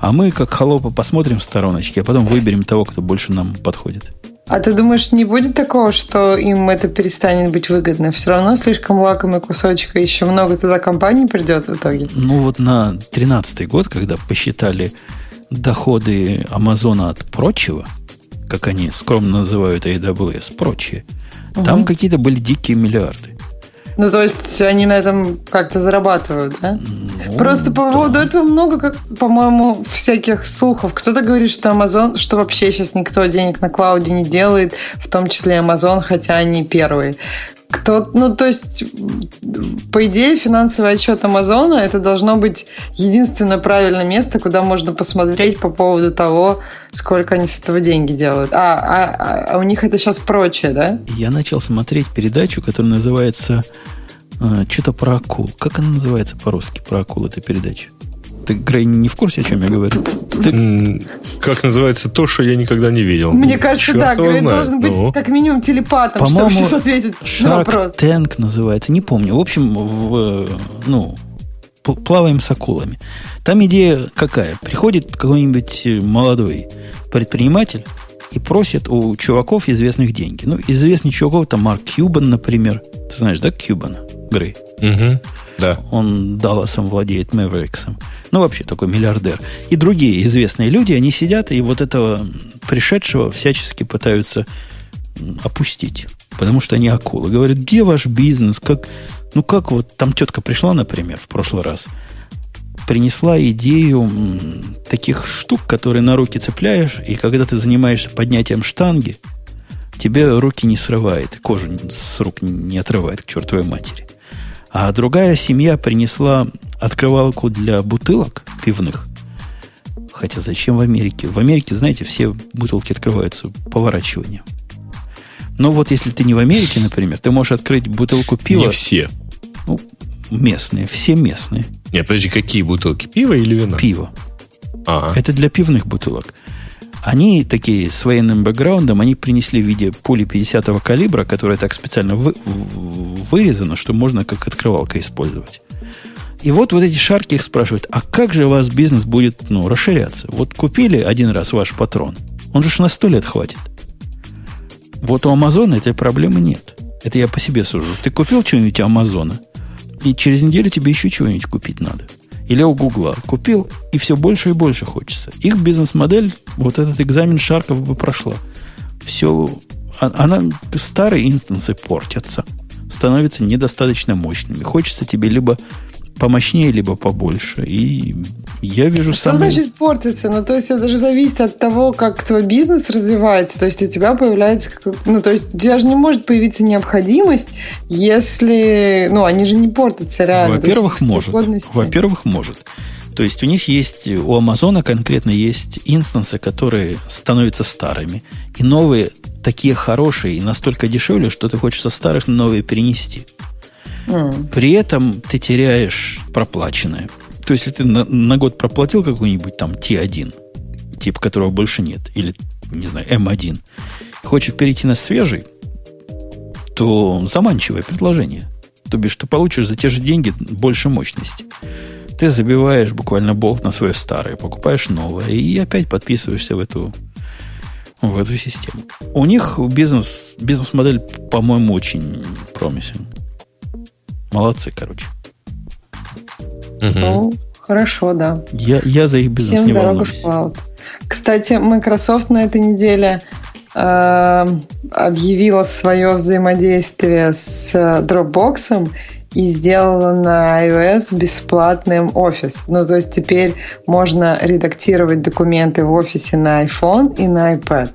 А мы, как холопы, посмотрим в стороночке, а потом выберем того, кто больше нам подходит. А ты думаешь, не будет такого, что им это перестанет быть выгодно? Все равно слишком лакомый кусочек, и еще много туда компаний придет в итоге? Ну вот на 2013 год, когда посчитали доходы Амазона от прочего, как они скромно называют AWS, прочие, угу. там какие-то были дикие миллиарды. Ну, то есть они на этом как-то зарабатывают, да? Ну, Просто по поводу да. этого много, как, по-моему, всяких слухов. Кто-то говорит, что Amazon, что вообще сейчас никто денег на клауде не делает, в том числе Amazon, хотя они первые. Кто, ну, то есть, по идее, финансовый отчет Амазона это должно быть единственное правильное место, куда можно посмотреть по поводу того, сколько они с этого деньги делают. А, а, а у них это сейчас прочее, да? Я начал смотреть передачу, которая называется э, что-то про акул. Как она называется по-русски, про акул, эта передача? Ты, Грей, не в курсе, о чем я говорю? Ты... Как называется то, что я никогда не видел? Мне кажется, Черт да, Грей знает. должен быть ну. как минимум телепатом, чтобы сейчас ответить на вопрос. Тэнк называется, не помню. В общем, в, ну, плаваем с акулами. Там идея какая? Приходит какой-нибудь молодой предприниматель и просит у чуваков известных деньги. Ну, известный чуваков, там Марк Кьюбан, например. Ты знаешь, да, Кьюбана, Грей? Угу. Да. Он Далласом владеет, Мэвериксом. Ну, вообще такой миллиардер. И другие известные люди, они сидят и вот этого пришедшего всячески пытаются опустить. Потому что они акулы. Говорят, где ваш бизнес? Как, ну, как вот там тетка пришла, например, в прошлый раз, принесла идею таких штук, которые на руки цепляешь, и когда ты занимаешься поднятием штанги, тебе руки не срывает, кожу с рук не отрывает к чертовой матери. А другая семья принесла открывалку для бутылок пивных. Хотя зачем в Америке? В Америке, знаете, все бутылки открываются поворачиванием. Но вот если ты не в Америке, например, ты можешь открыть бутылку пива. Не все. Ну, местные, все местные. Нет, подожди, какие бутылки? Пиво или вина? Пиво. Ага. Это для пивных бутылок. Они такие с военным бэкграундом, они принесли в виде пули 50-го калибра, которая так специально вы, вырезана, что можно как открывалка использовать. И вот вот эти шарки их спрашивают, а как же у вас бизнес будет ну, расширяться? Вот купили один раз ваш патрон, он же на сто лет хватит. Вот у Амазона этой проблемы нет. Это я по себе сужу. Ты купил что-нибудь Амазона, и через неделю тебе еще чего-нибудь купить надо. Или у Гугла. Купил, и все больше и больше хочется. Их бизнес-модель, вот этот экзамен Шарков бы прошла. Все, а, она, старые инстансы портятся, становятся недостаточно мощными. Хочется тебе либо помощнее, либо побольше. И я вижу Что самый... значит портится? Ну, то есть это же зависит от того, как твой бизнес развивается. То есть у тебя появляется... Ну, то есть у тебя же не может появиться необходимость, если... Ну, они же не портятся реально. Во-первых, может. Во-первых, может. То есть у них есть, у Амазона конкретно есть инстансы, которые становятся старыми. И новые такие хорошие и настолько дешевле, что ты хочешь со старых на новые перенести. Mm. При этом ты теряешь проплаченное. То есть, если ты на, на год проплатил какой-нибудь там T1, тип которого больше нет, или, не знаю, M1, и хочешь перейти на свежий, то заманчивое предложение. То бишь, ты получишь за те же деньги больше мощности. Ты забиваешь буквально болт на свое старое, покупаешь новое, и опять подписываешься в эту, в эту систему. У них бизнес, бизнес-модель, по-моему, очень промисен. Молодцы, короче. Угу. Ну, хорошо, да. Я, я за их бизнес Всем не дорога в клауд. Кстати, Microsoft на этой неделе э, объявила свое взаимодействие с Dropbox и сделала на iOS бесплатным офис. Ну, то есть теперь можно редактировать документы в офисе на iPhone и на iPad.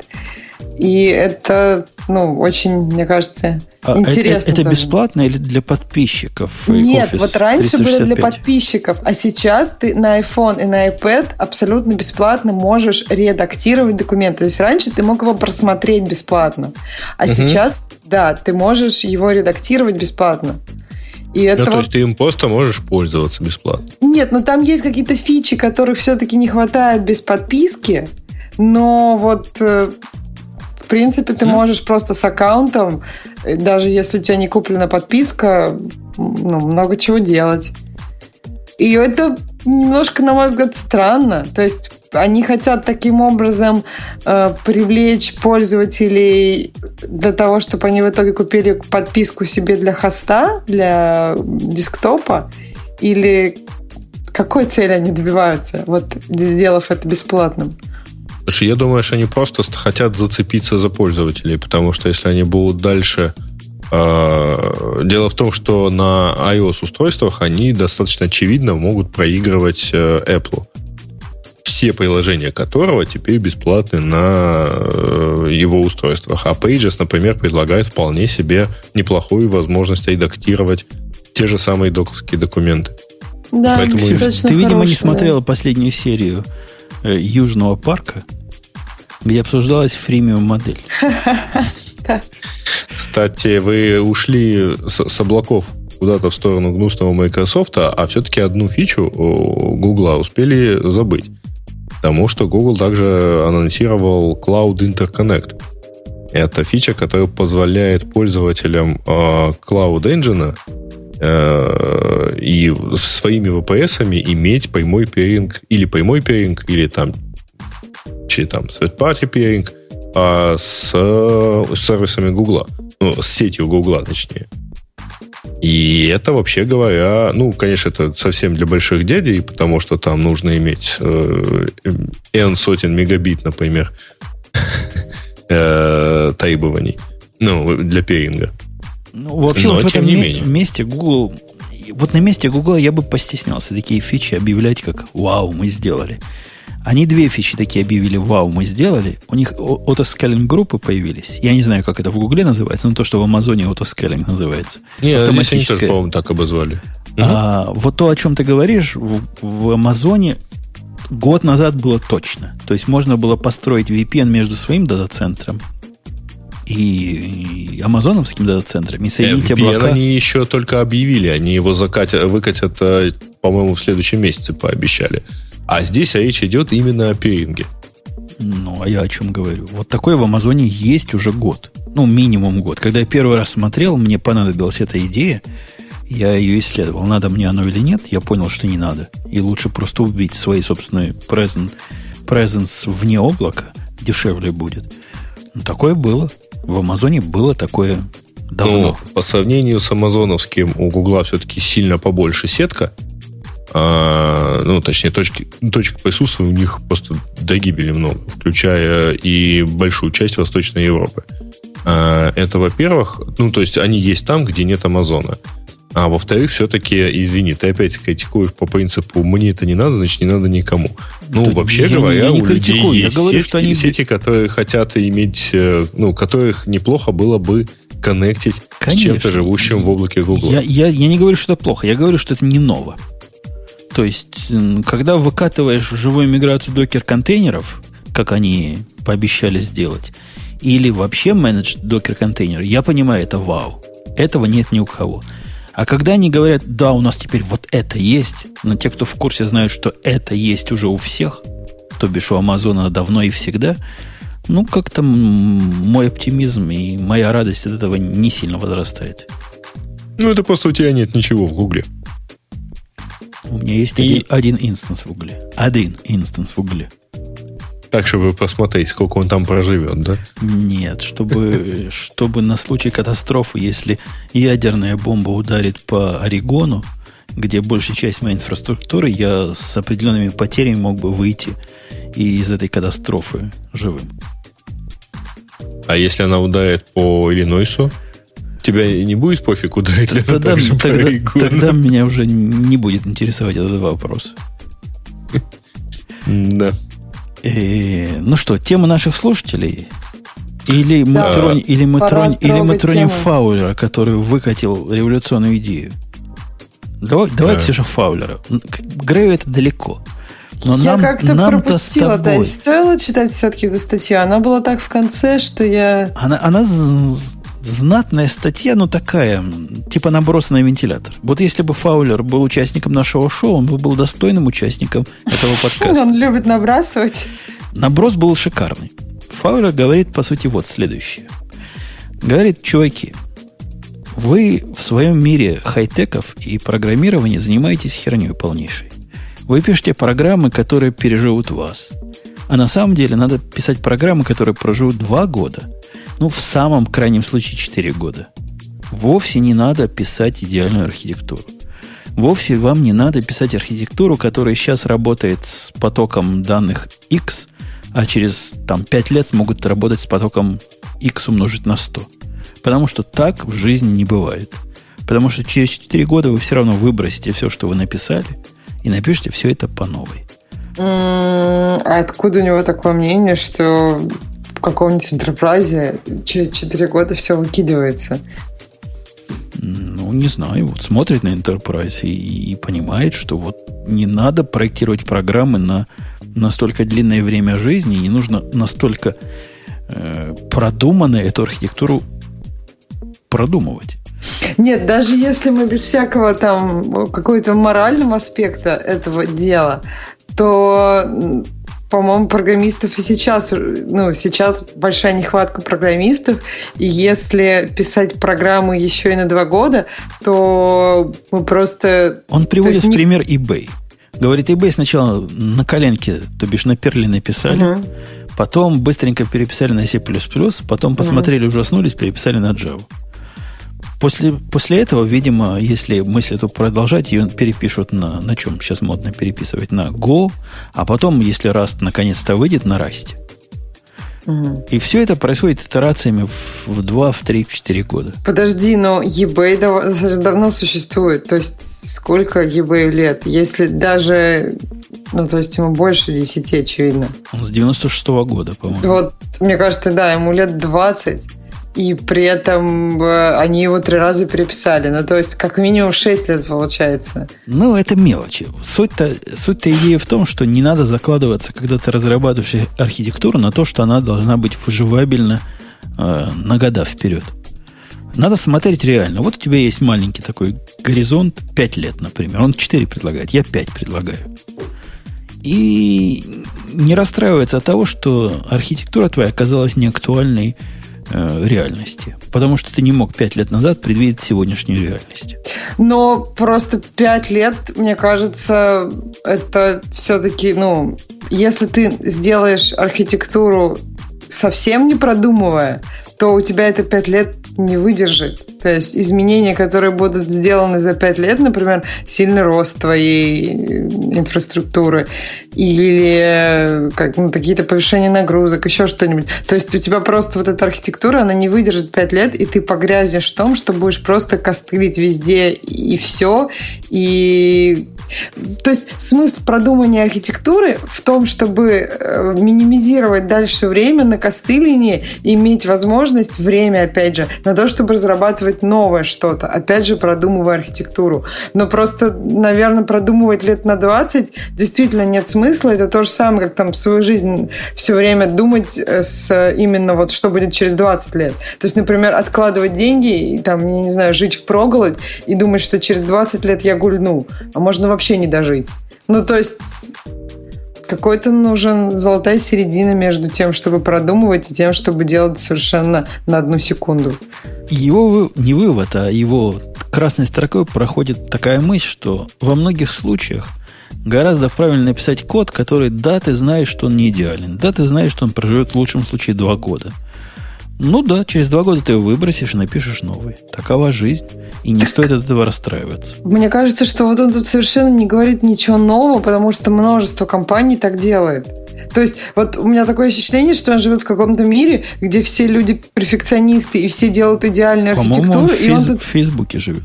И это, ну, очень, мне кажется, а интересно. Это, это бесплатно или для подписчиков? Нет, Office вот раньше 365? было для подписчиков, а сейчас ты на iPhone и на iPad абсолютно бесплатно можешь редактировать документы. То есть раньше ты мог его просмотреть бесплатно, а угу. сейчас, да, ты можешь его редактировать бесплатно. И ну, это то вот... есть ты им просто можешь пользоваться бесплатно? Нет, но там есть какие-то фичи, которых все-таки не хватает без подписки. Но вот э, принципе ты можешь просто с аккаунтом, э, даже если у тебя не куплена подписка, ну, много чего делать. И это немножко, на мой взгляд, странно. То есть они хотят таким образом э, привлечь пользователей для того, чтобы они в итоге купили подписку себе для хоста, для десктопа, или какой цели они добиваются, вот сделав это бесплатным? Слушай, я думаю, что они просто хотят зацепиться за пользователей, потому что если они будут дальше э, Дело в том, что на iOS-устройствах они достаточно очевидно могут проигрывать э, Apple все приложения которого теперь бесплатны на э, его устройствах. А Pages, например, предлагает вполне себе неплохую возможность редактировать те же самые доковские документы. Да, Поэтому... Ты, видимо, не смотрела да. последнюю серию Южного парка, где обсуждалась фримиум модель. Кстати, вы ушли с облаков куда-то в сторону гнусного Microsoft, а все-таки одну фичу Гугла успели забыть. Тому, что Google также анонсировал Cloud Interconnect. Это фича, которая позволяет пользователям э, Cloud Engine э, и своими VPS иметь прямой пиринг или прямой пиринг, или там, чи, там third-party пиринг э, с, с сервисами Google. Ну, с сетью Google, точнее. И это, вообще говоря, ну, конечно, это совсем для больших дядей, потому что там нужно иметь э, n сотен мегабит, например, э, требований. Ну, для пиринга. Ну, вообще, Но, вот в этом не менее. месте Google... Вот на месте Google я бы постеснялся такие фичи объявлять, как «Вау, мы сделали». Они две фичи такие объявили, вау, мы сделали. У них autoscaling группы появились. Я не знаю, как это в Гугле называется, но то, что в Амазоне autoscaling называется. Нет, здесь они тоже, по-моему, так обозвали. А, угу. Вот то, о чем ты говоришь, в, в Амазоне год назад было точно. То есть можно было построить VPN между своим дата-центром и, и амазоновским дата-центром и соединить VPN облака. они еще только объявили. Они его закатят, выкатят, э, по-моему, в следующем месяце пообещали. А здесь речь идет именно о пиринге. Ну, а я о чем говорю? Вот такое в Амазоне есть уже год. Ну, минимум год. Когда я первый раз смотрел, мне понадобилась эта идея. Я ее исследовал. Надо мне оно или нет. Я понял, что не надо. И лучше просто убить свои собственные present, presence вне облака. Дешевле будет. Ну, такое было. В Амазоне было такое давно. Ну, по сравнению с амазоновским, у Гугла все-таки сильно побольше сетка – а, ну, точнее, точки, точек присутствия у них просто до гибели много, включая и большую часть Восточной Европы. А, это, во-первых, ну, то есть они есть там, где нет Амазона. А во-вторых, все-таки, извини, ты опять критикуешь по принципу «мне это не надо, значит, не надо никому». Ну, Да вообще я говоря, я не у людей критикую, я есть говорю, сети, что они- сети, которые хотят иметь, э, ну, которых неплохо было бы коннектить с чем-то живущим в облаке Google. Я, я, я не говорю, что это плохо, я говорю, что это не ново. То есть, когда выкатываешь живую миграцию докер-контейнеров, как они пообещали сделать, или вообще менедж докер-контейнер, я понимаю, это вау. Этого нет ни у кого. А когда они говорят, да, у нас теперь вот это есть, но те, кто в курсе, знают, что это есть уже у всех, то бишь у Амазона давно и всегда, ну, как-то мой оптимизм и моя радость от этого не сильно возрастает. Ну, это просто у тебя нет ничего в Гугле. У меня есть И- один, один instance в Гугле. Один instance в Гугле. Так, чтобы посмотреть, сколько он там проживет, да? Нет, чтобы, чтобы на случай катастрофы, если ядерная бомба ударит по Орегону, где большая часть моей инфраструктуры, я с определенными потерями мог бы выйти и из этой катастрофы живым. А если она ударит по Иллинойсу, тебя не будет пофиг, ударит ли она Тогда, по тогда- тогда меня уже не будет интересовать этот вопрос. Да. Э, ну что, тема наших слушателей? Или мы, Да. тронь- или мы, тронь- или мы тронем тему. Фаулера, который выкатил революционную идею? Давай, давай Да. Ксюша, Фаулера. Грею это далеко. Но я нам- как-то нам-то с пропустила, да, тобой. и стоило читать все-таки эту статью. Она была так в конце, что я... Она, она знатная статья, ну такая, типа наброс на вентилятор. Вот если бы Фаулер был участником нашего шоу, он бы был достойным участником этого подкаста. Он любит набрасывать. Наброс был шикарный. Фаулер говорит, по сути, вот следующее. Говорит, чуваки, вы в своем мире хай-теков и программирования занимаетесь херней полнейшей. Вы пишете программы, которые переживут вас. А на самом деле надо писать программы, которые проживут два года. Ну, в самом крайнем случае 4 года. Вовсе не надо писать идеальную архитектуру. Вовсе вам не надо писать архитектуру, которая сейчас работает с потоком данных X, а через там, 5 лет смогут работать с потоком X умножить на 100. Потому что так в жизни не бывает. Потому что через 4 года вы все равно выбросите все, что вы написали, и напишите все это по новой. А откуда у него такое мнение, что каком-нибудь интерпрайзе через 4 года все выкидывается? Ну, не знаю, вот смотрит на Enterprise и, и понимает, что вот не надо проектировать программы на настолько длинное время жизни, не нужно настолько э, продуманно эту архитектуру продумывать. Нет, даже если мы без всякого там какого-то морального аспекта этого дела, то, по-моему, программистов и сейчас, ну, сейчас большая нехватка программистов, и если писать программы еще и на два года, то мы просто... Он приводит есть в не- пример eBay. Говорит, eBay сначала на коленке, то бишь на перле написали, Мгм. потом быстренько переписали на C++, потом посмотрели, ужаснулись, переписали на Java. После, после этого, видимо, если мысль эту продолжать, ее перепишут на, на чем сейчас модно переписывать, на Go, а потом, если Rust наконец-то выйдет, на Rust. И все это происходит итерациями в, в 2, в 3, в 4 года. Подожди, но eBay дав- давно существует. То есть сколько eBay лет? Если даже... Ну, то есть ему больше 10, очевидно. Он с 96 года, по-моему. Вот, мне кажется, да, ему лет 20. И при этом э, они его три раза переписали. Ну, то есть, как минимум 6 лет получается. Ну, это мелочи. Суть-то, суть-то идеи в том, что не надо закладываться, когда ты разрабатываешь архитектуру, на то, что она должна быть выживабельна э, на года вперед. Надо смотреть реально. Вот у тебя есть маленький такой горизонт, 5 лет, например. Он 4 предлагает, я 5 предлагаю. И не расстраивается от того, что архитектура твоя оказалась неактуальной э, реальности. Потому что ты не мог 5 лет назад предвидеть сегодняшнюю реальность. Но просто 5 лет, мне кажется, это все-таки, ну, если ты сделаешь архитектуру совсем не продумывая, то у тебя это 5 лет не выдержит. То есть изменения, которые будут сделаны за пять лет, например, сильный рост твоей э, инфраструктуры или как, ну, какие-то повышения нагрузок, еще что-нибудь. То есть у тебя просто вот эта архитектура, она не выдержит пять лет, и ты погрязнешь в том, что будешь просто костылить везде и все. И то есть смысл продумания архитектуры в том, чтобы э, минимизировать дальше время на костылении иметь возможность, время, опять же, на то, чтобы разрабатывать новое что-то, опять же, продумывая архитектуру. Но просто, наверное, продумывать лет на 20 действительно нет смысла. Это то же самое, как там свою жизнь все время думать э, с именно вот что будет через 20 лет. То есть, например, откладывать деньги и там, я не знаю, жить в проголодь и думать, что через 20 лет я гульну. А можно вообще не дожить. Ну, то есть какой-то нужен золотая середина между тем, чтобы продумывать, и тем, чтобы делать совершенно на одну секунду. Его не вывод, а его красной строкой проходит такая мысль, что во многих случаях гораздо правильно написать код, который, да, ты знаешь, что он не идеален, да, ты знаешь, что он проживет в лучшем случае два года – ну да, через два года ты его выбросишь и напишешь новый. Такова жизнь. И не стоит от этого расстраиваться. Мне кажется, что вот он тут совершенно не говорит ничего нового, потому что множество компаний так делает. То есть, вот у меня такое ощущение, что он живет в каком-то мире, где все люди перфекционисты и все делают идеальную архитектуру. Он и он тут... в Фейсбуке живет.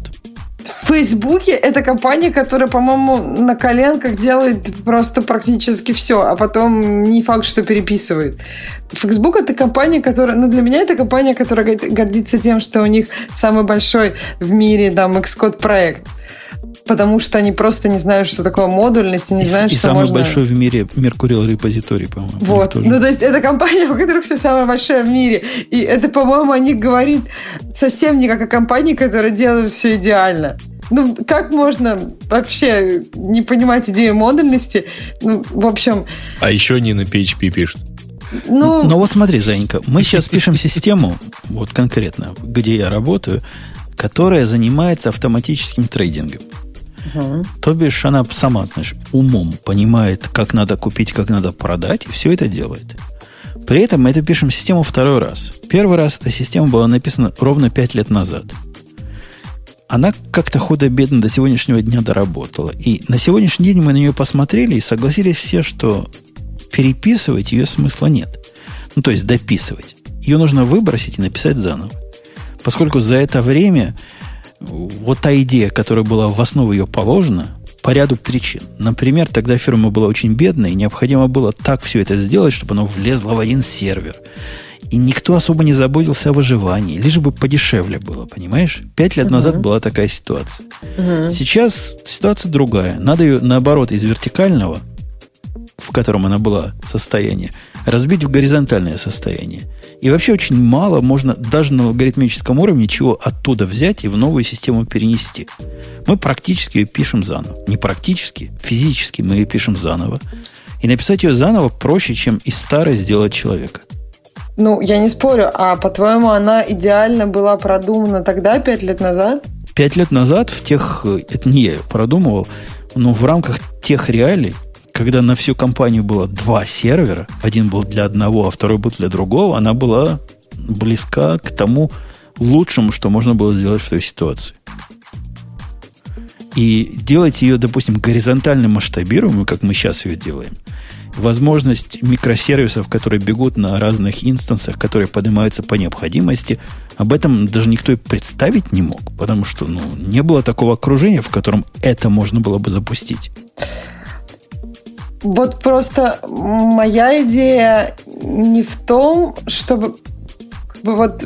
Фейсбуке это компания, которая, по-моему, на коленках делает просто практически все, а потом не факт, что переписывает. Facebook это компания, которая, ну для меня это компания, которая гордится тем, что у них самый большой в мире там Xcode проект потому что они просто не знают, что такое модульность, и не знают, и что самый можно... большой в мире Mercurial репозиторий, по-моему. Вот. Ну, то есть, это компания, у которых все самое большое в мире. И это, по-моему, о них говорит совсем не как о компании, которая делает все идеально. Ну, как можно вообще не понимать идею модульности? Ну, в общем... А еще они на PHP пишут. Ну, Но вот смотри, Занька, мы сейчас пишем систему, вот конкретно, где я работаю, которая занимается автоматическим трейдингом. Угу. То бишь, она сама, знаешь, умом понимает, как надо купить, как надо продать, и все это делает. При этом мы это пишем систему второй раз. Первый раз эта система была написана ровно 5 лет назад. Она как-то худо-бедно до сегодняшнего дня доработала. И на сегодняшний день мы на нее посмотрели и согласились все, что переписывать ее смысла нет. Ну, то есть дописывать. Ее нужно выбросить и написать заново. Поскольку за это время вот та идея, которая была в основу ее положена, по ряду причин. Например, тогда фирма была очень бедная, и необходимо было так все это сделать, чтобы оно влезло в один сервер. И никто особо не заботился о выживании, лишь бы подешевле было, понимаешь? Пять лет uh-huh. назад была такая ситуация. Uh-huh. Сейчас ситуация другая. Надо ее, наоборот, из вертикального, в котором она была, состояние, разбить в горизонтальное состояние. И вообще очень мало можно даже на алгоритмическом уровне чего оттуда взять и в новую систему перенести. Мы практически ее пишем заново. Не практически, физически мы ее пишем заново. И написать ее заново проще, чем из старой сделать человека. Ну, я не спорю. А по-твоему, она идеально была продумана тогда, пять лет назад? Пять лет назад в тех... Э, это не я продумывал, но в рамках тех реалий, когда на всю компанию было два сервера, один был для одного, а второй был для другого, она была близка к тому лучшему, что можно было сделать в той ситуации. И делать ее, допустим, горизонтально масштабируемую, как мы сейчас ее делаем, возможность микросервисов, которые бегут на разных инстансах, которые поднимаются по необходимости, об этом даже никто и представить не мог, потому что ну, не было такого окружения, в котором это можно было бы запустить. Вот просто моя идея не в том, чтобы вот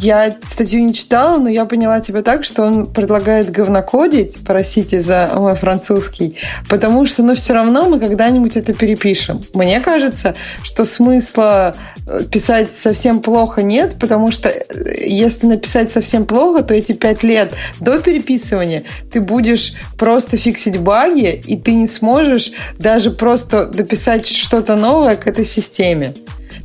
я статью не читала, но я поняла тебя так, что он предлагает говнокодить, простите за мой французский, потому что, ну, все равно мы когда-нибудь это перепишем. Мне кажется, что смысла э, писать совсем плохо нет, потому что э, если написать совсем плохо, то эти пять лет до переписывания ты будешь просто фиксить баги, и ты не сможешь даже просто дописать что-то новое к этой системе.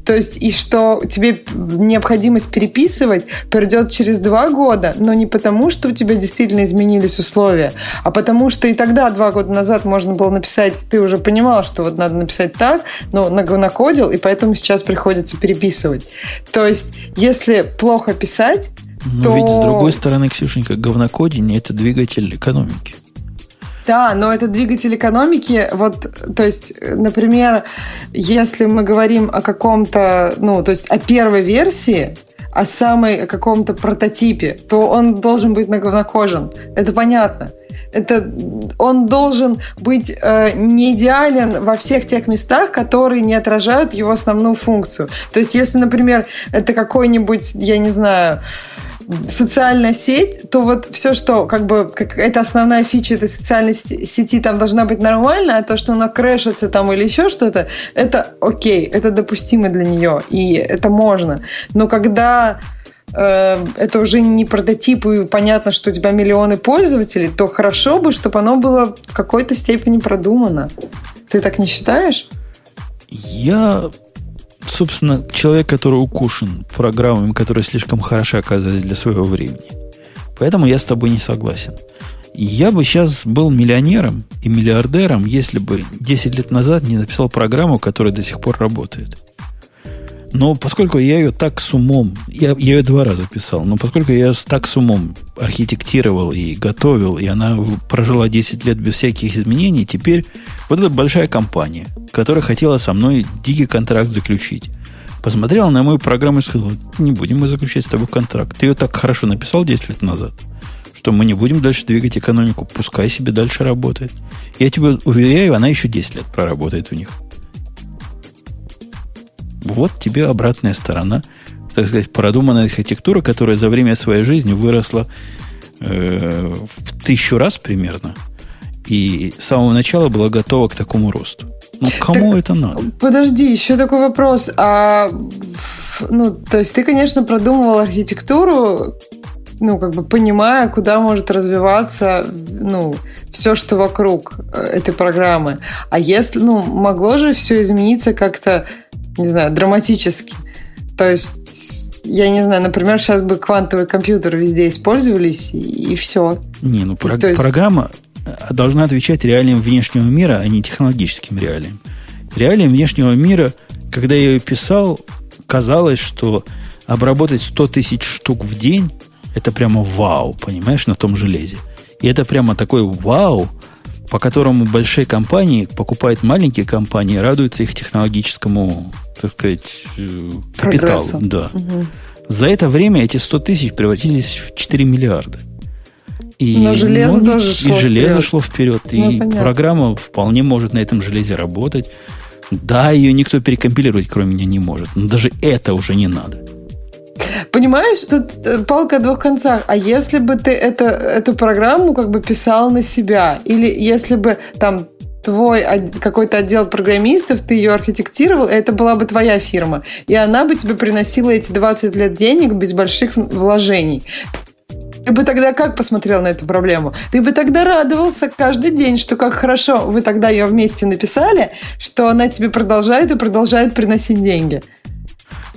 То есть, и что тебе необходимость переписывать придет через два года, но не потому, что у тебя действительно изменились условия, а потому что и тогда, два года назад, можно было написать, ты уже понимал, что вот надо написать так, но накодил, и поэтому сейчас приходится переписывать. То есть, если плохо писать, Но то... ведь с другой стороны, Ксюшенька, говнокодение – это двигатель экономики. Да, но это двигатель экономики. Вот, то есть, например, если мы говорим о каком-то, ну, то есть о первой версии, о самой каком-то прототипе, то он должен быть наговнокожен. Это понятно. Это он должен быть э, не идеален во всех тех местах, которые не отражают его основную функцию. То есть, если, например, это какой-нибудь, я не знаю, социальная сеть, то вот все, что как бы как, это основная фича этой социальной сети, там должна быть нормально, а то, что она крэшится там или еще что-то, это окей, это допустимо для нее, и это можно. Но когда э, это уже не прототип, и понятно, что у тебя миллионы пользователей, то хорошо бы, чтобы оно было в какой-то степени продумано. Ты так не считаешь? Я собственно, человек, который укушен программами, которые слишком хороши оказались для своего времени. Поэтому я с тобой не согласен. Я бы сейчас был миллионером и миллиардером, если бы 10 лет назад не написал программу, которая до сих пор работает. Но поскольку я ее так с умом, я, я ее два раза писал, но поскольку я ее так с умом архитектировал и готовил, и она прожила 10 лет без всяких изменений, теперь вот эта большая компания, которая хотела со мной дикий контракт заключить, посмотрела на мою программу и сказала, не будем мы заключать с тобой контракт. Ты ее так хорошо написал 10 лет назад, что мы не будем дальше двигать экономику, пускай себе дальше работает. Я тебе уверяю, она еще 10 лет проработает в них. Вот тебе обратная сторона, так сказать, продуманная архитектура, которая за время своей жизни выросла э, в тысячу раз примерно. И с самого начала была готова к такому росту. Ну, кому так, это надо? Подожди, еще такой вопрос. А, ну, то есть ты, конечно, продумывал архитектуру, ну, как бы понимая, куда может развиваться, ну, все, что вокруг э, этой программы. А если, ну, могло же все измениться как-то не знаю, драматически. То есть, я не знаю, например, сейчас бы квантовые компьютеры везде использовались, и, и все. Не, ну про- есть... программа э, должна отвечать реалиям внешнего мира, а не технологическим реалиям. Реалиям внешнего мира, когда я ее писал, казалось, что обработать 100 тысяч штук в день – это прямо вау, понимаешь, на том железе. И это прямо такой вау, по которому большие компании покупают маленькие компании, радуются их технологическому, так сказать, э, капиталу. Прогрессу. Да. Угу. За это время эти 100 тысяч превратились в 4 миллиарда. И, Но железо ну, тоже шло И железо вперед. шло вперед. Ну, и понятно. программа вполне может на этом железе работать. Да, ее никто перекомпилировать, кроме меня, не может. Но даже это уже не надо. Понимаешь, тут э, палка о двух концах. А если бы ты это, эту программу как бы писал на себя, или если бы там твой какой-то отдел программистов, ты ее архитектировал, это была бы твоя фирма. И она бы тебе приносила эти 20 лет денег без больших вложений. Ты бы тогда как посмотрел на эту проблему? Ты бы тогда радовался каждый день, что как хорошо вы тогда ее вместе написали, что она тебе продолжает и продолжает приносить деньги.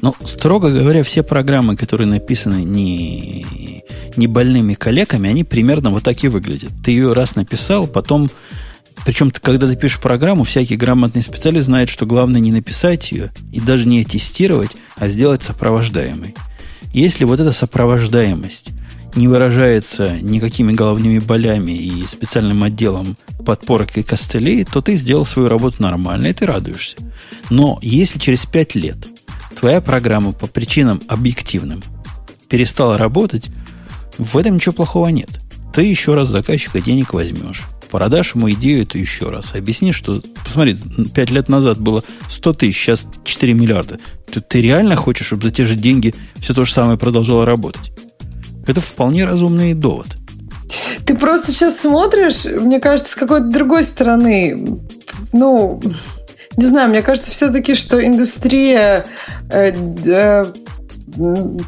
Ну, строго говоря, все программы, которые написаны не, не больными коллегами, они примерно вот так и выглядят. Ты ее раз написал, потом... Причем, когда ты пишешь программу, всякий грамотный специалист знает, что главное не написать ее и даже не тестировать, а сделать сопровождаемой. Если вот эта сопровождаемость не выражается никакими головными болями и специальным отделом подпорок и костылей, то ты сделал свою работу нормально, и ты радуешься. Но если через пять лет твоя программа по причинам объективным перестала работать, в этом ничего плохого нет. Ты еще раз заказчика денег возьмешь. Продашь ему идею эту еще раз. Объясни, что, посмотри, 5 лет назад было 100 тысяч, сейчас 4 миллиарда. Ты, ты реально хочешь, чтобы за те же деньги все то же самое продолжало работать? Это вполне разумный довод. Ты просто сейчас смотришь, мне кажется, с какой-то другой стороны. Ну, не знаю, мне кажется все-таки, что индустрия э, э,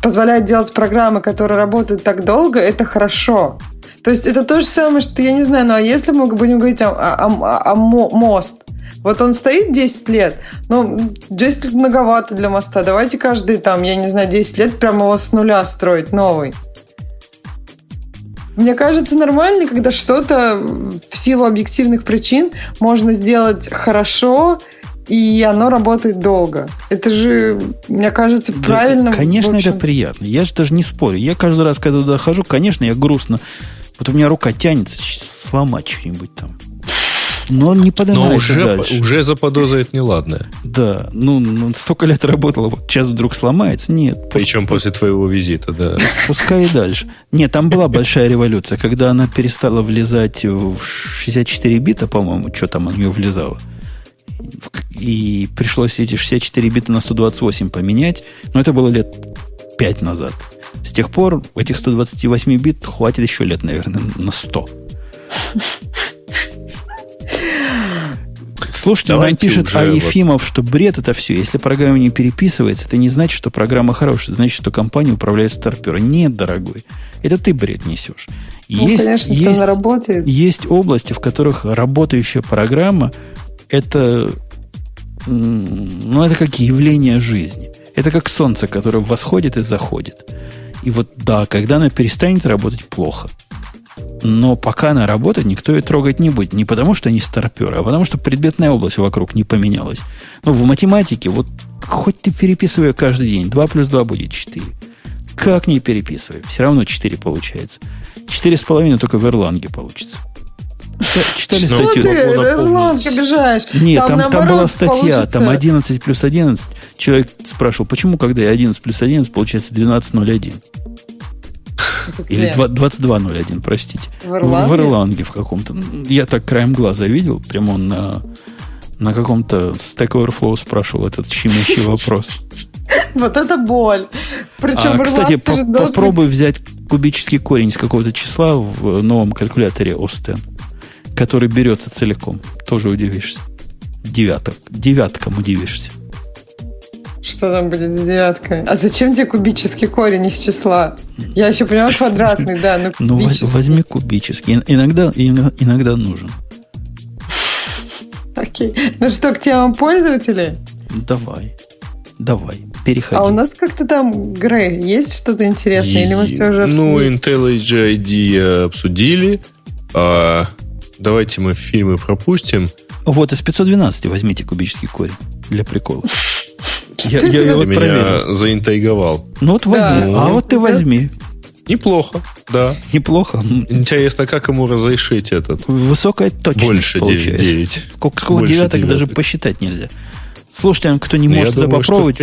позволяет делать программы, которые работают так долго, это хорошо. То есть это то же самое, что, я не знаю, ну а если мы будем говорить о, о, о, о мост, вот он стоит 10 лет, ну, 10 лет многовато для моста. Давайте каждый там, я не знаю, 10 лет прямо его с нуля строить новый. Мне кажется, нормально, когда что-то в силу объективных причин можно сделать хорошо и оно работает долго. Это же, мне кажется, правильно. Да, конечно, это приятно. Я же даже не спорю. Я каждый раз, когда туда хожу, конечно, я грустно. Вот у меня рука тянется сломать что-нибудь там. Но он не поднимается Но уже, дальше. уже заподозрит неладное. Да. Ну, ну, столько лет работала, вот сейчас вдруг сломается. Нет. Причем после твоего визита, да. Пускай и дальше. Нет, там была большая революция, когда она перестала влезать в 64 бита, по-моему, что там у нее влезало. И пришлось эти 64 бита на 128 поменять. Но это было лет 5 назад. С тех пор этих 128 бит хватит еще лет, наверное, на 100. Слушайте, он пишет, а Ефимов, вот... что бред это все. Если программа не переписывается, это не значит, что программа хорошая. Это значит, что компания управляет старпером. Нет, дорогой. Это ты бред несешь. Ну, есть, конечно, есть, она работает. Есть области, в которых работающая программа это, ну, это как явление жизни. Это как солнце, которое восходит и заходит. И вот да, когда она перестанет работать плохо – но пока она работает, никто ее трогать не будет. Не потому, что они старперы, а потому, что предметная область вокруг не поменялась. Но в математике, вот хоть ты переписывай ее каждый день, 2 плюс 2 будет 4. Как не переписывай, все равно 4 получается. 4,5 только в Erlang получится. Читали Что статью? ты, Erlang обижаешь? Нет, там, там, там была статья, получится... там 11 плюс 11. Человек спрашивал, почему, когда я 11 плюс 11, получается 12,01? Или 22.01, простите. В Ирланге? В Ирланге в каком-то. Я так краем глаза видел, прямо он на, на каком-то Stack Overflow спрашивал этот щемящий вопрос. Вот это боль. Причем а, кстати, попробуй взять кубический корень из какого-то числа в новом калькуляторе OSTEN, который берется целиком. Тоже удивишься. Девяток. Девяткам удивишься. Что там будет с девяткой? А зачем тебе кубический корень из числа? Я еще понимаю квадратный, да, но Ну, возьми кубический. Иногда, иногда нужен. Окей. Ну что, к темам пользователей? Давай. Давай, переходи. А у нас как-то там, Грей, есть что-то интересное? Или мы все уже ну, обсудили? Ну, IntelliJ ID обсудили. А, давайте мы фильмы пропустим. Вот из 512 возьмите кубический корень для прикола. Я, я, я вот меня проверил. заинтриговал. Ну вот возьми. Да. А вот ты возьми. Неплохо, да. Неплохо. Интересно, как ему разрешить этот? Высокая точность Больше получается. 9. 9. Сколько, сколько Больше девяток 9. даже посчитать нельзя. Слушайте, кто не ну, может это попробовать,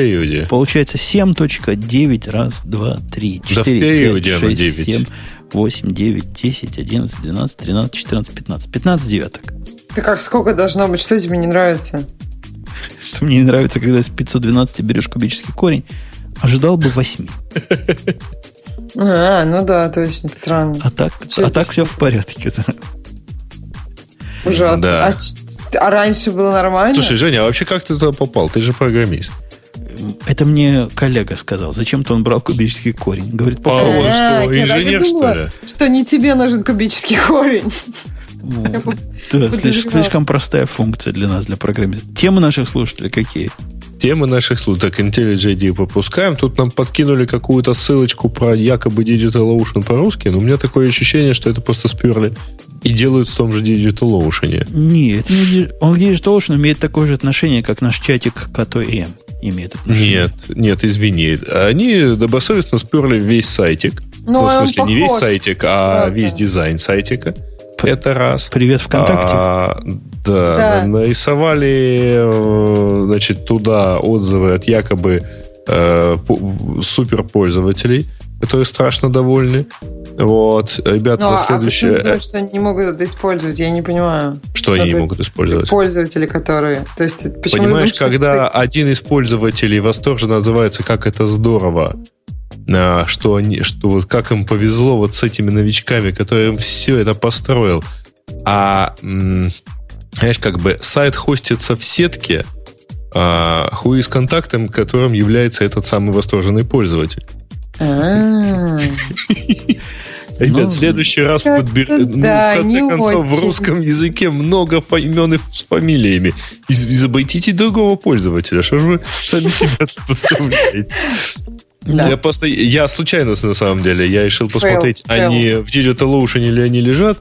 получается 7.9, раз, два, три, четыре, да 5, 6, 9. 7, 8, 9, 10, 11, 12, 13, 14, 15. 15 девяток. Ты как сколько должно быть? Что тебе не нравится? что мне не нравится, когда с 512 берешь кубический корень, ожидал бы 8. А, ну да, точно, странно. А так, а так все в порядке. Да. Ужасно. Да. А, а раньше было нормально? Слушай, Женя, а вообще как ты туда попал? Ты же программист. Это мне коллега сказал. Зачем-то он брал кубический корень. Говорит, попробуй. А, что, инженер, что ли? Что не тебе нужен кубический корень. Да, слишком, простая функция для нас, для программистов. Темы наших слушателей какие? Темы наших слушателей. Так, IntelliJ пропускаем. Тут нам подкинули какую-то ссылочку про якобы DigitalOcean по-русски, но у меня такое ощущение, что это просто сперли и делают в том же DigitalOcean. Нет, не, он к DigitalOcean имеет такое же отношение, как наш чатик к КТМ имеет отношение. Нет, нет, извини. Они добросовестно сперли весь сайтик. Ну, в смысле, не весь сайтик, а да, весь да. дизайн сайтика. Это раз. Привет ВКонтакте. А, да, да, нарисовали э, значит, туда отзывы от якобы э, суперпользователей, которые страшно довольны. Вот, ребята, ну, на следующее... А потому что они не могут это использовать? Я не понимаю. Что ну, они не могут использовать? Пользователи, которые... То есть, почему Понимаешь, когда ты... один из пользователей восторженно называется «Как это здорово», а, что они, что вот как им повезло вот с этими новичками, которые им все это построил. А, знаешь, как бы сайт хостится в сетке, а, хуи с контактом, которым является этот самый восторженный пользователь. А. Ребят, в следующий раз подбер... ну, в конце концов, в русском языке много имен с фамилиями. Изобретите другого пользователя. Что же вы сами себя подставляете? Да. Я просто, я случайно на самом деле, я решил посмотреть, fail, они fail. в DigitalOcean или они лежат.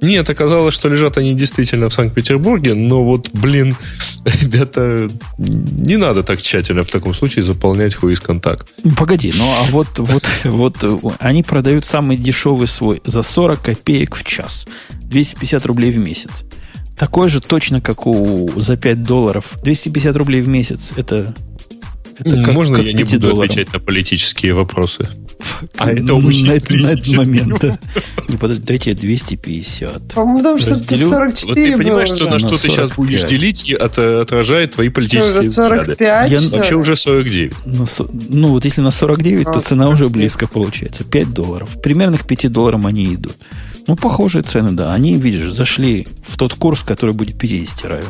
Нет, оказалось, что лежат они действительно в Санкт-Петербурге, но вот, блин, ребята, не надо так тщательно в таком случае заполнять хуиз контакт. Погоди, ну а вот, вот, вот они продают самый дешевый свой за 40 копеек в час. 250 рублей в месяц. Такой же точно, как у за 5 долларов. 250 рублей в месяц это это как, Можно как я не буду долларам? отвечать на политические вопросы? А это очень на, на этот момент. Не, дайте 250. По-моему, потому что это 44 Вот ты понимаешь, что на что ты сейчас будешь делить, отражает твои политические уже 45, взгляды. Вообще уже 49. Ну, ну, вот если на 49, то цена уже близко получается. 5 долларов. Примерно к 5 долларам они идут. Ну, похожие цены, да. Они, видишь, зашли в тот курс, который будет 50 равен.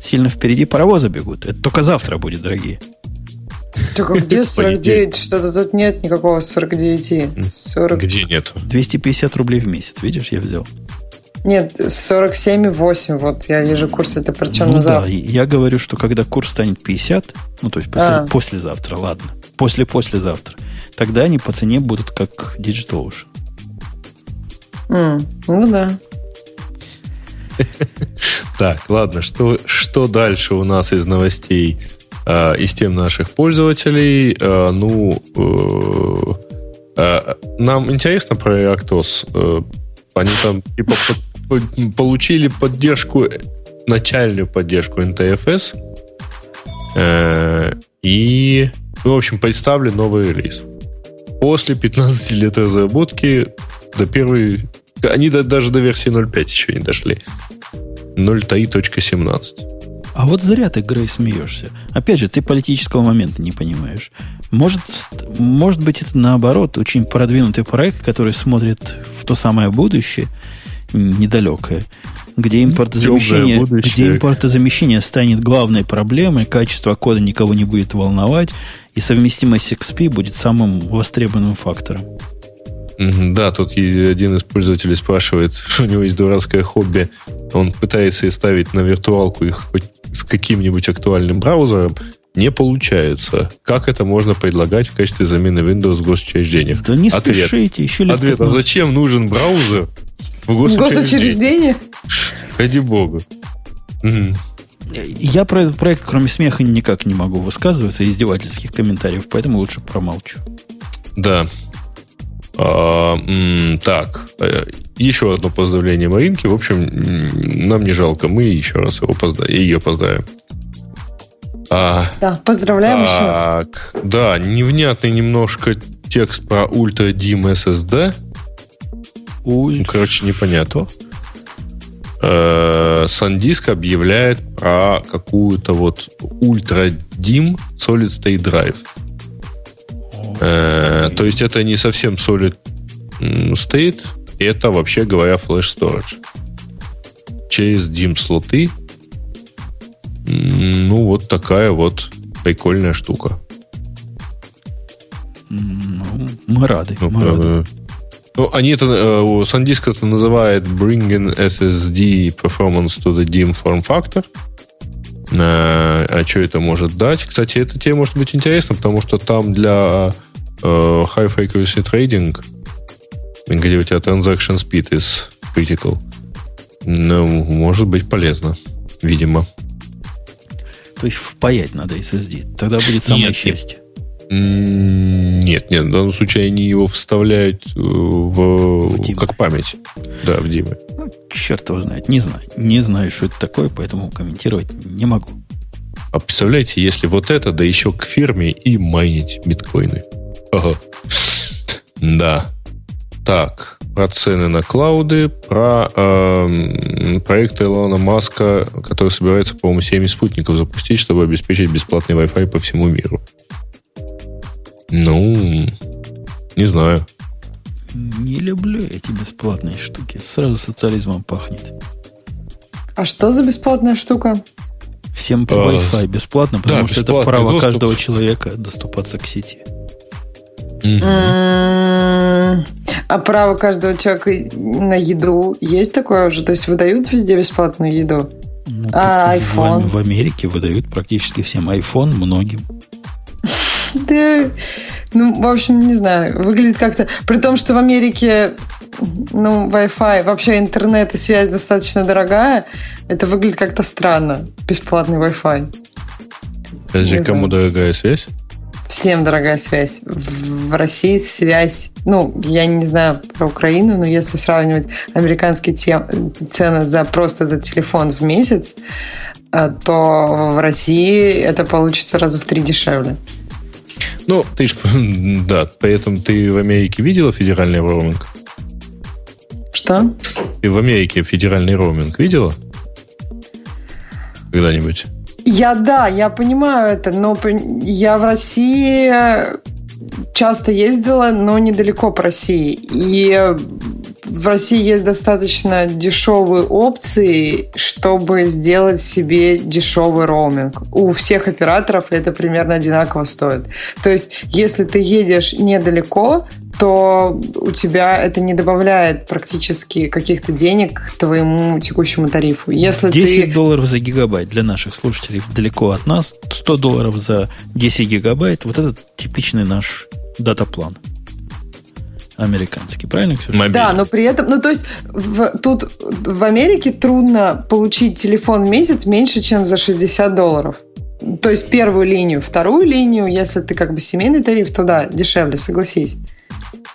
Сильно впереди паровоза бегут. Это только завтра будет, дорогие. Только где 49? Что-то тут нет никакого 49. 40... Где нет? 250 рублей в месяц, видишь, я взял. Нет, 47,8. Вот я вижу курс, это причем ну на завтра. да, я говорю, что когда курс станет 50, ну то есть после, а. послезавтра, ладно, после-послезавтра, тогда они по цене будут как Digital Ocean. Mm, ну да. Так, ладно, что, что дальше у нас из новостей? Э, из тем наших пользователей. Э, ну, э, нам интересно про ReactOS. Э, они там типа получили поддержку, начальную поддержку NTFS. И, ну, в общем, представили новый релиз. После 15 лет разработки до первой... Они даже до версии 0.5 еще не дошли. 0.3.17. А вот зря ты, Грей, смеешься. Опять же, ты политического момента не понимаешь. Может, может быть, это наоборот очень продвинутый проект, который смотрит в то самое будущее, недалекое, где импортозамещение, где импортозамещение станет главной проблемой, качество кода никого не будет волновать, и совместимость XP будет самым востребованным фактором. Да, тут один из пользователей спрашивает, что у него есть дурацкое хобби. Он пытается ставить на виртуалку их хоть с каким-нибудь актуальным браузером, не получается. Как это можно предлагать в качестве замены Windows в госучреждениях? Да не Ответ. спешите, еще лет Ответ, 15. а зачем нужен браузер в госучреждении? Ради бога. Угу. Я про этот проект, кроме смеха, никак не могу высказываться, издевательских комментариев, поэтому лучше промолчу. Да, а, так, э, еще одно поздравление Маринке. В общем, нам не жалко. Мы еще раз его позда... ее поздравим. А, да, поздравляем так, еще раз. Да, невнятный немножко текст про Ultra DIM SSD. Уль... Ну, короче, непонятно. Э, SanDisk объявляет про какую-то вот Ultra DIM Solid State Drive. Э, то есть это не совсем solid state, это вообще говоря flash storage. Через DIM слоты. Ну, вот такая вот прикольная штука. Ну, мы рады. Ну, мы рады. Ну, они это, э, SanDisk это называет Bringing SSD Performance to the DIM Form Factor. А, а что это может дать? Кстати, эта тема может быть интересна, потому что там для э, High Frequency Trading, где у тебя transaction speed is critical, ну, может быть полезно, видимо. То есть впаять надо SSD. Тогда будет самое нет, счастье. Нет, нет, в данном случае они его вставляют э, в, в как память. Да, в Димы. Ну, черт его знает. Не знаю. Не знаю, что это такое, поэтому комментировать не могу. А представляете, если вот это, да еще к фирме и майнить биткоины. Ага. Да. Так, про цены на клауды, про э, проект Илона Маска, который собирается, по-моему, 7 спутников запустить, чтобы обеспечить бесплатный Wi-Fi по всему миру. Ну, не знаю. Не люблю эти бесплатные штуки. Сразу социализмом пахнет. А что за бесплатная штука? Всем по а, Wi-Fi бесплатно, потому да, что это право доступ. каждого человека доступаться к сети. А право каждого человека на еду есть такое уже? То есть выдают везде бесплатную еду? Ну, а iPhone? В, в Америке выдают практически всем iPhone, многим. Да, ну, в общем, не знаю. Выглядит как-то... При том, что в Америке ну, Wi-Fi, вообще интернет и связь достаточно дорогая, это выглядит как-то странно, бесплатный Wi-Fi. Подожди, кому знаю. дорогая связь? Всем дорогая связь. В России связь, ну, я не знаю про Украину, но если сравнивать американские цены за просто за телефон в месяц, э, то в России это получится раза в три дешевле. Ну, ты ж, да, поэтому ты в Америке видела федеральный роуминг? Что? Ты в Америке федеральный роуминг видела? Когда-нибудь? Я да, я понимаю это, но я в России часто ездила, но недалеко по России. И в России есть достаточно дешевые опции, чтобы сделать себе дешевый роуминг. У всех операторов это примерно одинаково стоит. То есть, если ты едешь недалеко, то у тебя это не добавляет практически каких-то денег к твоему текущему тарифу. Если 10 ты... долларов за гигабайт для наших слушателей далеко от нас, 100 долларов за 10 гигабайт. Вот это типичный наш дата-план. Американский, правильно, Ксюша? Мобильный. Да, но при этом, ну то есть в- тут в Америке трудно получить телефон в месяц меньше, чем за 60 долларов. То есть первую линию, вторую линию, если ты как бы семейный тариф, то да, дешевле, согласись.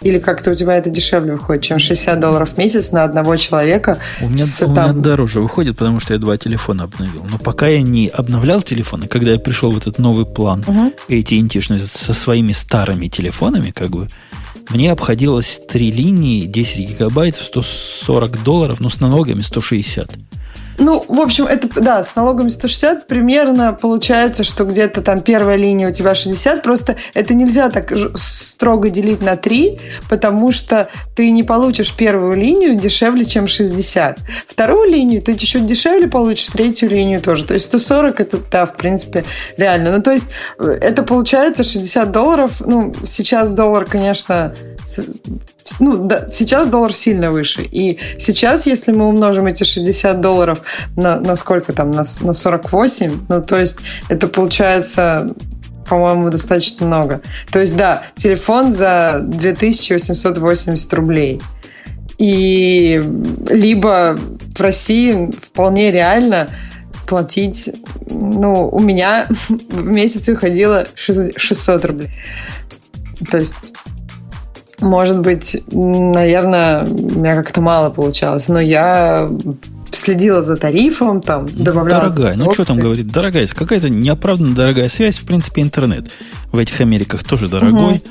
Или как-то у тебя это дешевле выходит, чем 60 долларов в месяц на одного человека. У меня, с, у меня там, дороже выходит, потому что я два телефона обновил. Но пока я не обновлял телефоны, когда я пришел в этот новый план Мгм. AT&T со своими старыми телефонами, как бы, мне обходилось три линии, 10 гигабайт, в 140 долларов, ну, с налогами 160. Ну, в общем, это, да, с налогами 160 примерно получается, что где-то там первая линия у тебя 60, просто это нельзя так строго делить на 3, потому что ты не получишь первую линию дешевле, чем 60. Вторую линию ты чуть-чуть дешевле получишь, третью линию тоже. То есть 140 это, да, в принципе, реально. Ну, то есть э, это получается 60 долларов. Ну, сейчас доллар, конечно, ну, да, сейчас доллар сильно выше. И сейчас, если мы умножим эти 60 долларов на, на сколько там, на, на 48, ну, то есть это получается по-моему, достаточно много. То есть, да, телефон за 2880 рублей. И либо в России вполне реально платить, ну, у меня в месяц выходило 600 рублей. То есть может быть, наверное, у меня как-то мало получалось, но я следила за тарифом, там, Ну, добавляла... дорогая, ну что там опции. говорить, дорогая, какая-то неоправданно дорогая связь, в принципе, интернет в этих Америках тоже дорогой.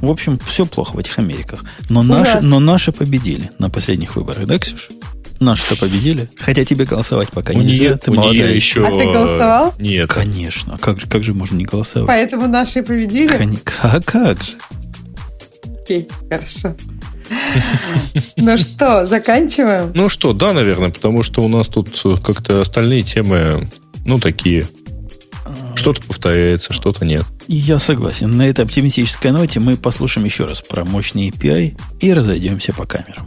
В общем, все плохо в этих Америках. Но наши, но наши победили на последних выборах, да, Ксюша? Наши-то победили. Хотя тебе голосовать пока У нельзя, нее, ты у нее молодая. еще... А ты голосовал? Нет. Конечно. Как же, как же можно не голосовать? Поэтому наши победили? Кони- А как же? Окей, хорошо. Ну что, заканчиваем? Ну что, да, наверное, потому что у нас тут э, как-то остальные темы, ну, такие. Что-то повторяется, что-то нет. Я согласен. На этой оптимистической ноте мы послушаем еще раз про мощный API и разойдемся по камерам.